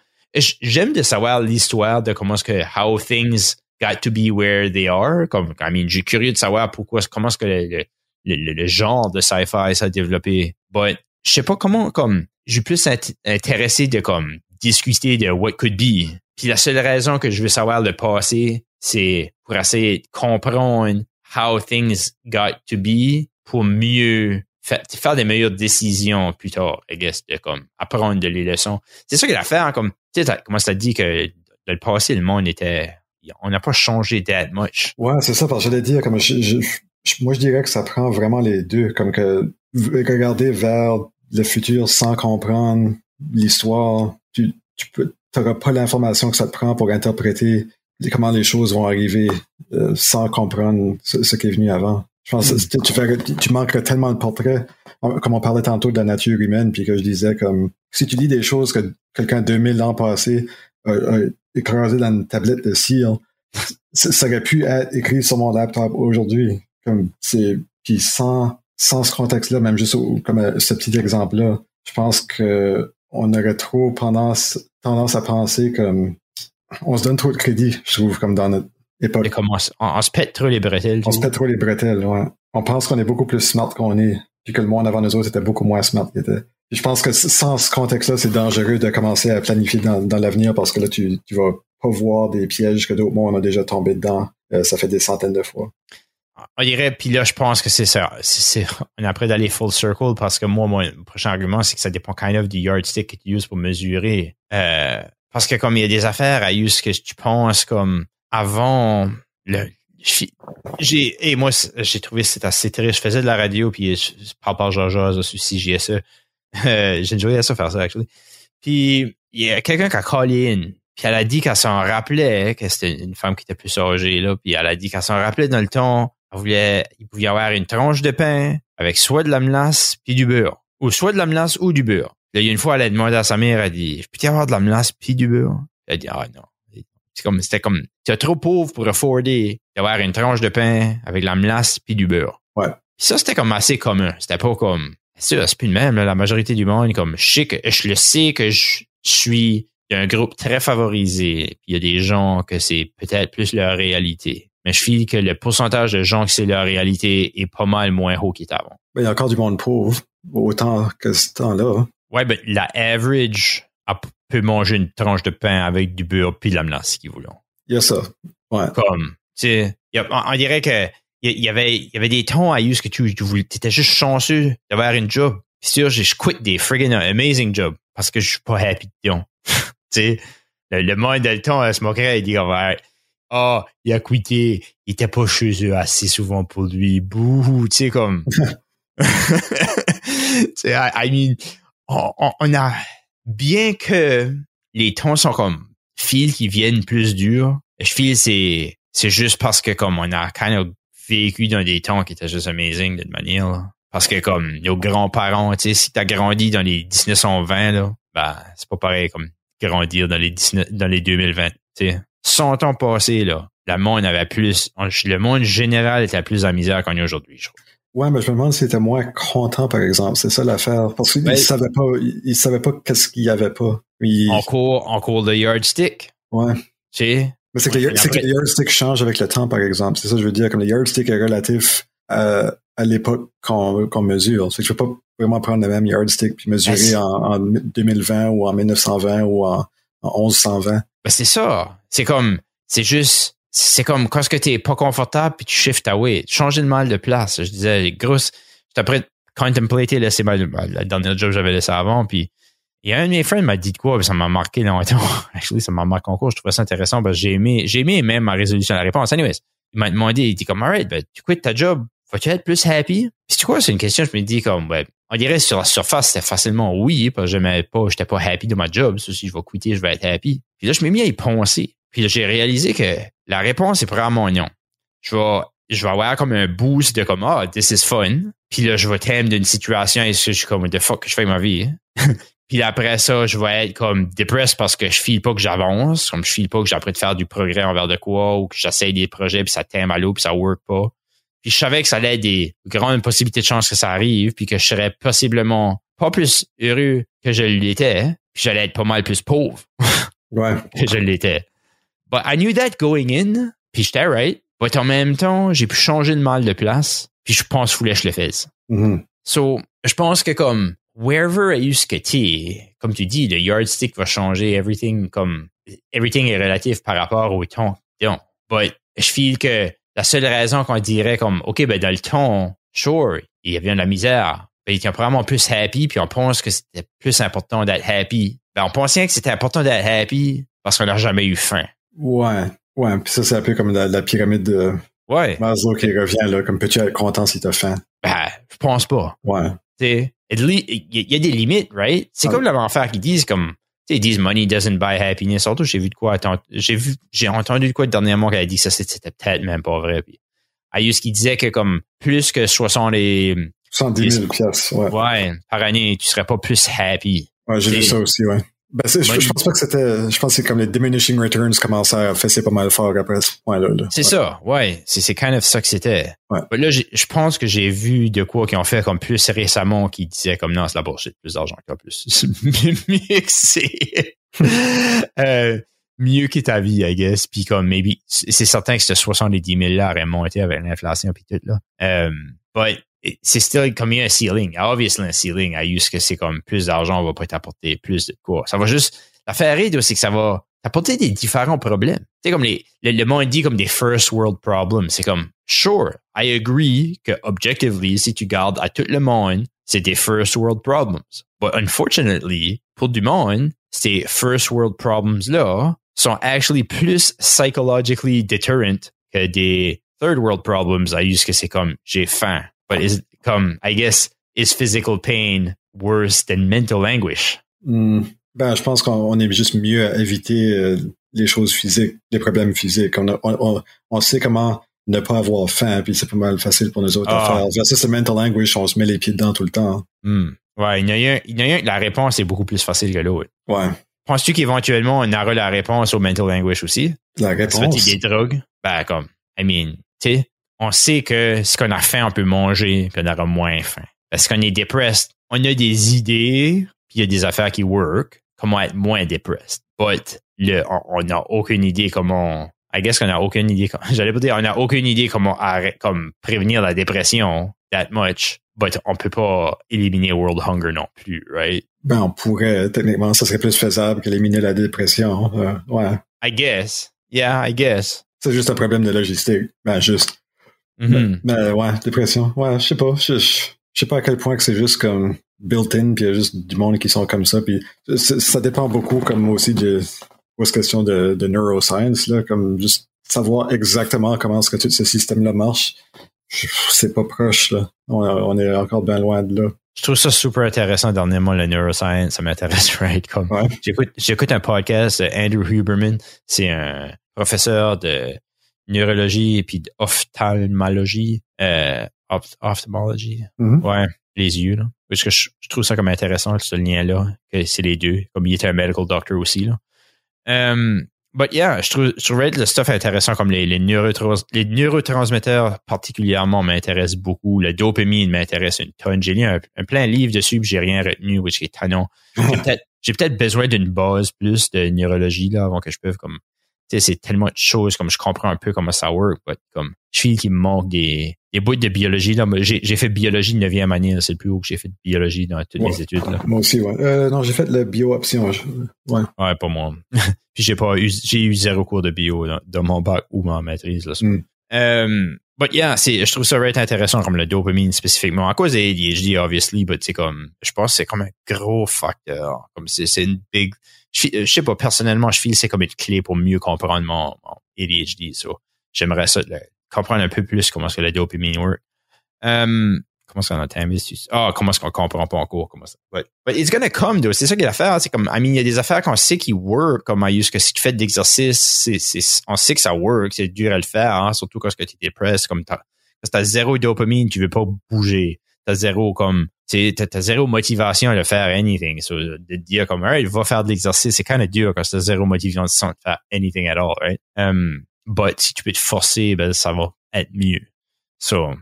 J'aime de savoir l'histoire de comment est-ce que how things got to be where they are. Comme, I mean, j'ai curieux de savoir pourquoi, comment est-ce que le, le- le, le- le genre de sci-fi s'est développé. But je sais pas comment, comme, je suis plus int- intéressé de comme discuter de what could be. Puis la seule raison que je veux savoir le passé, c'est pour essayer de comprendre how things got to be pour mieux faire, faire des meilleures décisions plus tard, I guess, de comme apprendre de les leçons. C'est ça que l'affaire, comme, tu sais, comment ça dit que dans le passé, le monde était, on n'a pas changé that much. Ouais, c'est ça, parce que j'allais dire, comme je- je- moi je dirais que ça prend vraiment les deux, comme que regarder vers le futur sans comprendre l'histoire, tu, tu peux, t'auras pas l'information que ça te prend pour interpréter comment les choses vont arriver euh, sans comprendre ce, ce qui est venu avant. Je pense que tu, tu, fais- tu manquerais tellement de portraits, comme on parlait tantôt de la nature humaine, puis que je disais comme si tu lis des choses que quelqu'un 2000 ans passé a, a écrasé dans une tablette de cire, ça aurait pu être écrit sur mon laptop aujourd'hui. Comme c'est puis sans sans ce contexte-là, même juste au- comme euh, ce petit exemple-là, je pense que on aurait trop tendance tendance à penser comme on se donne trop de crédit, je trouve, comme dans notre époque. Et on, on se pète trop les bretelles. On se pète trop les bretelles, ouais. On pense qu'on est beaucoup plus smart qu'on est, puis que le monde avant nous autres était beaucoup moins smart qu'il était. Puis je pense que sans ce contexte-là, c'est dangereux de commencer à planifier dans, dans l'avenir parce que là, tu, tu vas pas voir des pièges que d'autres mondes ont déjà tombé dedans. Euh, ça fait des centaines de fois. On dirait, puis là, je pense que c'est ça. C'est, c'est- on est après d'aller full circle parce que moi, mon prochain argument, c'est que ça dépend kind of du yardstick que tu uses pour mesurer. Euh, parce que comme il y a des affaires à use que tu penses comme avant le. J'ai, et moi, c'est- j'ai trouvé c'était assez terrible. Je faisais de la radio, puis je, parle par Georges sur CJSE. Euh, j'ai enjoyé ça faire ça, actually. Puis, il y a quelqu'un qui a callé in, puis elle a dit qu'elle s'en rappelait, que c'était une femme qui était plus âgée, là, puis elle a dit qu'elle s'en rappelait dans le temps, voulait, il pouvait y avoir une tranche de pain avec soit de la melasse puis du beurre. Ou soit de la melasse ou du beurre. Là, il y a une fois, elle a demandé à sa mère, elle a dit, je peux y avoir de la melasse puis du beurre? Elle a dit, ah non. C'est comme, c'était comme, tu es trop pauvre pour afforder d'avoir une tranche de pain avec de la melasse puis du beurre. Ouais. Puis ça, c'était comme assez commun. C'était pas comme. C'est c'est plus le même. là. La majorité du monde, comme je sais que je le sais que je suis d'un groupe très favorisé. Il y a des gens que c'est peut-être plus leur réalité. Mais je file que le pourcentage de gens que c'est leur réalité est pas mal moins haut qu'il était avant. Ben, il y a encore du monde pauvre, autant que ce temps-là. Ouais, ben la average a- peut manger une tranche de pain avec du beurre puis de la menace, si vous voulez. Il y a ça. Ouais. comme tu sais a- on, on dirait que il y, avait il y avait des tons à use que tu tu t'étais juste chanceux d'avoir une job Puis sûr je, je quitte des friggin' amazing jobs parce que je suis pas happy dedans tu sais le, le monde de le ton elle se moquerait il dit ah oh, il a quitté il était pas chez eux assez souvent pour lui bouh tu sais comme tu sais I, mean on, on- a bien que les tons sont comme fils qui viennent plus durs je feel c'est c'est juste parce que comme on a kind of vécu dans des temps qui étaient juste amazing d'une manière là. parce que comme nos grands-parents tu sais si t'as grandi dans les 1920 là ben c'est pas pareil comme grandir dans les 19 dans les 2020 tu sais 100 ans passés là? Le monde avait plus le monde général était plus en misère qu'on est aujourd'hui je trouve Ouais, mais je me demande s'il était moins content, par exemple. C'est ça l'affaire. Parce qu'il Ouais. savait pas, il, savait pas qu'est-ce qu'il y avait pas. Il- on court on court le yardstick ouais. tu sais? Mais c'est que, le, que le yardstick change avec le temps, par exemple. C'est ça que je veux dire. Comme le yardstick est relatif à, à l'époque qu'on mesure. C'est que je peux pas vraiment prendre le même yardstick puis mesurer Ben, en 2020 ou en 1920 ou en, en 1120. Ben, c'est ça. C'est comme, c'est juste, c'est comme quand ce que t'es pas confortable puis tu shift away. Changer de mal de place. Je disais, grosse, j'étais prêt de contemplater laisser ma, la dernière job que j'avais laissé avant puis a un de mes friends m'a dit de quoi ça m'a marqué longtemps. Actually, ça m'a marqué encore. Je trouvais ça intéressant parce que j'ai aimé, j'ai aimé même ma résolution à la réponse. Anyways, il m'a demandé, il dit comme, alright, ben, tu quittes ta job. Vas-tu être plus happy? Puis tu quoi, c'est une question, je me dis comme, ben, on dirait sur la surface, c'était facilement oui, parce que j'aimais pas, j'étais pas happy de ma job. Si je vais quitter, je vais être happy. Puis là, je m'ai mis à y penser. Puis là, j'ai réalisé que la réponse est probablement non. Je vais, je vais avoir comme un boost de comme, ah, this is fun. Puis là, je vais thème d'une situation et je suis comme, the fuck que je fais ma vie. hein? Puis après ça, je vais être comme depressed parce que je file pas que j'avance, comme je file pas que appris de faire du progrès envers de quoi ou que j'essaye des projets puis ça thème à l'eau puis ça work pas. Puis je savais que ça allait être des grandes possibilités de chance que ça arrive puis que je serais possiblement pas plus heureux que je l'étais, puis j'allais être pas mal plus pauvre Ouais. que je l'étais. But I knew that going in, puis j'étais right. But en même temps, j'ai pu changer de mal de place, puis je pense que je le fasse. Mhm. So, je pense que comme wherever you ce que t'es, comme tu dis, le yardstick va changer everything comme everything est relatif par rapport au ton. Donc, but je feel que la seule raison qu'on dirait comme OK, ben dans le ton, sure, il y avait de la misère. Ben, il était probablement plus happy, puis on pense que c'était plus important d'être happy. Ben, on pensait que c'était important d'être happy parce qu'on n'a jamais eu faim. Ouais. Ouais. Puis ça, c'est un peu comme la, la pyramide de Ouais. Maslow qui revient, là. Comme peux-tu être content si t'as faim? Ben, je pense pas. Ouais. Il y, a des limites, right? C'est Ah. comme l'enfer qui disent comme, ils disent money doesn't buy happiness. Surtout, j'ai vu de quoi, j'ai vu, j'ai entendu de quoi dernièrement qu'elle a dit que ça, c'était peut-être même pas vrai. Puis, Ayus qui disait que comme plus que 60 et, 70 000 piastres. Ouais. ouais, par année, tu serais pas plus happy. Ouais, j'ai vu ça aussi, ouais. Ben, je, je pense pas que c'était. Je pense que c'est comme les diminishing returns commençaient à fesser pas mal fort après ce point-là. là. C'est Ouais. ça, ouais. C'est, c'est kind of ça que c'était. Ouais. Là, je pense que j'ai vu de quoi qu'ils ont fait comme plus récemment qui disaient comme non, c'est la bullshit, plus d'argent a plus. Mieux que c'est. euh, mieux que ta vie, I guess. Puis comme, maybe, c'est c'est certain que ce 70 000 là aurait monté avec l'inflation puis tout, là. Euh, but, c'est still comme il y a un ceiling. Obviously, un ceiling à use que c'est comme plus d'argent va pas t'apporter plus de quoi. Ça va juste, l'affaire est, c'est que ça va t'apporter des différents problèmes. Sais, comme les, le, le monde dit comme des first world problems. C'est comme, sure, I agree que objectively, si tu gardes à tout le monde, c'est des first world problems. But unfortunately, pour du monde, ces first world problems-là sont actually plus psychologically deterrent que des third world problems à use que c'est comme, j'ai faim. But is, comme, I guess, is physical pain worse than mental anguish? Hmm. Ben, je pense qu'on on est juste mieux à éviter euh, les choses physiques, les problèmes physiques. On, a- on, on- on sait comment ne pas avoir faim, puis c'est pas mal facile pour nous autres Ah. à faire. Versus le mental anguish, on se met les pieds dedans tout le temps. Hmm. Ouais, il y, a un, il y a un la réponse est beaucoup plus facile que l'autre. Ouais. Penses-tu qu'éventuellement, on aura la réponse au mental anguish aussi? La réponse? des drogues? Ben, comme, I mean, tu sais, on sait que ce qu'on a faim, on peut manger, puis on aura moins faim. Parce qu'on est depressed, on a des idées, puis il y a des affaires qui work, comment être moins depressed. But le, on n'a aucune idée comment. I guess qu'on n'a aucune idée. J'allais pas dire, on n'a aucune idée comment arrêter, comme prévenir la dépression that much. But on peut pas éliminer world hunger non plus, right? Ben, on pourrait, techniquement, ça serait plus faisable qu'éliminer la dépression. Euh, ouais. I guess. Yeah, I guess. C'est juste un problème de logistique. Ben, juste. Mhm. Mais, ouais, dépression. Ouais, je sais pas. Je, sais pas à quel point que c'est juste comme built-in, puis il y a juste du monde qui sont comme ça. Puis ça dépend beaucoup, comme aussi, de pose question de, de neuroscience, là, comme juste savoir exactement comment est-ce que tout ce système-là marche. C'est pas proche, là. On, on est encore bien loin de là. Je trouve ça super intéressant dernièrement, le neuroscience. Ça m'intéresse, right? Comme, Ouais. j'écoute, j'écoute un podcast de Andrew Huberman. C'est un professeur de neurologie et puis d'ophtalmologie, euh, oph- ophthalmologie. Mhm. Ouais, les yeux, là. Parce que je, je trouve ça comme intéressant, ce lien-là, que c'est les deux. Comme il était un medical doctor aussi, là. Um, but yeah, je, trouve, je trouvais le stuff intéressant comme les, les, neurotrans- les neurotransmetteurs particulièrement m'intéressent beaucoup. Le dopamine m'intéresse une tonne. J'ai lu un, un plein livre dessus, puis j'ai rien retenu, which est tannant. J'ai peut-être, j'ai peut-être besoin d'une base plus de neurologie là avant que je puisse comme sais c'est tellement de choses comme je comprends un peu comment ça work but comme je feel qu'il me manque des des bouts de biologie là j'ai fait biologie de 9e année c'est le plus haut que j'ai fait de biologie dans toutes Ouais. mes études là Moi aussi, ouais. Euh, non, j'ai fait la bio-option. Ouais. ouais pas moi puis j'ai pas eu j'ai eu zéro cours de bio dans, dans mon bac ou ma maîtrise là Mm. Euh, but yeah, c'est, je trouve ça vraiment intéressant comme le dopamine spécifiquement. À cause des ADHD, obviously, but c'est comme, je pense que c'est comme un gros facteur. Comme c'est, c'est une big, je, fi- je sais pas, personnellement, je que c'est comme une clé pour mieux comprendre mon, ADHD. J'aimerais ça, comprendre un peu plus comment est-ce que le dopamine work. Um, comment est-ce qu'on atteint Ah, comment est-ce qu'on comprend pas encore comment ça. But, it's gonna come. C'est ça qui est l'affaire. C'est comme, il y a des affaires qu'on sait qui work, comme que si tu fais de on sait que ça work, c'est dur à le faire, hein, surtout quand tu es dépressé, comme que t'as zéro dopamine, tu veux pas bouger. T'as zéro comme, t'as, zéro motivation à le faire anything. So, de dire comme, alright, va faire de l'exercice, c'est kind of dur quand t'as zéro motivation de faire anything at all, right? Um, but si tu peux te forcer, ben, ça va être mieux. So,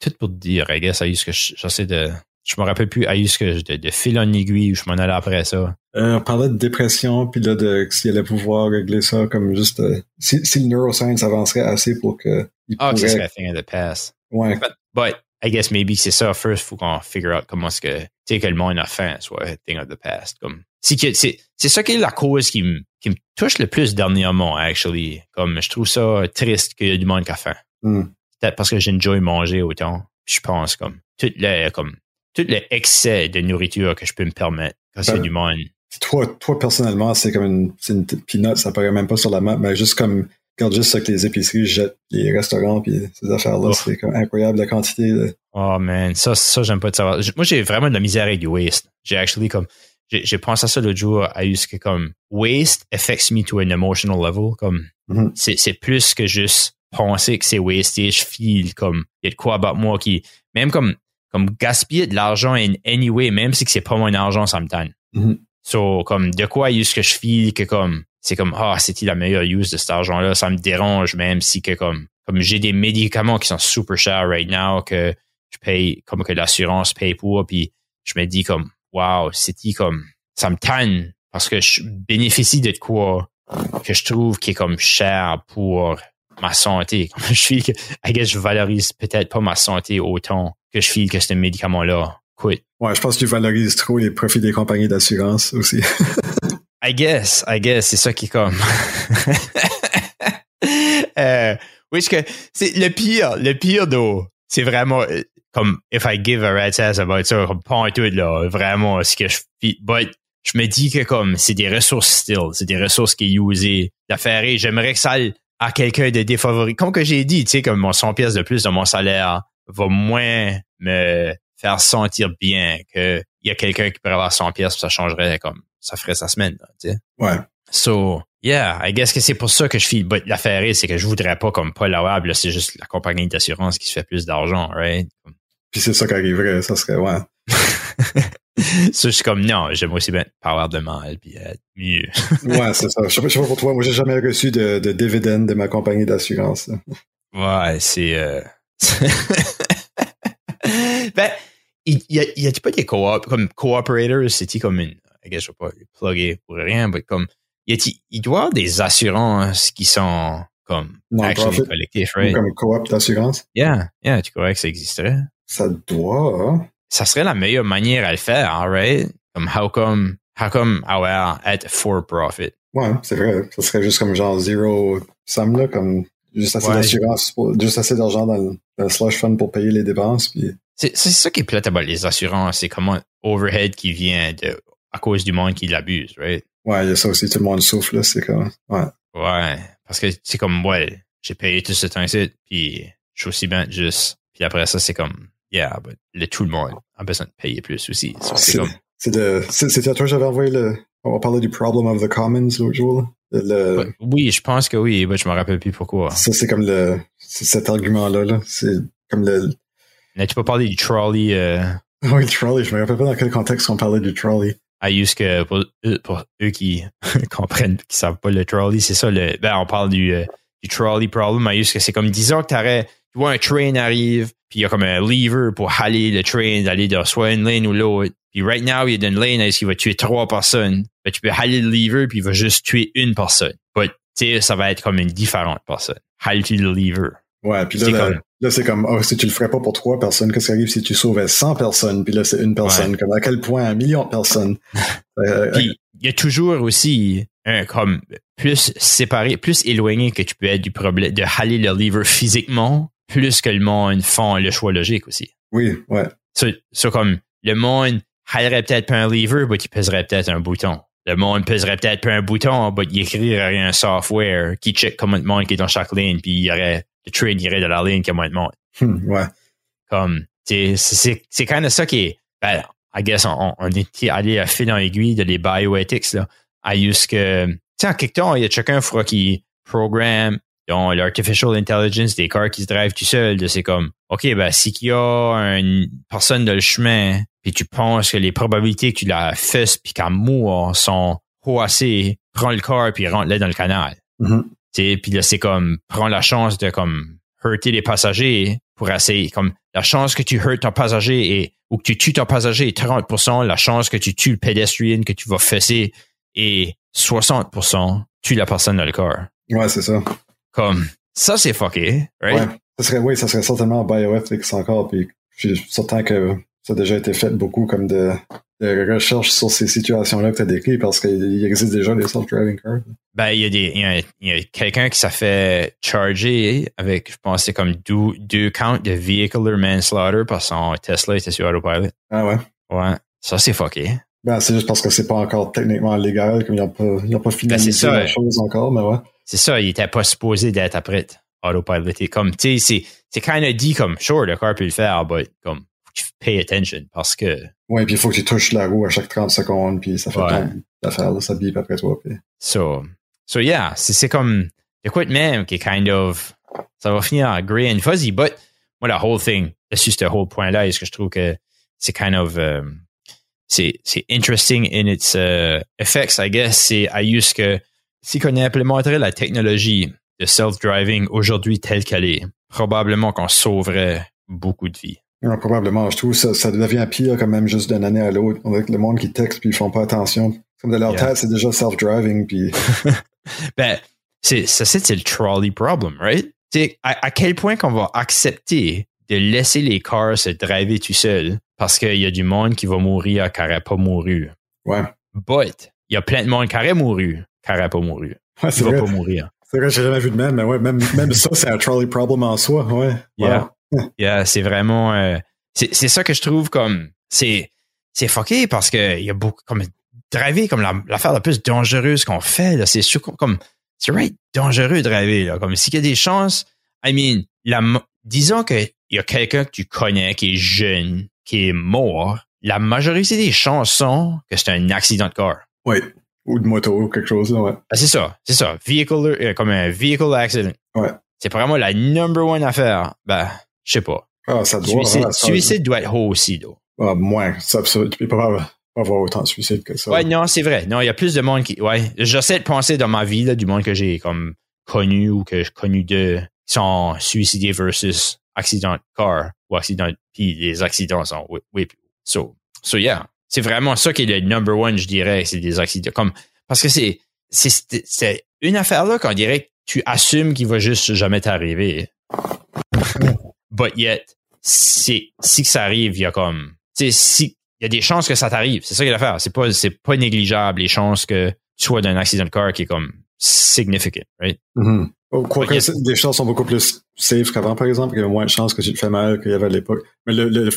tout pour te dire, I guess, I use que je- j'essaie de, je me rappelle plus, I use que je- de, de fil en aiguille, je m'en allais après ça. Euh, on parlait de dépression, puis là, de s'il allait pouvoir régler ça, comme juste... euh, si, si le neuroscience avancerait assez pour que... Il Ah, que ce pourrait... serait a thing of the past. Ouais. But, but I guess maybe c'est ça. First, faut qu'on figure out comment est-ce que, tu sais, que le monde a faim soit a thing of the past. Comme, que, c'est, c'est ça qui est la cause qui me, qui me touche le plus dernièrement, actually. Comme, je trouve ça triste qu'il y ait du monde qui a faim. Hmm. Peut-être parce que j'enjoy manger autant. Je pense, comme, tout le, comme, tout le excès de nourriture que je peux me permettre quand c'est Ben, du monde. Toi, toi, personnellement, c'est comme une, c'est une petite peanut, ça paraît même pas sur la map, mais juste comme, regarde juste ça que les épiceries jettent, les restaurants, puis ces affaires-là, Oh. c'est comme incroyable la quantité de... Oh man, ça, ça j'aime pas de savoir. Moi, j'ai vraiment de la misère avec du waste. J'ai actually comme, j'ai pensé à ça l'autre jour, à use que comme waste affects me to an emotional level. Comme, Mhm. c'est c'est plus que juste penser que c'est wasté. Je feel comme, il y a de quoi about moi qui, même comme, comme gaspiller de l'argent in anyway, même si c'est pas mon argent, ça me tanne. Mhm. So, comme, de quoi use que je feel que comme, c'est comme, ah, c'est-il la meilleure use de cet argent-là? Ça me dérange même si que comme, comme j'ai des médicaments qui sont super chers right now que je paye, comme que l'assurance paye pour, puis je me dis comme, wow, c'est-il comme, ça me tanne parce que je bénéficie de quoi que je trouve qui est comme cher pour ma santé? Je que, I guess, je valorise peut-être pas ma santé autant que je feel que ce médicament-là coûte. Ouais, je pense que tu valorises trop les profits des compagnies d'assurance aussi. I guess, I guess, c'est ça qui est comme. euh, oui, que c'est le pire, le pire d'eau, c'est vraiment euh, comme if I give a rat's ass about ça, comme pas un tout là, vraiment ce que je. But je me dis que comme c'est des ressources still, c'est des ressources qui est usées d'affaires et j'aimerais que ça aille à quelqu'un de défavorisé. Comme que j'ai dit, tu sais, comme mon 100 pièces de plus de mon salaire va moins me faire sentir bien que il y a quelqu'un qui pourrait avoir 100 pièces, ça changerait comme ça ferait sa semaine, là, tu sais. Ouais. So, yeah, I guess que c'est pour ça que je file. But l'affaire est, c'est que je voudrais pas comme pas louable, là, c'est juste la compagnie d'assurance qui se fait plus d'argent, right? Puis c'est ça qui arriverait, ça serait, ouais. so, je suis comme, non, j'aime aussi bien avoir de mal, puis être mieux. Ouais, c'est ça. Je sais pas, je sais pas pour toi, moi j'ai jamais reçu de, de dividende de ma compagnie d'assurance. Ouais, c'est. Euh... ben, il y, a, y a pas des co-op, comme cooperators, c'est comme une. Je ne sais pas plugger pour rien, mais comme. A il doit y avoir des assurances qui sont comme actually collectifs, right? Comme coop d'assurance? Yeah, yeah, tu crois que ça existerait? Ça doit, hein? Ça serait la meilleure manière à le faire, right? Comme, how come, how come, ah être for profit? Ouais, c'est vrai. Ça serait juste comme genre zero sum, là, comme juste assez d'assurance, juste assez d'argent dans, le, slush fund pour payer les dépenses. Puis... C'est, c'est ça qui est plate about les assurances, c'est comment overhead qui vient de, à cause du monde qui l'abuse, right? Ouais, il y a ça aussi, tout le monde souffle, là, c'est comme, ouais. Ouais, parce que c'est comme, ouais, j'ai payé tout ce temps-ci, puis je suis aussi bien juste, puis après ça, c'est comme, yeah, but le, tout le monde a besoin de payer plus aussi. c'est, comme... c'est, à toi j'avais envoyé le, on va parler du problem of the commons l'autre jour. Le, oui, je pense que oui, mais je me rappelle plus pourquoi. Ça, c'est comme le, cet argument-là, là. C'est comme le. N'as-tu pas parlé du trolley? Euh... Oui, le trolley. Je me rappelle pas dans quel contexte on parlait du trolley. Ah, juste que pour eux, pour eux qui comprennent, qui savent pas le trolley, c'est ça, le, ben, on parle du, euh, du trolley problem. À juste que c'est comme disons que t'aurais, tu vois un train arrive, puis il y a comme un lever pour haler le train, d'aller dans soit une lane ou l'autre. Puis right now, il y a une lane est-ce qu'il va tuer trois personnes? Ben, tu peux haler le lever, puis il va juste tuer une personne. But, tu sais, ça va être comme une différente personne. Haler le lever. Ouais, puis là, là, c'est comme, oh, si tu le ferais pas pour trois personnes, qu'est-ce qui arrive si tu sauvais 100 personnes, puis là, c'est une personne, comme à quel point un million de personnes? Euh, puis, il y a toujours aussi, un, comme, plus séparé, plus éloigné que tu peux être du problème de haler le lever physiquement, plus que le monde font le choix logique aussi. Oui, ouais. C'est comme, le monde halerait peut-être pas un lever, mais il pèserait peut-être un bouton. Le monde pèserait peut-être pas un bouton, mais il écrirait un software qui check combien de monde qui est dans chaque ligne, puis il y aurait irait de la ligne qui a moins de monde. Hmm, ouais. Comme, c'est, c'est quand même ça qui est, ben, I guess, on, on est allé à fil en aiguille de les bioethics, là. À juste que, tu sais, en quelque temps, il y a chacun fera qui programme, donc l'artificial intelligence des cars qui se drivent tout seul, c'est comme, OK, ben, si qu'il y a une personne dans le chemin, puis tu penses que les probabilités que tu la fasses puis qu'elle mourra sont haut assez, prends le car puis rentre-le dans le canal. Mm-hmm. Puis là, c'est comme, prends la chance de comme hurter les passagers pour essayer. Comme la chance que tu hurtes ton passager et, ou que tu tues ton passager est 30%, la chance que tu tues le pédestrian que tu vas fesser est 60%, tue la personne dans le corps. Ouais, c'est ça. Comme, ça, c'est fucké, right? Ouais. Ça serait, oui, ça serait certainement bioethics encore, puis je suis certain que ça a déjà été fait beaucoup comme de, de recherches sur ces situations-là que tu as décrites parce qu'il existe déjà des self-driving cars. Ben, il y a des, y a, quelqu'un qui s'est fait charger avec, je pense, c'est comme deux, deux counts de vehicular manslaughter parce que son Tesla était sur autopilot. Ah ouais? Ouais. Ça, c'est fucké. Ben, c'est juste parce que c'est pas encore techniquement légal, comme ils n'ont pas, ils ont pas finalisé ben, la chose encore, mais ouais. C'est ça, il était pas supposé d'être après autopiloté. Comme, tu sais, c'est, c'est kind of dit comme, sure, le car peut le faire, mais comme, pay attention parce que. Ouais, puis il faut que tu touches la roue à chaque 30 secondes, puis ça fait ouais. l'affaire, ça bip après toi. Puis... So, so yeah, c'est comme, de quoi de même qui est kind of, ça va finir en gray and fuzzy, but, moi, la whole thing, dessus ce whole point-là, est-ce que je trouve que c'est kind of, um, c'est, c'est interesting in its uh, effects, I guess, c'est à use que si on implémenterait la technologie de self-driving aujourd'hui telle qu'elle est, probablement qu'on sauverait beaucoup de vies probablement. Je trouve que ça, ça devient pire quand même juste d'une année à l'autre. Avec le monde qui texte puis ils font pas attention. Comme de leur tête, c'est déjà self-driving. Puis... ben, c'est, ça, c'est le trolley problem, right? À, à, quel point qu'on va accepter de laisser les cars se driver tout seul parce qu'il y a du monde qui va mourir qui n'aurait pas mouru? Ouais. But, il y a plein de monde qui aurait mouru qui n'aurait pas mouru. Ouais, c'est va pas mourir. C'est vrai, j'ai jamais vu de même, mais ouais, même, même ça, c'est un trolley problem en soi, ouais. Yeah. Yeah, c'est vraiment. Euh, c'est ça que je trouve comme. C'est c'est fucké parce que il y a beaucoup. Comme driver comme l'affaire la, plus dangereuse qu'on fait, c'est comme. C'est right dangereux de driver, là. Comme s'il y a des chances. I mean, la, disons qu'il y a quelqu'un que tu connais qui est jeune, qui est mort. La majorité des chances sont que c'est un accident de car. Oui. Ou de moto ou quelque chose, ouais. Ah, c'est ça, c'est ça. Vehicle, euh, comme un vehicle accident. Ouais. C'est vraiment la number one affaire. Ben, je sais pas. Ah, ça doit. Suicide, suicide doit être haut aussi, là. Ah, moins. Ça, tu peux pas avoir autant de suicides que ça. Ouais, non, c'est vrai. Non, il y a plus de monde qui. Ouais. J'essaie de penser dans ma vie, là, du monde que j'ai comme connu ou que j'ai connu de sont suicidés versus accident de car ou accident, puis les accidents sont oui, oui so, so yeah. C'est vraiment ça qui est le number one, je dirais, c'est des accidents. Comme, parce que c'est, c'est, c'est une affaire là qu'on dirait que tu assumes qu'il va juste jamais t'arriver. But yet, c'est, si que ça arrive, il y a comme, tu sais, si, il y a des chances que ça t'arrive. C'est ça qu'il y a l'affaire. C'est pas, c'est pas négligeable les chances que tu sois d'un accident de car qui est comme significant, right? Mm-hmm. Quoique les chances sont beaucoup plus safe qu'avant, par exemple, il y a moins de chances que tu te fais mal qu'il y avait à l'époque. Mais le, le,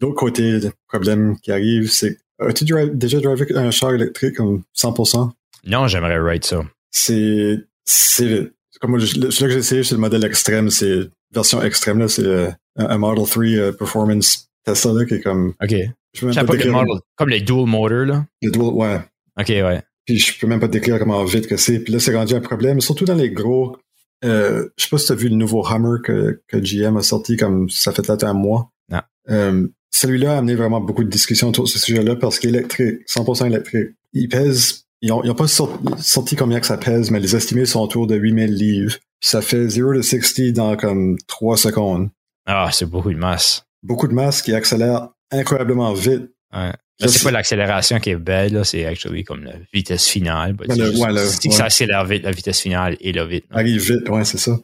l'autre côté du problème qui arrive, c'est as-tu déjà drivé un char électrique comme 100%? Non, j'aimerais ride ça. C'est, c'est, comme celui que j'ai essayé, c'est le modèle extrême, c'est version extrême, là, c'est un, Model 3 uh, Performance Tesla, là, qui est comme. OK. Je peux même pas, model, comme les dual motors, là. Les dual, ouais. OK, ouais. Puis je peux même pas décrire comment vite que c'est. Puis là, c'est rendu un problème, surtout dans les gros. Euh, je sais pas si tu as vu le nouveau Hummer que, que GM a sorti comme ça fait peut-être un mois. Non. Euh, celui-là a amené vraiment beaucoup de discussions autour de ce sujet-là parce qu'il est électrique, 100% électrique. Il pèse, ils ont, ils ont pas sorti, combien que ça pèse, mais les estimés sont autour de 8000 livres. Ça fait 0 to 60 dans comme 3 secondes. Ah, c'est beaucoup de masse. Beaucoup de masse qui accélère incroyablement vite. Ouais. c'est pas l'accélération qui est belle, c'est actually comme la vitesse finale. Ben, le, ouais, le, que ça accélère vite, la vitesse finale et là vite. Arrive vite, ouais, c'est ça.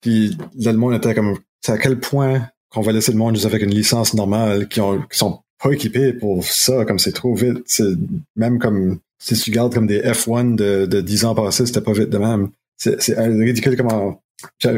Puis là, le monde était comme, c'est à quel point qu'on va laisser le monde juste avec une licence normale, qui ont, qui sont pas équipés pour ça, comme c'est trop vite. C'est même comme, si tu regardes comme des F1 de, de 10 ans passés, c'était pas vite de même. C'est ridicule comment,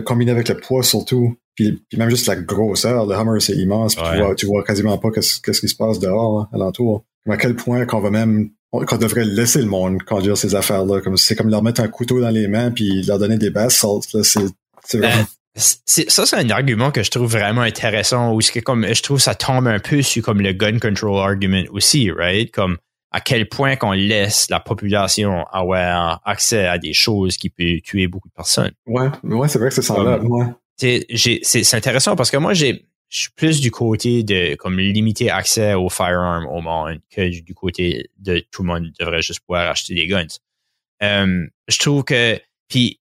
combiné avec le poids surtout, puis, même juste la grosseur, le Hummer, c'est immense. tu, vois, tu vois quasiment pas qu'est-ce, qu'est-ce qui se passe dehors, hein, alentour. à quel point qu'on va même qu'on devrait laisser le monde conduire ces affaires-là. Comme c'est comme leur mettre un couteau dans les mains puis leur donner des basses C'est, c'est vraiment. Euh, ça, c'est un argument que je trouve vraiment intéressant ou que comme je trouve ça tombe un peu sur comme le gun control argument aussi, right? Comme à quel point qu'on laisse la population avoir accès à des choses qui peuvent tuer beaucoup de personnes. Ouais, ouais, c'est vrai que c'est ça là. Ouais c'est intéressant parce que moi, j'ai je suis plus du côté de comme limiter accès aux firearms au monde que du côté de tout le monde devrait juste pouvoir acheter des guns. Euh, je trouve que puis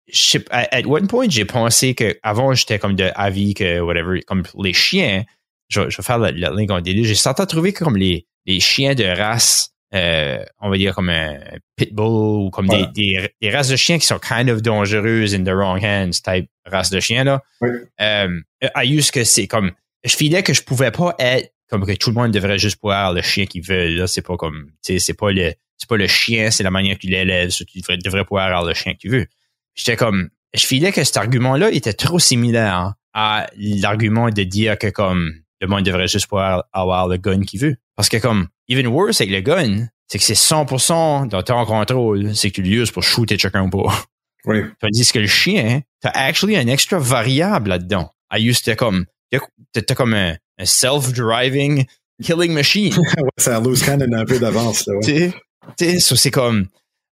at one point j'ai pensé que avant j'étais comme de avis que whatever comme les chiens je, vais faire le, le link en délire j'ai certainement trouvé que comme les les chiens de race euh, on va dire comme un pitbull ou comme des, des, des, races de chiens qui sont kind of dangereuses in the wrong hands type race de chiens là. Oui. Euh, I que c'est comme je filais que je pouvais pas être comme que tout le monde devrait juste pouvoir le chien qu'ils veulent là c'est pas comme tu sais c'est pas le c'est pas le chien c'est la manière que tu l'élèves tu devrais, devrais pouvoir avoir le chien que tu veux. J'étais comme je filais que cet argument là était trop similaire à l'argument de dire que comme le monde devrait juste pouvoir avoir le gun qu'il veut. Parce que comme even worse avec le gun, c'est que c'est 100% dans ton contrôle, c'est que tu l'uses pour shooter chacun ou pas. Oui. Tandis que le chien, t'as actually un extra variable là-dedans. I used to comme, t'as comme un, self-driving killing machine. ouais, ça lose cannon un peu d'avance, là. Ouais. Tu sais, c'est comme,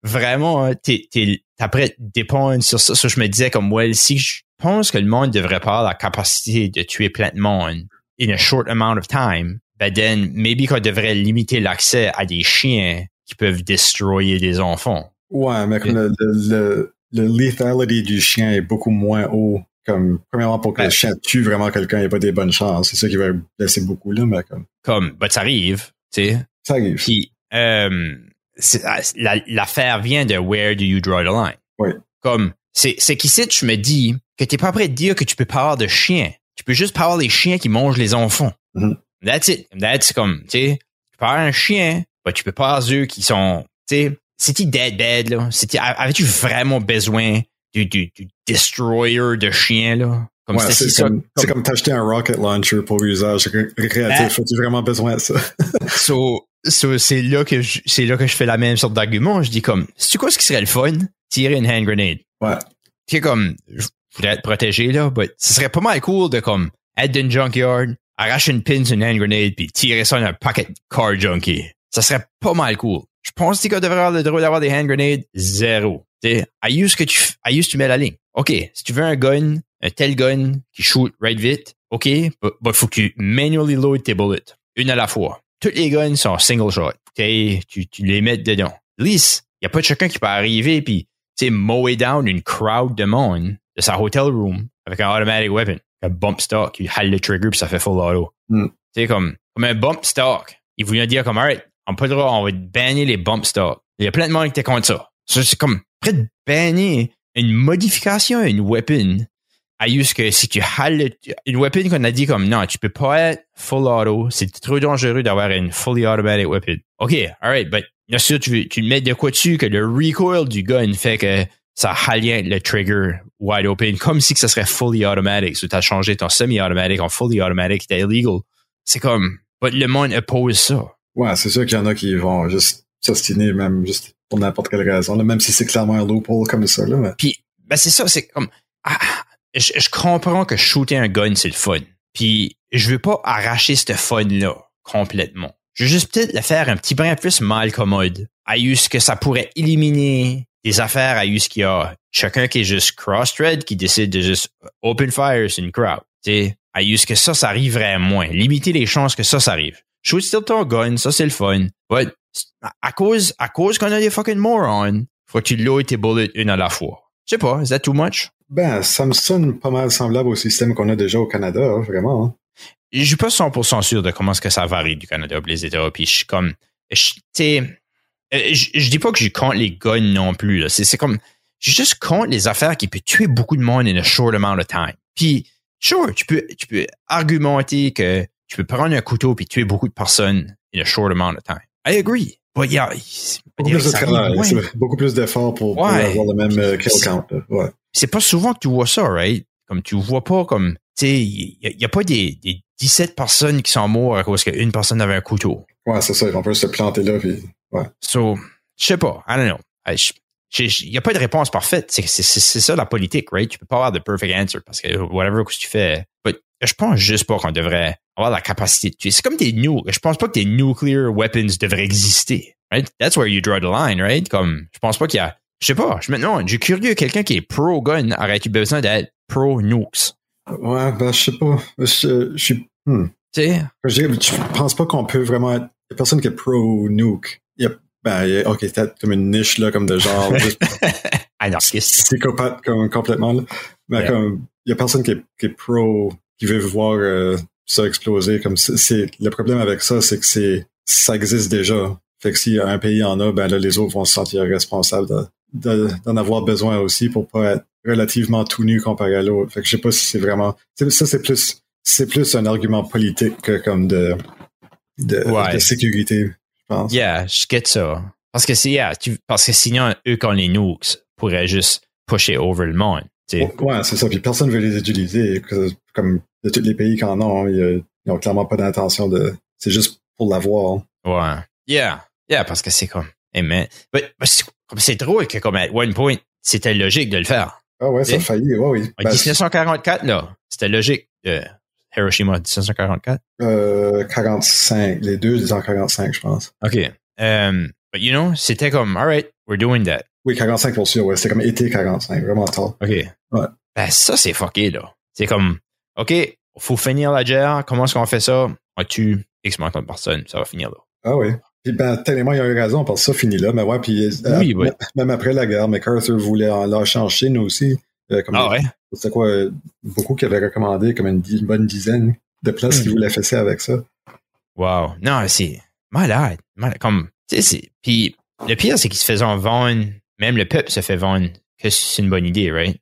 vraiment, hein, t'es, t'es, après dépendre sur ça. Ça, je me disais comme, well, si je pense que le monde devrait pas avoir la capacité de tuer plein de monde in a short amount of time, ben then maybe qu'on devrait limiter l'accès à des chiens qui peuvent destroyer des enfants. Ouais, mais comme le, le, le, lethality du chien est beaucoup moins haut. Comme, premièrement, pour que le chien tue vraiment quelqu'un, il n'y a pas des bonnes chances. C'est ça qui va blesser beaucoup, là, mais comme. Comme, ben, ça arrive, tu sais. Ça arrive. Puis, euh, ah, l'affaire vient de where do you draw the line? Oui. Comme, c'est, qu'ici, je me dis que t'es pas prêt de dire que tu peux pas avoir de chiens. Tu peux juste pas avoir les chiens qui mangent les enfants. Mm-hmm. That's it. That's comme, tu sais, tu peux avoir un chien, mais tu peux pas avoir eux qui sont, tu sais, c'était dead bad, là. C'était, avais-tu vraiment besoin du, du, du destroyer de chien, là? Comme ouais, c'est comme, comme, comme t'acheter un rocket launcher pour usage récréatif. Ah. As-tu vraiment besoin de ça? so, so c'est là que je, c'est là que je fais la même sorte d'argument. Je dis comme, c'est quoi ce qui serait le fun? Tirer une hand grenade. Ouais. Tu comme, être protégé, là, mais ce serait pas mal cool de comme, être dans junkyard, arracher une pin sur une hand grenade puis tirer ça dans un pocket car junkie. Ça serait pas mal cool. Je pense que tu devrais avoir le droit d'avoir des hand grenades. Zéro. T'sais, I use que tu, I use tu mets la ligne. OK, si tu veux un gun, un tel gun qui shoot right vite, OK, il faut que tu manually load tes bullets. Une à la fois. Toutes les guns sont single shot. Tu, tu les mets dedans. Lisse, il y a pas de chacun qui peut arriver puis, tu sais, mower down une crowd de monde de sa hotel room avec un automatic weapon, un bump stock, il halle le trigger puis ça fait full auto. Mm. Tu sais, comme, comme un bump stock. Ils voulaient dire comme, alright, on peut on va banner les bump stocks. Il y a plein de monde qui était contre ça. Ça, c'est comme, près de banner une modification à une weapon à juste que si tu hales le- une weapon qu'on a dit comme non, tu peux pas être full auto, c'est trop dangereux d'avoir une fully automatic weapon. OK, alright, but bien sûr, tu, tu mets de quoi dessus que le recoil du gun fait que ça halien le trigger wide open, comme si que ça serait fully automatic. So, tu as changé ton semi-automatic en fully automatic, c'était illegal. C'est comme, le monde oppose ça. Ouais, c'est sûr qu'il y en a qui vont juste s'ostiner, même juste pour n'importe quelle raison, là, même si c'est clairement un loophole comme ça. Là, mais... Puis, ben c'est ça, c'est comme. ah, je, je comprends que shooter un gun, c'est le fun. Puis, je veux pas arracher ce fun-là complètement. Je veux juste peut-être le faire un petit brin plus mal commode. À use que ça pourrait éliminer des affaires à use qu'il y a chacun qui est juste cross-thread, qui décide de juste open fire sur une crowd. Tu sais, à use que ça, ça arriverait moins. Limiter les chances que ça, ça arrive. Shoot still ton gun, ça c'est le fun. But, à- cause, à cause qu'on a des fucking morons, faut que tu loads tes bullets une à la fois. Je sais pas, is that too much? Ben, ça me sonne pas mal semblable au système qu'on a déjà au Canada, hein, vraiment. hein. Je suis pas 100% sûr de comment est-ce que ça varie du Canada pour les États. Puis je suis comme, tu sais, je, je dis pas que je compte les guns non plus. C'est comme, je juste compte les affaires qui peuvent tuer beaucoup de monde in a short amount of time. Puis, sure, tu peux, tu peux argumenter que tu peux prendre un couteau puis tuer beaucoup de personnes in a short amount of time. I agree. But yeah, Beaucoup plus de travail, beaucoup plus d'efforts pour, pour avoir le même euh, kill count. Ouais. c'est pas souvent que tu vois ça, right? Comme tu vois pas comme, tu sais, il y, a- pas des, des 17 personnes qui sont mortes à cause qu'une personne avait un couteau. Ouais, c'est ça. On peut se planter là. Puis, ouais. So, je sais pas, I don't know. Il n'y a pas de réponse parfaite. C'est c'est- c'est- c'est ça la politique, right? Tu peux pas avoir de perfect answer parce que whatever que tu fais. But je pense juste pas qu'on devrait avoir la capacité de tuer. C'est comme des nukes. Je pense pas que des nuclear weapons devraient exister. Right? That's where you draw the line, right? Comme, je pense pas qu'il y a. Je sais pas. Je me non, j'ai curieux, quelqu'un qui est pro-gun aurait-tu besoin d'être pro-nukes? Ouais, ben, je sais pas. Je, je suis. hmm. Tu sais? Je je pense pas qu'on peut vraiment être. Il y a personne qui est pro-nuke? Il y a, ben, il y a- ok, peut-être comme une niche, là, comme de genre, juste Anarchiste. psychopathe, comme, complètement, là. Mais Yeah. comme, il y a personne qui est, qui est pro, qui veut voir euh, ça exploser. Comme, c'est- le problème avec ça, c'est que c'est, ça existe déjà. Fait que si un pays en a, ben là, les autres vont se sentir responsables de- de- d'en avoir besoin aussi pour pas être relativement tout nu comparé à l'autre. Fait que je sais pas si c'est vraiment, ça, c'est plus, c'est plus un argument politique que comme de, de, Ouais. de sécurité, pense. Yeah, je get ça. Parce que yeah, tu- parce que sinon, eux, quand les nukes, pourraient juste pusher over le monde. Ouais, c'est ça. Puis personne ne veut les utiliser. Comme de tous les pays qui en ont, ils, ils ont clairement pas d'intention de. C'est juste pour l'avoir. Ouais. Yeah. Yeah, parce que c'est comme, hey but c'est drôle que comme à one point, c'était logique de le faire. Ah ouais, ça a failli. Ouais, oui. En Ben, 1944, là, c'était logique. de Hiroshima, 1944. euh, 45. Les deux, ils en 45, je pense. OK. Um, but you know, c'était comme, all right, we're doing that. Oui, 45 pour sûr. Ouais, c'était comme été 45. Vraiment tard. OK. Ouais. Ben, ça, c'est fucké, là. C'est comme, OK, faut finir la guerre. Comment est-ce qu'on fait ça? On tue X de personnes. Ça va finir là. Ah oui. Puis ben, tellement, il a eu raison parce que ça finit là. Mais ouais, puis euh, oui. même après la guerre, MacArthur voulait en lâcher en Chine aussi. Euh, comme Ah ouais? C'était quoi? euh, Beaucoup qui avaient recommandé comme une, bonne dizaine de places Hmm. qui voulaient fesser avec ça. Wow. Non, c'est malade. malade. Comme. Puis le pire, c'est qu'ils se faisaient vendre. Même le peuple se fait vendre que c'est une bonne idée, right?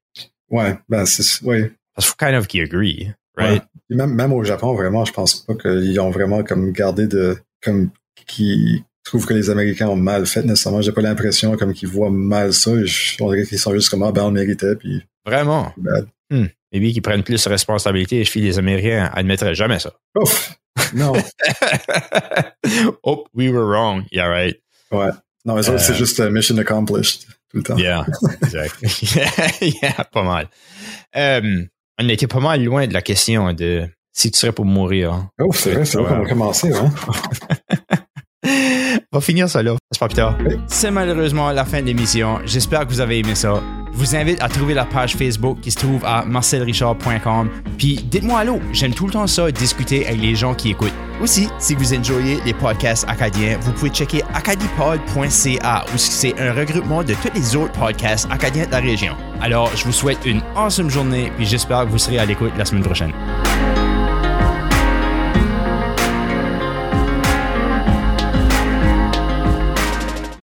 Ouais, ben c'est ouais. Parce qu'il faut kind of qu'ils agree, right? Ouais. Même, même au Japon, vraiment, je pense pas qu'ils ont vraiment comme gardé de comme qui trouvent que les Américains ont mal fait nécessairement. J'ai pas l'impression comme qu'ils voient mal ça. Je on dirait qu'ils sont juste comme ah ben on le méritait puis Vraiment. bad. Maybe qu'ils prennent plus de responsabilité. Je file les Américains admettraient jamais ça. Ouf! Non. oh, we were wrong. Yeah, right. ouais. Non, mais ça, Euh. c'est juste euh, mission accomplished tout le temps. Yeah, exact. yeah, pas mal. Euh, on était pas mal loin de la question de si tu serais pour mourir. hein. Oh, c'est vrai, c'est vrai qu'on va commencer, hein? On va finir ça là. C'est pas plus tard. Oui. C'est malheureusement la fin de l'émission. J'espère que vous avez aimé ça. Je vous invite à trouver la page Facebook qui se trouve à marcelrichard.com. Puis dites-moi allô, j'aime tout le temps ça, discuter avec les gens qui écoutent. Aussi, si vous enjoyez les podcasts acadiens, vous pouvez checker acadipod.ca où c'est un regroupement de tous les autres podcasts acadiens de la région. Alors, je vous souhaite une awesome journée, puis j'espère que vous serez à l'écoute la semaine prochaine.